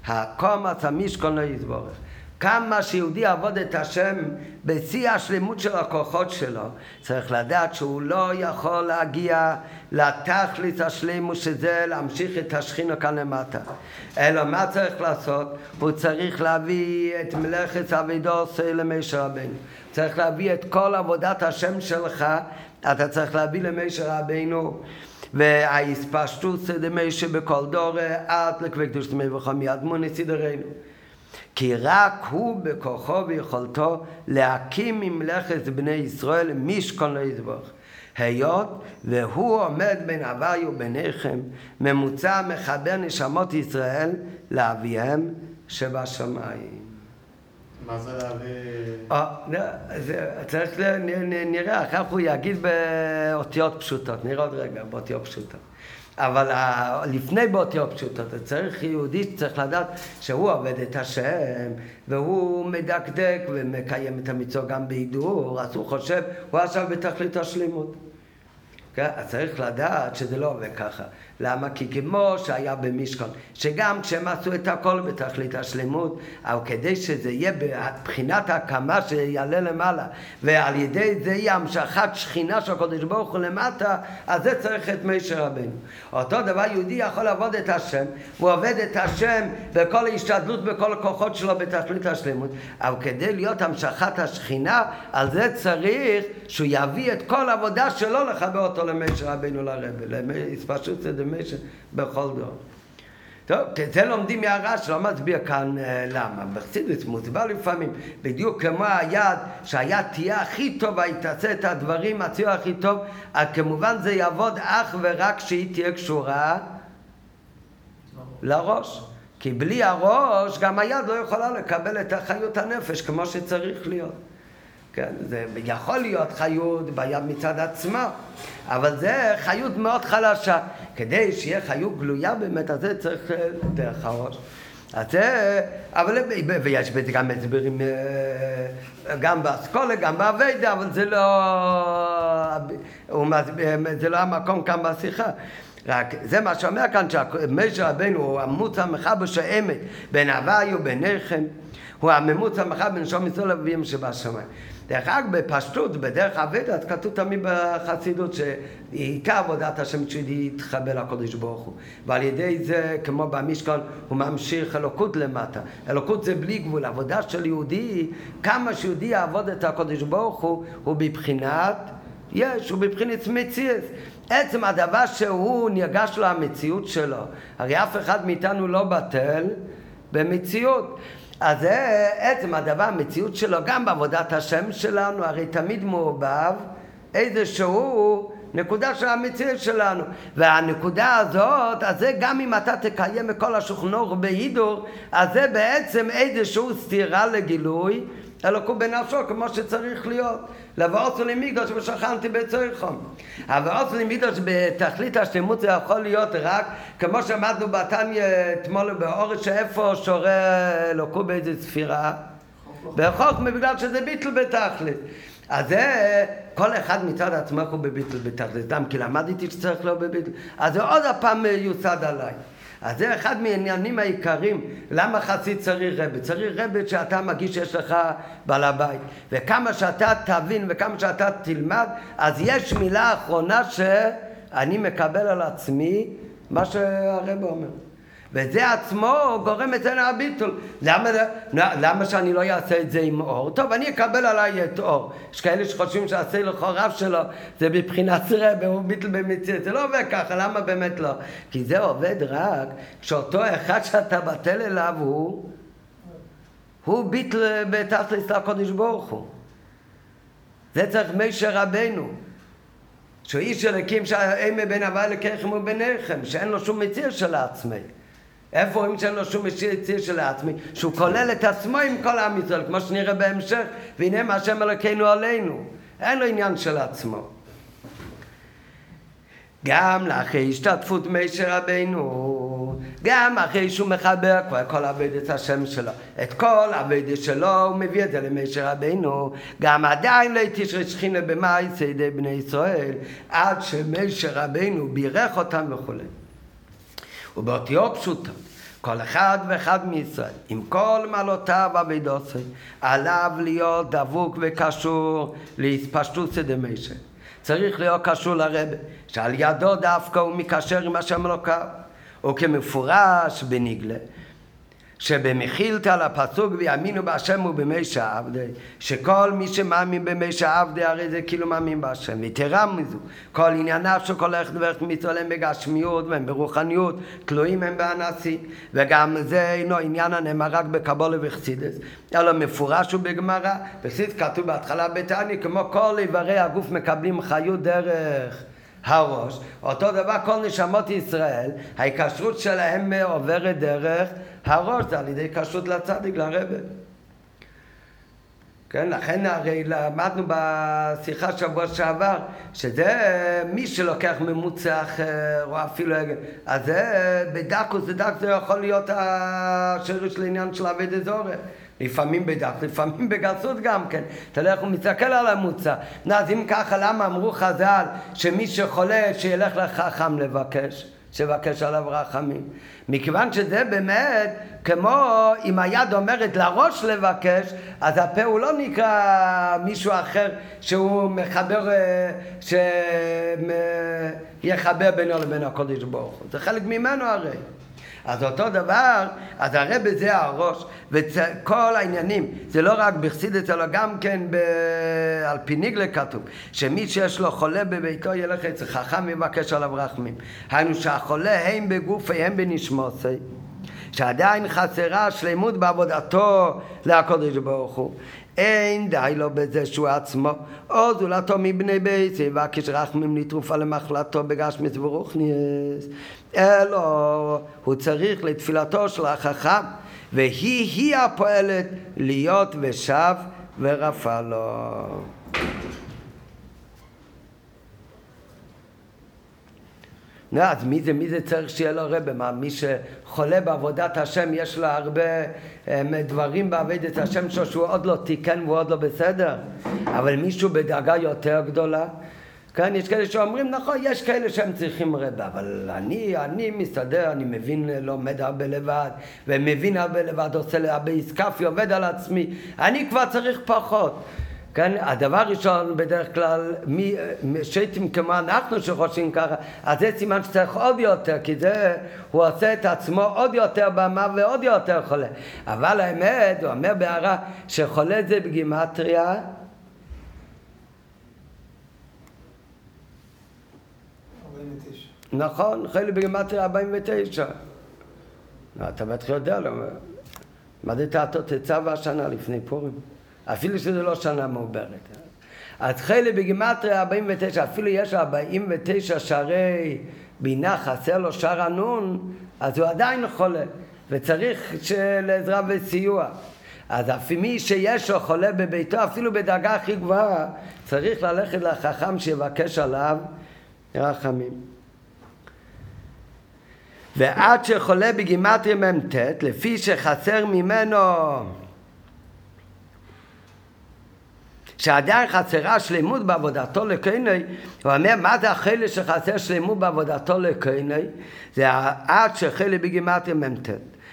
הקומץ המשכון לא יסבורך. כמה שיהודי יעבוד את השם בשיא השלמות של הכוחות שלו, צריך לדעת שהוא לא יכול להגיע לתכלית השלמות שזה להמשיך את השכינה כאן למטה. אלא מה צריך לעשות? הוא צריך להביא את מלאכת אבידוס למשה רבינו. צריך להביא את כל עבודת השם שלך, אתה צריך להביא למשה רבינו. והאספשטוס דמי שבכל דור עד לקווי קדוש דמי וכל מיד מוני סדרנו. כי רק הוא בכוחו ויכולתו להקים ממלכת בני ישראל משכון לא ידבוך. היות והוא עומד בין הוואי וביניכם ממוצע מחבר נשמות ישראל לאביהם שבשמיים. מה זה להביא... אה, צריך, נראה, אחר כך הוא יגיד באותיות פשוטות, נראה עוד רגע באותיות פשוטות. אבל לפני באותיות פשוטות, צריך יהודי צריך לדעת שהוא עובד את השם, והוא מדקדק ומקיים את המצווה גם בהידור, אז הוא חושב, הוא עכשיו בתכלית השלימות. כן? אז צריך לדעת שזה לא עובד ככה. למה? כי כמו שהיה במשכון, שגם כשהם עשו את הכל בתכלית השלמות, אבל כדי שזה יהיה בבחינת ההקמה שיעלה למעלה, ועל ידי זה יהיה המשכת שכינה של הקדוש ברוך הוא למטה, אז זה צריך את מישר רבנו. אותו דבר יהודי יכול לעבוד את השם, הוא עובד את השם בכל ההשתדלות, בכל הכוחות שלו בתכלית השלמות, אבל כדי להיות המשכת השכינה, על זה צריך שהוא יביא את כל העבודה שלו לחבר אותו למישר רבנו לרבה, פשוט זה משה בכל דור. טוב, את זה לומדים מהרש, לא מצביע כאן אה, למה. בחסידות מוסבר לפעמים, בדיוק כמו היד, שהיד תהיה הכי טובה, היא תעשה את הדברים, הציור הכי טוב, אז כמובן זה יעבוד אך ורק כשהיא תהיה קשורה לראש. כי בלי הראש גם היד לא יכולה לקבל את החיות הנפש כמו שצריך להיות. כן, זה יכול להיות חיות ביד מצד עצמה, אבל זה חיות מאוד חלשה. כדי שיהיה חיות גלויה באמת, אז זה צריך אה, דרך הראש. אז זה, אבל ויש בזה גם הסברים, אה, גם באסכולה, גם באביידה, אבל זה לא, זה לא המקום כאן בשיחה. רק זה מה שאומר כאן שמשה רבנו הוא המוצא המחבר שהאמת בין הוואי וביניכם הוא הממוצע המחבר בין שום ישראל לאביהם שבשמיים דרך אגב, בפשטות, בדרך אבדת, כתוב תמיד בחסידות שעיקר עבודת השם שלי יתחבר לקודש ברוך הוא. ועל ידי זה, כמו במשכן, הוא ממשיך אלוקות למטה. אלוקות זה בלי גבול. עבודה של יהודי, כמה שיהודי יעבוד את הקודש ברוך הוא, הוא בבחינת יש, הוא בבחינת מציאס. עצם הדבר שהוא ניגש למציאות שלו, הרי אף אחד מאיתנו לא בטל במציאות. אז זה עצם הדבר, המציאות שלו, גם בעבודת השם שלנו, הרי תמיד מעובב איזשהו נקודה של המציאות שלנו. והנקודה הזאת, אז זה גם אם אתה תקיים את כל השוכנוך בהידור, אז זה בעצם איזשהו סתירה לגילוי אלוקו בנפשו כמו שצריך להיות. לבעוץ למיגדוש ושכנתי בצריכם. הבעוץ למיגדוש בתכלית השלמות זה יכול להיות רק כמו שעמדנו בתניא אתמול באורש שאיפה שורה אלוקו באיזה ספירה? בחוכמה בגלל שזה ביטל בתכלית. אז זה כל אחד מצד עצמו הוא בביטל בתכלית. כי למדתי שצריך להיות בביטל. אז זה עוד הפעם יוסד עליי. אז זה אחד מהעניינים העיקריים, למה חסיד צריך רבי? צריך רבי שאתה מגיש שיש לך בעל הבית. וכמה שאתה תבין וכמה שאתה תלמד, אז יש מילה אחרונה שאני מקבל על עצמי מה שהרבי אומר. וזה עצמו גורם אצלנו הביטול. למה, למה שאני לא אעשה את זה עם אור? טוב, אני אקבל עליי את אור. יש כאלה שחושבים שהסי רב שלו זה מבחינת רבה, הוא ביטל במציאות. זה לא עובד ככה, למה באמת לא? כי זה עובד רק כשאותו אחד שאתה בטל אליו הוא, הוא ביטל בתכלס לקודש ברוך הוא. זה צריך משה רבנו. שהוא איש אלוקים שהאימה בין הווה לקרחם וביניכם, שאין לו שום מציר של עצמי. איפה רואים שאין לו שום יציר של עצמי? שהוא כולל את עצמו עם כל עם ישראל, כמו שנראה בהמשך, והנה מה השם אלוקינו עלינו. אין לו עניין של עצמו. גם לאחרי השתתפות משה רבינו, גם אחרי שהוא מחבר כבר כל עבודת השם שלו, את כל עבודת שלו הוא מביא את זה למשה רבינו, גם עדיין לא תשרה שכינה במאי ידי בני ישראל, עד שמשה רבינו בירך אותם וכולי. ובאותיו פשוטו, כל אחד ואחד מישראל, עם כל מעלותיו ואבידוסי, עליו להיות דבוק וקשור להתפשטות דמשה. צריך להיות קשור לרבה, שעל ידו דווקא הוא מקשר עם השם אלוקיו, וכמפורש בניגלה. שבמחילתא לפסוק ויאמינו בהשם ובמי שעבדי שכל מי שמאמין במי שעבדי הרי זה כאילו מאמין בהשם. יתרה מזו כל ענייניו של כל איך דברך מצווה הם בגשמיות והם ברוחניות תלויים הם באנסי וגם זה אינו עניין הנאמר רק בקבולה וחסידס אלא מפורש ובגמרא. בחסידס כתוב בהתחלה בתעני כמו כל איברי הגוף מקבלים חיות דרך הראש, אותו דבר כל נשמות ישראל, ההיקשרות שלהם עוברת דרך הראש, זה על ידי כשרות לצדיק, לרבה. כן, לכן הרי למדנו בשיחה שבוע שעבר, שזה מי שלוקח ממוצע אחר, או אפילו... אז זה בדקוס, דק, זה יכול להיות השירוש לעניין של אבי דזורי. לפעמים בדק, לפעמים בגסות גם כן. אתה יודע איך הוא מסתכל על המוצא. אז אם ככה, למה אמרו חז"ל שמי שחולה, שילך לחכם לבקש? שיבקש עליו רחמים. מכיוון שזה באמת כמו אם היד אומרת לראש לבקש, אז הפה הוא לא נקרא מישהו אחר שהוא מחבר, אה, שיחבר בינו לבין הקודש ברוך הוא. זה חלק ממנו הרי. אז אותו דבר, אז הרי בזה הראש, וכל העניינים, זה לא רק בחסידס, אלא גם כן ב... על פי ניגלה כתוב, שמי שיש לו חולה בביתו ילך אצל חכם ויבקש עליו רחמים. היינו שהחולה הם בגופי, הם בנשמוסי. שעדיין חסרה שלמות בעבודתו לקודש ברוך הוא. אין די לו בזה שהוא עצמו, או זולתו מבני בית, יבקש רחמים לתרופה למחלתו בגשמיס ורוחניאס. אלו הוא צריך לתפילתו של החכם, והיא-היא הפועלת להיות ושב ורפא לו. נו, אז מי זה, מי זה צריך שיהיה לו רבה? מה, מי שחולה בעבודת השם, יש לו הרבה הם, דברים בעבודת השם שלו שהוא עוד לא תיקן והוא עוד לא בסדר? אבל מישהו בדרגה יותר גדולה? כן, יש כאלה שאומרים, נכון, יש כאלה שהם צריכים רבה, אבל אני, אני מסתדר, אני מבין, לומד הרבה לבד, ומבין הרבה לבד, עושה הרבה עסקפי, עובד על עצמי, אני כבר צריך פחות. כן, הדבר הראשון בדרך כלל, מי, שייטים כמו אנחנו שחושבים ככה, אז זה סימן שצריך עוד יותר, כי זה, הוא עושה את עצמו עוד יותר במה ועוד יותר חולה. אבל האמת, הוא אומר בהערה, שחולה זה בגימטריה נכון, חלק בגימטריה 49. לא, אתה בטח יודע, לא, מה זה תעתו תצא והשנה לפני פורים? אפילו שזה לא שנה מעוברת. אז חלק בגימטריה 49, אפילו יש 49 שערי בינה, חסר לו שער הנון, אז הוא עדיין חולה, וצריך לעזרה וסיוע. אז אפילו מי שיש לו חולה בביתו, אפילו בדרגה הכי גבוהה, צריך ללכת לחכם שיבקש עליו רחמים. ועד שחולה בגימטריה מ"ט, לפי שחסר ממנו שעדיין חסרה שלמות בעבודתו לקייני, הוא אומר, מה זה החלק שחסר שלמות בעבודתו לקייני? זה עד שחלק בגימטריה מ"ט,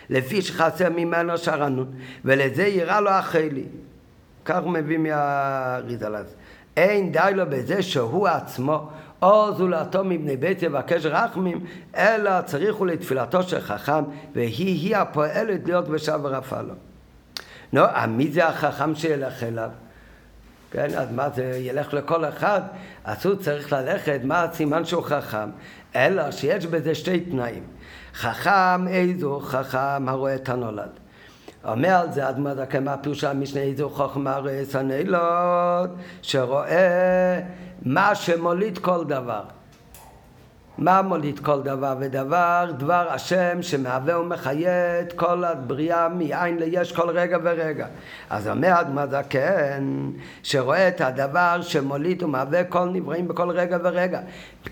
לפי שחסר ממנו שרנות, ולזה יראה לו החלי. כך הוא מביא מהריזל הזה. אין די לו בזה שהוא עצמו או זולתו מבני בית יבקש רחמים, אלא צריך הוא לתפילתו של חכם, והיא-היא הפועלת להיות בשב ורפא לו. נו, מי זה החכם שילך אליו? כן, אז מה זה ילך לכל אחד? אז הוא צריך ללכת, מה הסימן שהוא חכם? אלא שיש בזה שתי תנאים. חכם איזו חכם הרואה את הנולד. אומר על זה אדמה דקה מה פירוש המשנה איזו חוכמה את הנולד שרואה מה שמוליד כל דבר. מה מוליד כל דבר ודבר? דבר השם שמהווה ומחיה את כל הבריאה מאין ליש כל רגע ורגע. אז אומר אדמה זקן שרואה את הדבר שמוליד ומהווה כל נבראים בכל רגע ורגע.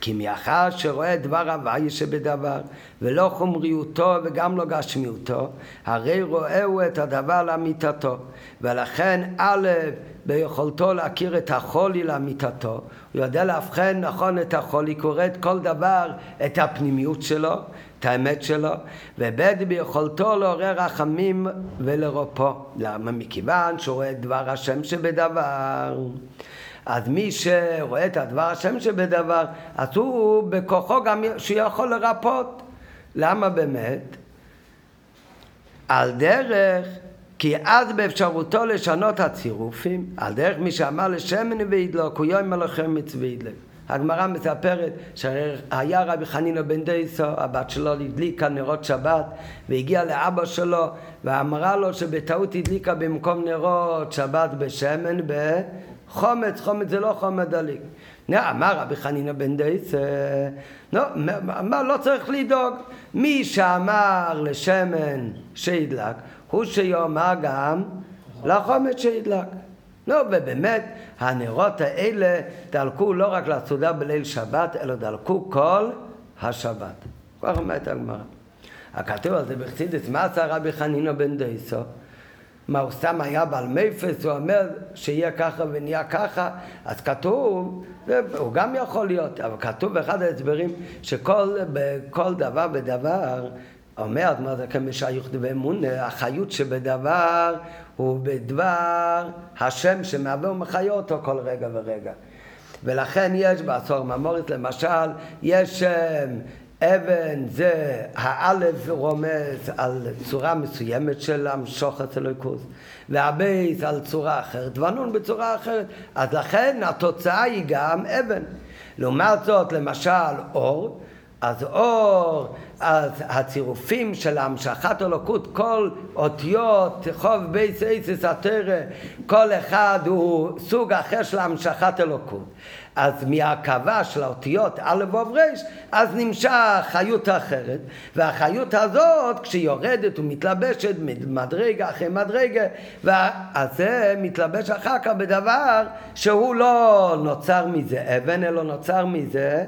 כי מאחר שרואה דבר הוואי שבדבר ולא חומריותו וגם לא גשמיותו, הרי רואה הוא את הדבר לאמיתתו. ולכן א' ביכולתו להכיר את החולי לאמיתתו, הוא יודע לאבחן נכון את החולי, קורא את כל דבר, את הפנימיות שלו, את האמת שלו, וב' ביכולתו לעורר רחמים ולרופו. למה? מכיוון שהוא רואה את דבר השם שבדבר. אז מי שרואה את הדבר השם שבדבר, אז הוא בכוחו גם שיכול לרפות. למה באמת? על דרך כי אז באפשרותו לשנות הצירופים, על דרך מי שאמר לשמן וידלוק, הוא יום מלאכם מצווה ידלק. הגמרא מספרת שהיה רבי חנינא בן דייסו, הבת שלו הדליקה נרות שבת, והגיעה לאבא שלו ואמרה לו שבטעות הדליקה במקום נרות שבת בשמן בחומץ, חומץ זה לא חומץ דליק. אמר רבי חנינא בן דייסה, לא, אמר לא צריך לדאוג, מי שאמר לשמן שידלק הוא שיאמר גם לחומץ שידלק. לא, ובאמת, הנרות האלה דלקו לא רק לסעודה בליל שבת, אלא דלקו כל השבת. כך אומרת הגמרא. הכתוב על זה בחסידס, מה עשה רבי חנינא בן דייסו? מה הוא סתם היה בעל מייפס, הוא אומר שיהיה ככה ונהיה ככה, אז כתוב, הוא גם יכול להיות, אבל כתוב באחד ההסברים שכל דבר ודבר אומר מה זה כמשייך ואמונה, החיות שבדבר הוא בדבר השם שמהווה ומחיה אותו כל רגע ורגע. ולכן יש בעשור ממורית למשל, יש אבן זה האלף רומז על צורה מסוימת של המשוחת אלוקות והבייס על צורה אחרת והנון בצורה אחרת. אז לכן התוצאה היא גם אבן. לעומת זאת למשל אור. אז אור, אז הצירופים של המשכת אלוקות, כל אותיות, כ"ף בית אותיות התורה, כל אחד הוא סוג אחר של המשכת אלוקות. אז מההרכבה של האותיות א' ו' ר', אז נמשך חיות אחרת, והחיות הזאת כשהיא יורדת ומתלבשת מדרגה אחרי מדרגה, אז זה מתלבש אחר כך בדבר שהוא לא נוצר מזה אבן, אלא נוצר מזה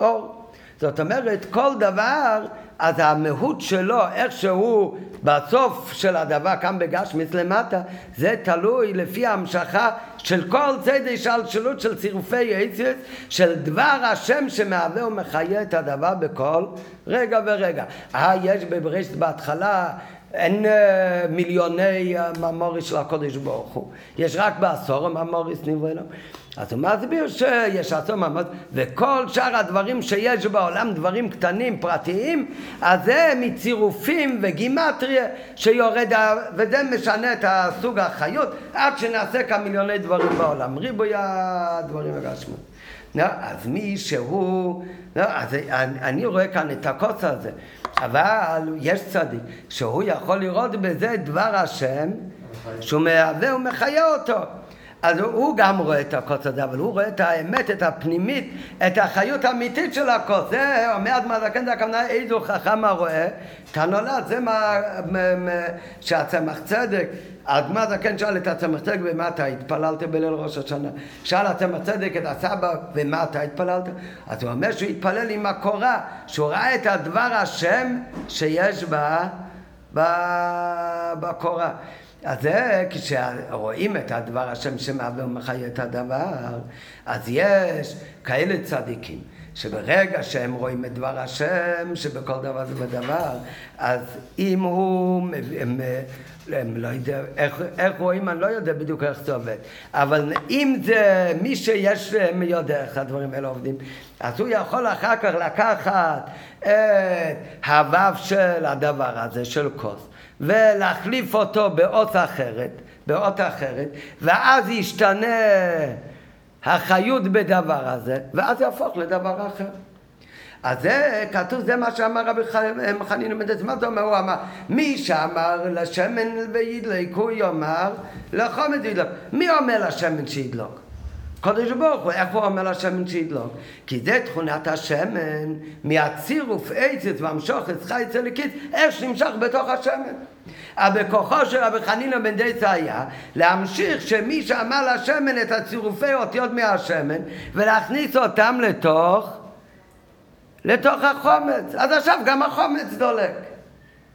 אור. זאת אומרת, כל דבר, אז המהות שלו, איך שהוא בסוף של הדבר, כאן בגשמיס למטה, זה תלוי לפי ההמשכה של כל צדי השתלשלות של צירופי עצת, של דבר השם שמהווה ומחיה את הדבר בכל רגע ורגע. אה, יש בברשת בהתחלה אין אה, מיליוני אה, מאמרות של הקדוש ברוך הוא. יש רק בעשרה מאמרות נברא העולם. אז הוא מסביר שיש עשרה מאמרות, וכל שאר הדברים שיש בעולם, דברים קטנים, פרטיים, אז זה מצירופים וגימטריה שיורד, וזה משנה את הסוג החיות, עד שנעשה כמיליוני דברים בעולם. ריבוי הדברים הגשמו. אז מי שהוא, אז אני רואה כאן את הכוס הזה. אבל יש צדיק שהוא יכול לראות בזה דבר השם שהוא מהווה ומחיה אותו. אז הוא גם רואה את הכוס הזה, אבל הוא רואה את האמת, את הפנימית, את החיות האמיתית של הכוס. זה אומר אדמה זקן, זה הכוונה איזו חכם הרואה את הנולד, זה מה שהצמח צדק. אדמה זקן שאל את הצמח צדק ומה אתה התפללת בליל ראש השנה. שאל הצמח צדק את הסבא ומה אתה התפללת? אז הוא אומר שהוא התפלל עם הקורה, שהוא ראה את הדבר השם שיש בה, בקורה. אז זה כשרואים את הדבר השם שמהווה ומחיה את הדבר, אז יש כאלה צדיקים. שברגע שהם רואים את דבר השם, שבכל דבר זה בדבר, אז אם הוא, הם, הם לא יודע, איך, איך רואים, אני לא יודע בדיוק איך זה עובד, אבל אם זה מי שיש יודע איך הדברים האלה עובדים, אז הוא יכול אחר כך לקחת את הוו של הדבר הזה, של כוס, ולהחליף אותו באות אחרת, באות אחרת, ואז ישתנה החיות בדבר הזה, ואז יהפוך לדבר אחר. אז זה כתוב, זה מה שאמר רבי חנין בן מה זה אומר? הוא אמר, מי שאמר לשמן וידלק, הוא יאמר לחומד וידלק. מי אומר לשמן שידלוק? קודש ברוך הוא, איך הוא אומר לשמן שידלוק? כי זה תכונת השמן מהצירוף עצת והמשוכת חייץ אליקית, איך שנמשך בתוך השמן. אבל בכוחו של רבי חנינא בן דייסה היה להמשיך שמי שאמר לשמן את הצירופי אותיות מהשמן ולהכניס אותם לתוך לתוך החומץ. אז עכשיו גם החומץ דולק.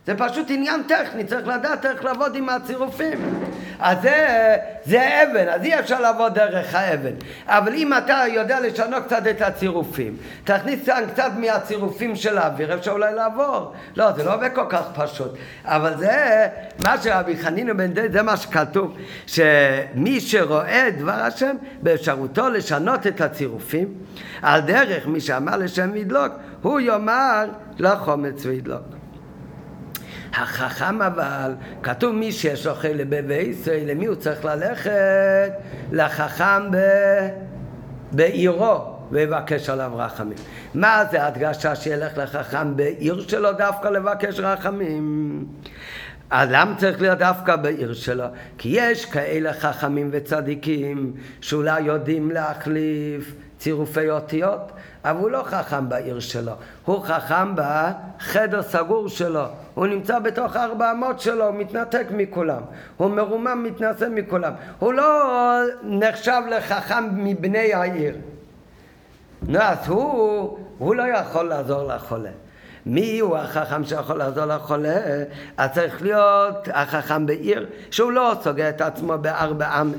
זה פשוט עניין טכני, צריך לדעת איך לעבוד עם הצירופים. אז זה, זה אבן, אז אי אפשר לעבוד דרך האבן. אבל אם אתה יודע לשנות קצת את הצירופים, תכניס כאן קצת מהצירופים של האוויר, אפשר אולי לעבור. לא, זה לא עובד כל כך פשוט. אבל זה מה שרבי חנינא בן די, זה מה שכתוב, שמי שרואה דבר השם, באפשרותו לשנות את הצירופים, על דרך מי שאמר לשם ידלוק, הוא יאמר לחומץ וידלוק. החכם אבל, כתוב מי שיש לו חלק בבייסי, למי הוא צריך ללכת? לחכם ב... בעירו. ויבקש עליו רחמים. מה זה הדגשה שילך לחכם בעיר שלו דווקא לבקש רחמים? אז למה צריך להיות דווקא בעיר שלו? כי יש כאלה חכמים וצדיקים שאולי יודעים להחליף צירופי אותיות, אבל הוא לא חכם בעיר שלו, הוא חכם בחדר סגור שלו, הוא נמצא בתוך ארבע אמות שלו, הוא מתנתק מכולם, הוא מרומם, מתנשא מכולם, הוא לא נחשב לחכם מבני העיר. נו, אז הוא, הוא לא יכול לעזור לחולה. מי הוא החכם שיכול לעזור לחולה? אז צריך להיות החכם בעיר, שהוא לא סוגר את עצמו בארבע אמס.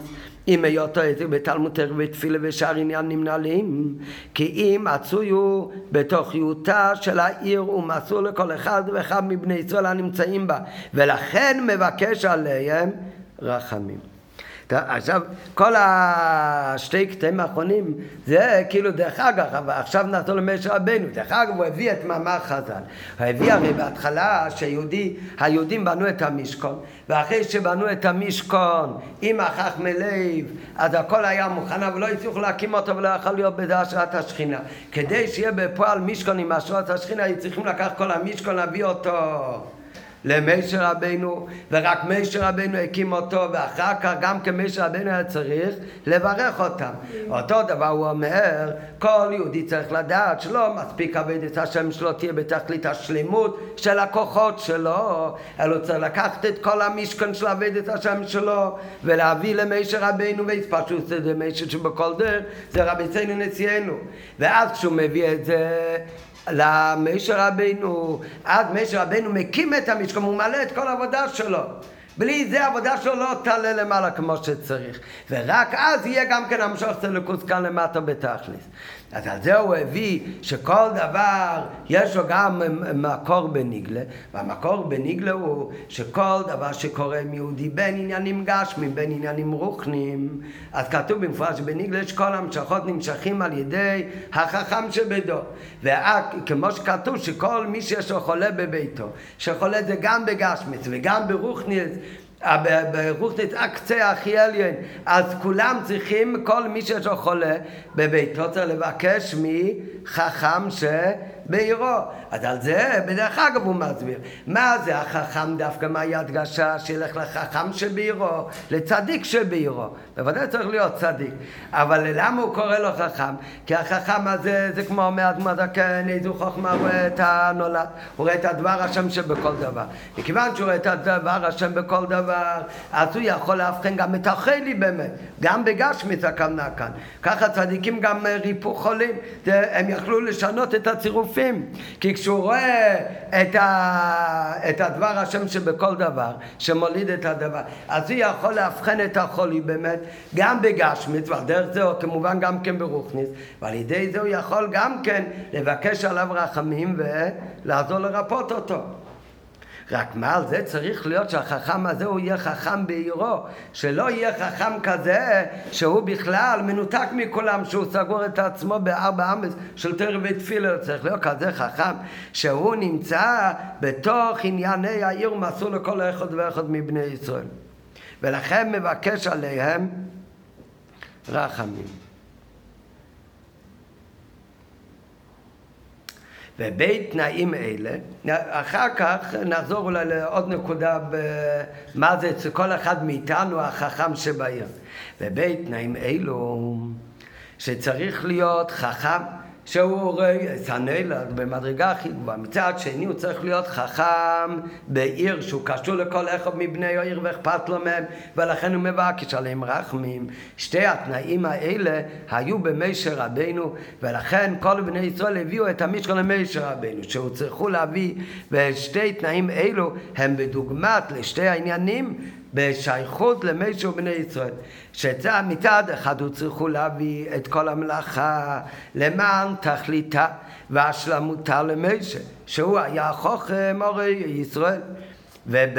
אם היותו איזה בתלמוד תרא ותפילה ושאר עניין נמנעים כי אם מצוי הוא בתוך יותה של העיר ומסור לכל אחד ואחד מבני ישראל הנמצאים בה ולכן מבקש עליהם רחמים עכשיו, כל השתי קטעים האחרונים זה כאילו דרך אגב, עכשיו נחזור למשה רבנו, דרך אגב הוא הביא את מאמר חז"ל, הוא הביא הרי בהתחלה שהיהודים בנו את המשכון, ואחרי שבנו את המשכון עם החכמי לב, אז הכל היה מוכן, אבל לא הצליחו להקים אותו ולא יכול להיות בהשראת השכינה. כדי שיהיה בפועל משכון עם השראת השכינה, היו צריכים לקחת כל המשכון, להביא אותו למשה רבנו, ורק משה רבנו הקים אותו, ואחר כך גם כמשה רבנו היה צריך לברך אותם. אותו דבר הוא אומר, כל יהודי צריך לדעת שלא מספיק עבודת השם שלו תהיה בתכלית השלמות של הכוחות שלו, אלא צריך לקחת את כל המשכן של עבודת השם שלו, ולהביא למשה רבנו, והתפשוט זה משה שבכל דרך, זה רבי ציינו נשיאנו. ואז כשהוא מביא את זה למשה רבינו, אז משה רבינו מקים את המשכן, הוא מעלה את כל העבודה שלו. בלי זה העבודה שלו לא תעלה למעלה כמו שצריך. ורק אז יהיה גם כן המשוך צלקוס כאן למטה בתכלס. אז על זה הוא הביא שכל דבר יש לו גם מקור בניגלה, והמקור בניגלה הוא שכל דבר שקורה עם יהודי בין עניינים גשמים, בין עניינים רוחנים, אז כתוב במפורש שבניגלה שכל המשכות נמשכים על ידי החכם שבדו. וכמו שכתוב שכל מי שיש לו חולה בביתו, שחולה זה גם בגשמית וגם ברוחניס, ברוחניס הקצה הכי עליין, אז כולם צריכים, כל מי שיש לו חולה בביתו צריך לבקש מחכם ש... בעירו. אז על זה, בדרך אגב הוא מסביר. מה זה החכם דווקא, מהי הדגשה שילך לחכם שבעירו, לצדיק שבעירו. בוודאי צריך להיות צדיק. אבל למה הוא קורא לו חכם? כי החכם הזה, זה כמו אומר אדמת הקן, איזו חוכמה רואה את הנולד. הוא רואה את הדבר השם שבכל דבר. מכיוון שהוא רואה את הדבר השם בכל דבר, אז הוא יכול לאבחן גם את החלי באמת. גם בגשמית הכוונה כאן. ככה צדיקים גם ריפו חולים. הם יכלו לשנות את הצירופים. יפים. כי כשהוא רואה את, ה, את הדבר השם שבכל דבר, שמוליד את הדבר, אז הוא יכול לאבחן את החולי באמת, גם בגשמית, ועל דרך זה כמובן גם כן ברוכניס, ועל ידי זה הוא יכול גם כן לבקש עליו רחמים ולעזור לרפות אותו. רק מה על זה צריך להיות שהחכם הזה הוא יהיה חכם בעירו, שלא יהיה חכם כזה שהוא בכלל מנותק מכולם, שהוא סגור את עצמו בארבע אמס של תרא ותפילה, צריך להיות כזה חכם שהוא נמצא בתוך ענייני העיר ומסור לכל אחד ואחד מבני ישראל. ולכן מבקש עליהם רחמים. ובית תנאים אלה, אחר כך נחזור אולי לעוד נקודה במה זה אצל כל אחד מאיתנו החכם שבעיר. ובית תנאים אלו שצריך להיות חכם שהוא סנלה במדרגה הכי גבוהה. מצד שני הוא צריך להיות חכם בעיר שהוא קשור לכל אחד מבני העיר ואכפת לו מהם ולכן הוא מבקש עליהם רחמים. שתי התנאים האלה היו במשר רבינו ולכן כל בני ישראל הביאו את המשכון למשר רבינו שהוא צריכו להביא ושתי תנאים אלו הם בדוגמת לשתי העניינים בשייכות למי בני ישראל. שזה מצד אחד הוא צריכו להביא את כל המלאכה למען תכליתה והשלמותה למשה, שהוא היה החוכם הורי ישראל. וב'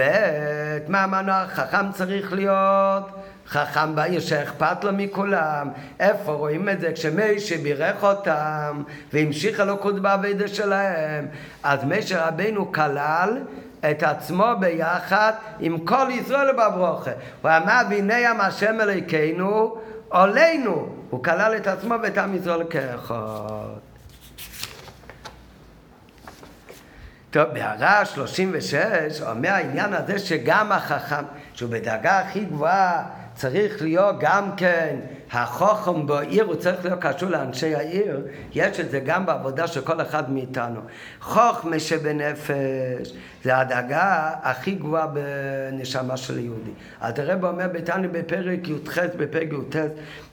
מה אמרנו החכם צריך להיות? חכם בעיר שאכפת לו מכולם. איפה רואים את זה? כשמשה בירך אותם והמשיך אלוקות בעבידה שלהם, אז משה רבינו כלל את עצמו ביחד עם כל ישראל בברוכה. הוא אמר והנה ים השם אלוקינו עולנו. הוא כלל את עצמו ואת עם ישראל כאחד. טוב, בהערה 36 אומר העניין הזה שגם החכם, שהוא בדרגה הכי גבוהה, צריך להיות גם כן החוכם בעיר הוא צריך להיות קשור לאנשי העיר, יש את זה גם בעבודה של כל אחד מאיתנו. חוכמה שבנפש זה הדאגה הכי גבוהה בנשמה של יהודי. אז הרב אומר ביתנו בפרק י"ח, בפרק י"ט,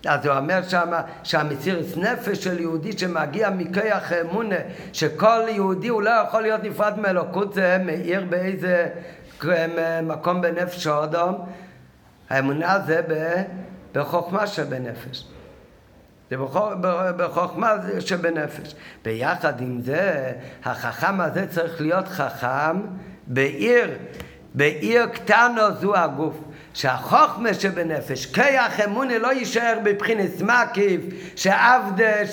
אז הוא אומר שם שהמציאות נפש של יהודי שמגיע מכוח אמונה, שכל יהודי הוא לא יכול להיות נפרד מאלוקות, זה מאיר באיזה מקום בנפש האדום. האמונה זה. בחוכמה שבנפש. זה בחוכמה שבנפש. ביחד עם זה, החכם הזה צריך להיות חכם בעיר, בעיר קטנו זו הגוף. שהחוכמה שבנפש, כיח אמונה לא יישאר בבחינת מקיף, שעבד,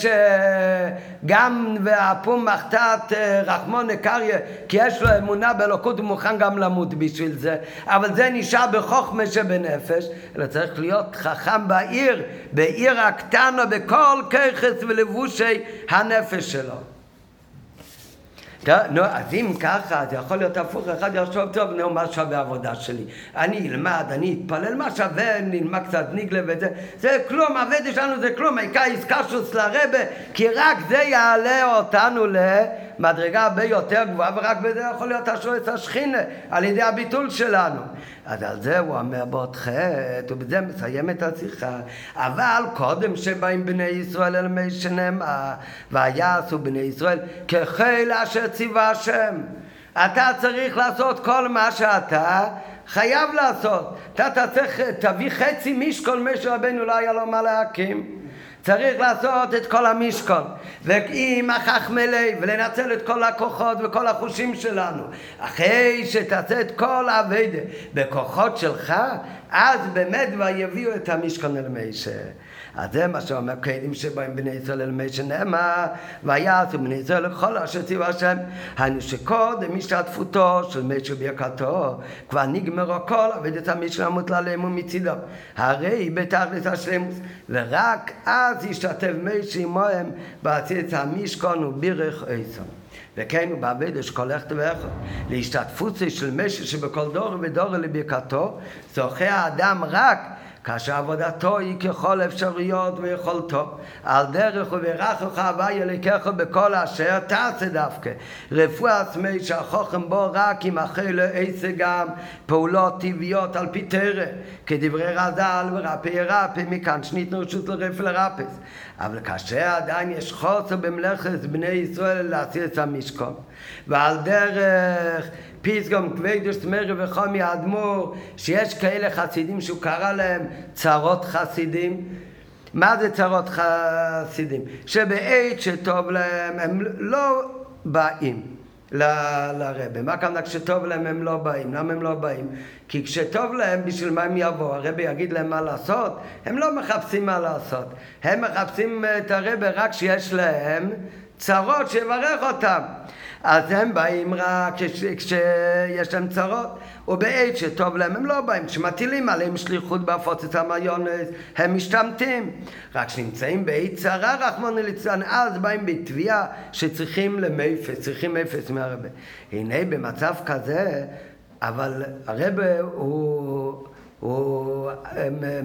שגם ואפום מחתת אה, רחמון קריה, כי יש לו אמונה באלוקות ומוכן גם למות בשביל זה, אבל זה נשאר בחוכמה שבנפש, אלא צריך להיות חכם בעיר, בעיר הקטנה, בכל ככס ולבושי הנפש שלו. נו, אז אם ככה, זה יכול להיות הפוך, אחד יחשוב, טוב, נו, מה שווה העבודה שלי? אני אלמד, אני אתפלל, מה שווה, נלמד קצת ניגלה וזה, זה כלום, העבודה שלנו זה כלום, העיקר איסקשוס לרבה, כי רק זה יעלה אותנו מדרגה הרבה יותר גבוהה, ורק בזה יכול להיות השורץ השכינה, על ידי הביטול שלנו. אז על זה הוא אומר בעוד חטא, ובזה מסיים את השיחה. אבל קודם שבאים בני ישראל אל מי שנאמר, ויעשו בני ישראל כחיל אשר ציווה השם. אתה צריך לעשות כל מה שאתה חייב לעשות. אתה תביא חצי משכון, משה רבנו לא היה לו מה להקים. צריך לעשות את כל המשכון, ועם החכמלי, ולנצל את כל הכוחות וכל החושים שלנו. אחרי שתעשה את כל האביידה בכוחות שלך, אז באמת כבר יביאו את המשכון אל מישה. אז זה מה שאומר קהלים שבאים בני ישראל אל מי שנאמר ויעשו בני ישראל לכל אשר ציווה השם היינו שקודם השתתפותו של מי שברכתו כבר נגמרו כל עבודת המשכן המוטלה עליהם מצידו הרי בתכלית השלמוס ורק אז השתתף מי שעמהם בעשית המשכון ובירך עשם וכן הוא בעבד כל אחד ואחד להשתתפות של משהו שבכל דור ודור לברכתו זוכה האדם רק כאשר עבודתו היא ככל אפשרויות ויכולתו. על דרך וברכך הווי אליקך בכל אשר תעשה דווקא. רפואה עצמי שהחוכם בו רק אם אחרי לעשה גם פעולות טבעיות על פי תרא, כדברי רז"ל ורפא ירפא, מכאן שניתנו רשות לרפא לרפס. אבל כאשר עדיין יש חוסר במלאכת בני ישראל להסיר את המשכון. ועל דרך פיסגום כבדוש תמרי וחומי האדמו"ר, שיש כאלה חסידים שהוא קרא להם צרות חסידים. מה זה צרות חסידים? שבעת שטוב להם הם לא באים לרבה. מה הכוונה כשטוב להם הם לא באים? למה הם לא באים? כי כשטוב להם, בשביל מה הם יבואו? הרבי יגיד להם מה לעשות? הם לא מחפשים מה לעשות. הם מחפשים את הרבה רק כשיש להם צרות שיברך אותם. אז הם באים רק כש, כשיש להם צרות, ובעת שטוב להם הם לא באים. כשמטילים עליהם שליחות בהפוצת המיונס, הם משתמטים. רק כשנמצאים בעת צרה, רחמונו ליצלן, אז באים בתביעה שצריכים למפס, צריכים מפס מהרבה. הנה במצב כזה, אבל הרבה הוא... הוא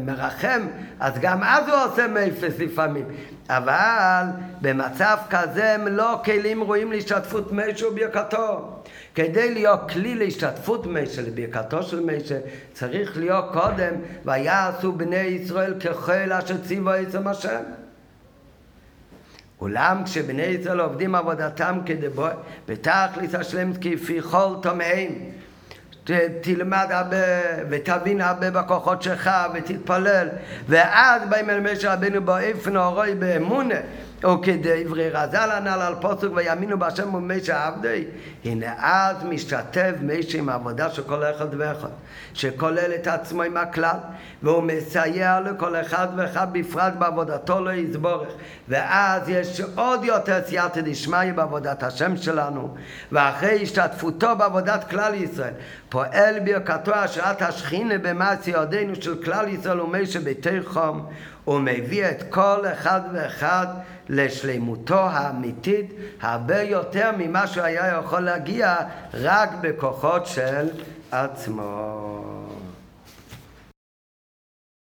מרחם, אז גם אז הוא עושה מאפס לפעמים. אבל במצב כזה הם לא כלים ראויים להשתתפות משה וברכתו. כדי להיות כלי להשתתפות משה, לברכתו של משה, צריך להיות קודם, ויעשו בני ישראל ככל אשר ציווה עצם השם. אולם כשבני ישראל עובדים עבודתם כדבו, בתכלית השלם כפי כל תומעים תלמד הרבה ותבין הרבה בכוחות שלך ותתפלל. ואז באים אל משה רבינו באופן אורוי באמונה וכדברי רז"ל הנ"ל על פוסק ויאמינו בהשם ומשה עבדי הנה אז משתתף משה עם העבודה של כל אחד ואחד שכולל את עצמו עם הכלל והוא מסייע לכל אחד ואחד בפרט בעבודתו לא יסבורך ואז יש עוד יותר סייעתא דשמיא בעבודת השם שלנו ואחרי השתתפותו בעבודת כלל ישראל פועל ברכתו השראת השכינה במעשי ידינו של כלל ישראל ומשה ביתי חום ומביא את כל אחד ואחד לשלימותו האמיתית הרבה יותר ממה שהוא היה יכול להגיע רק בכוחות של עצמו.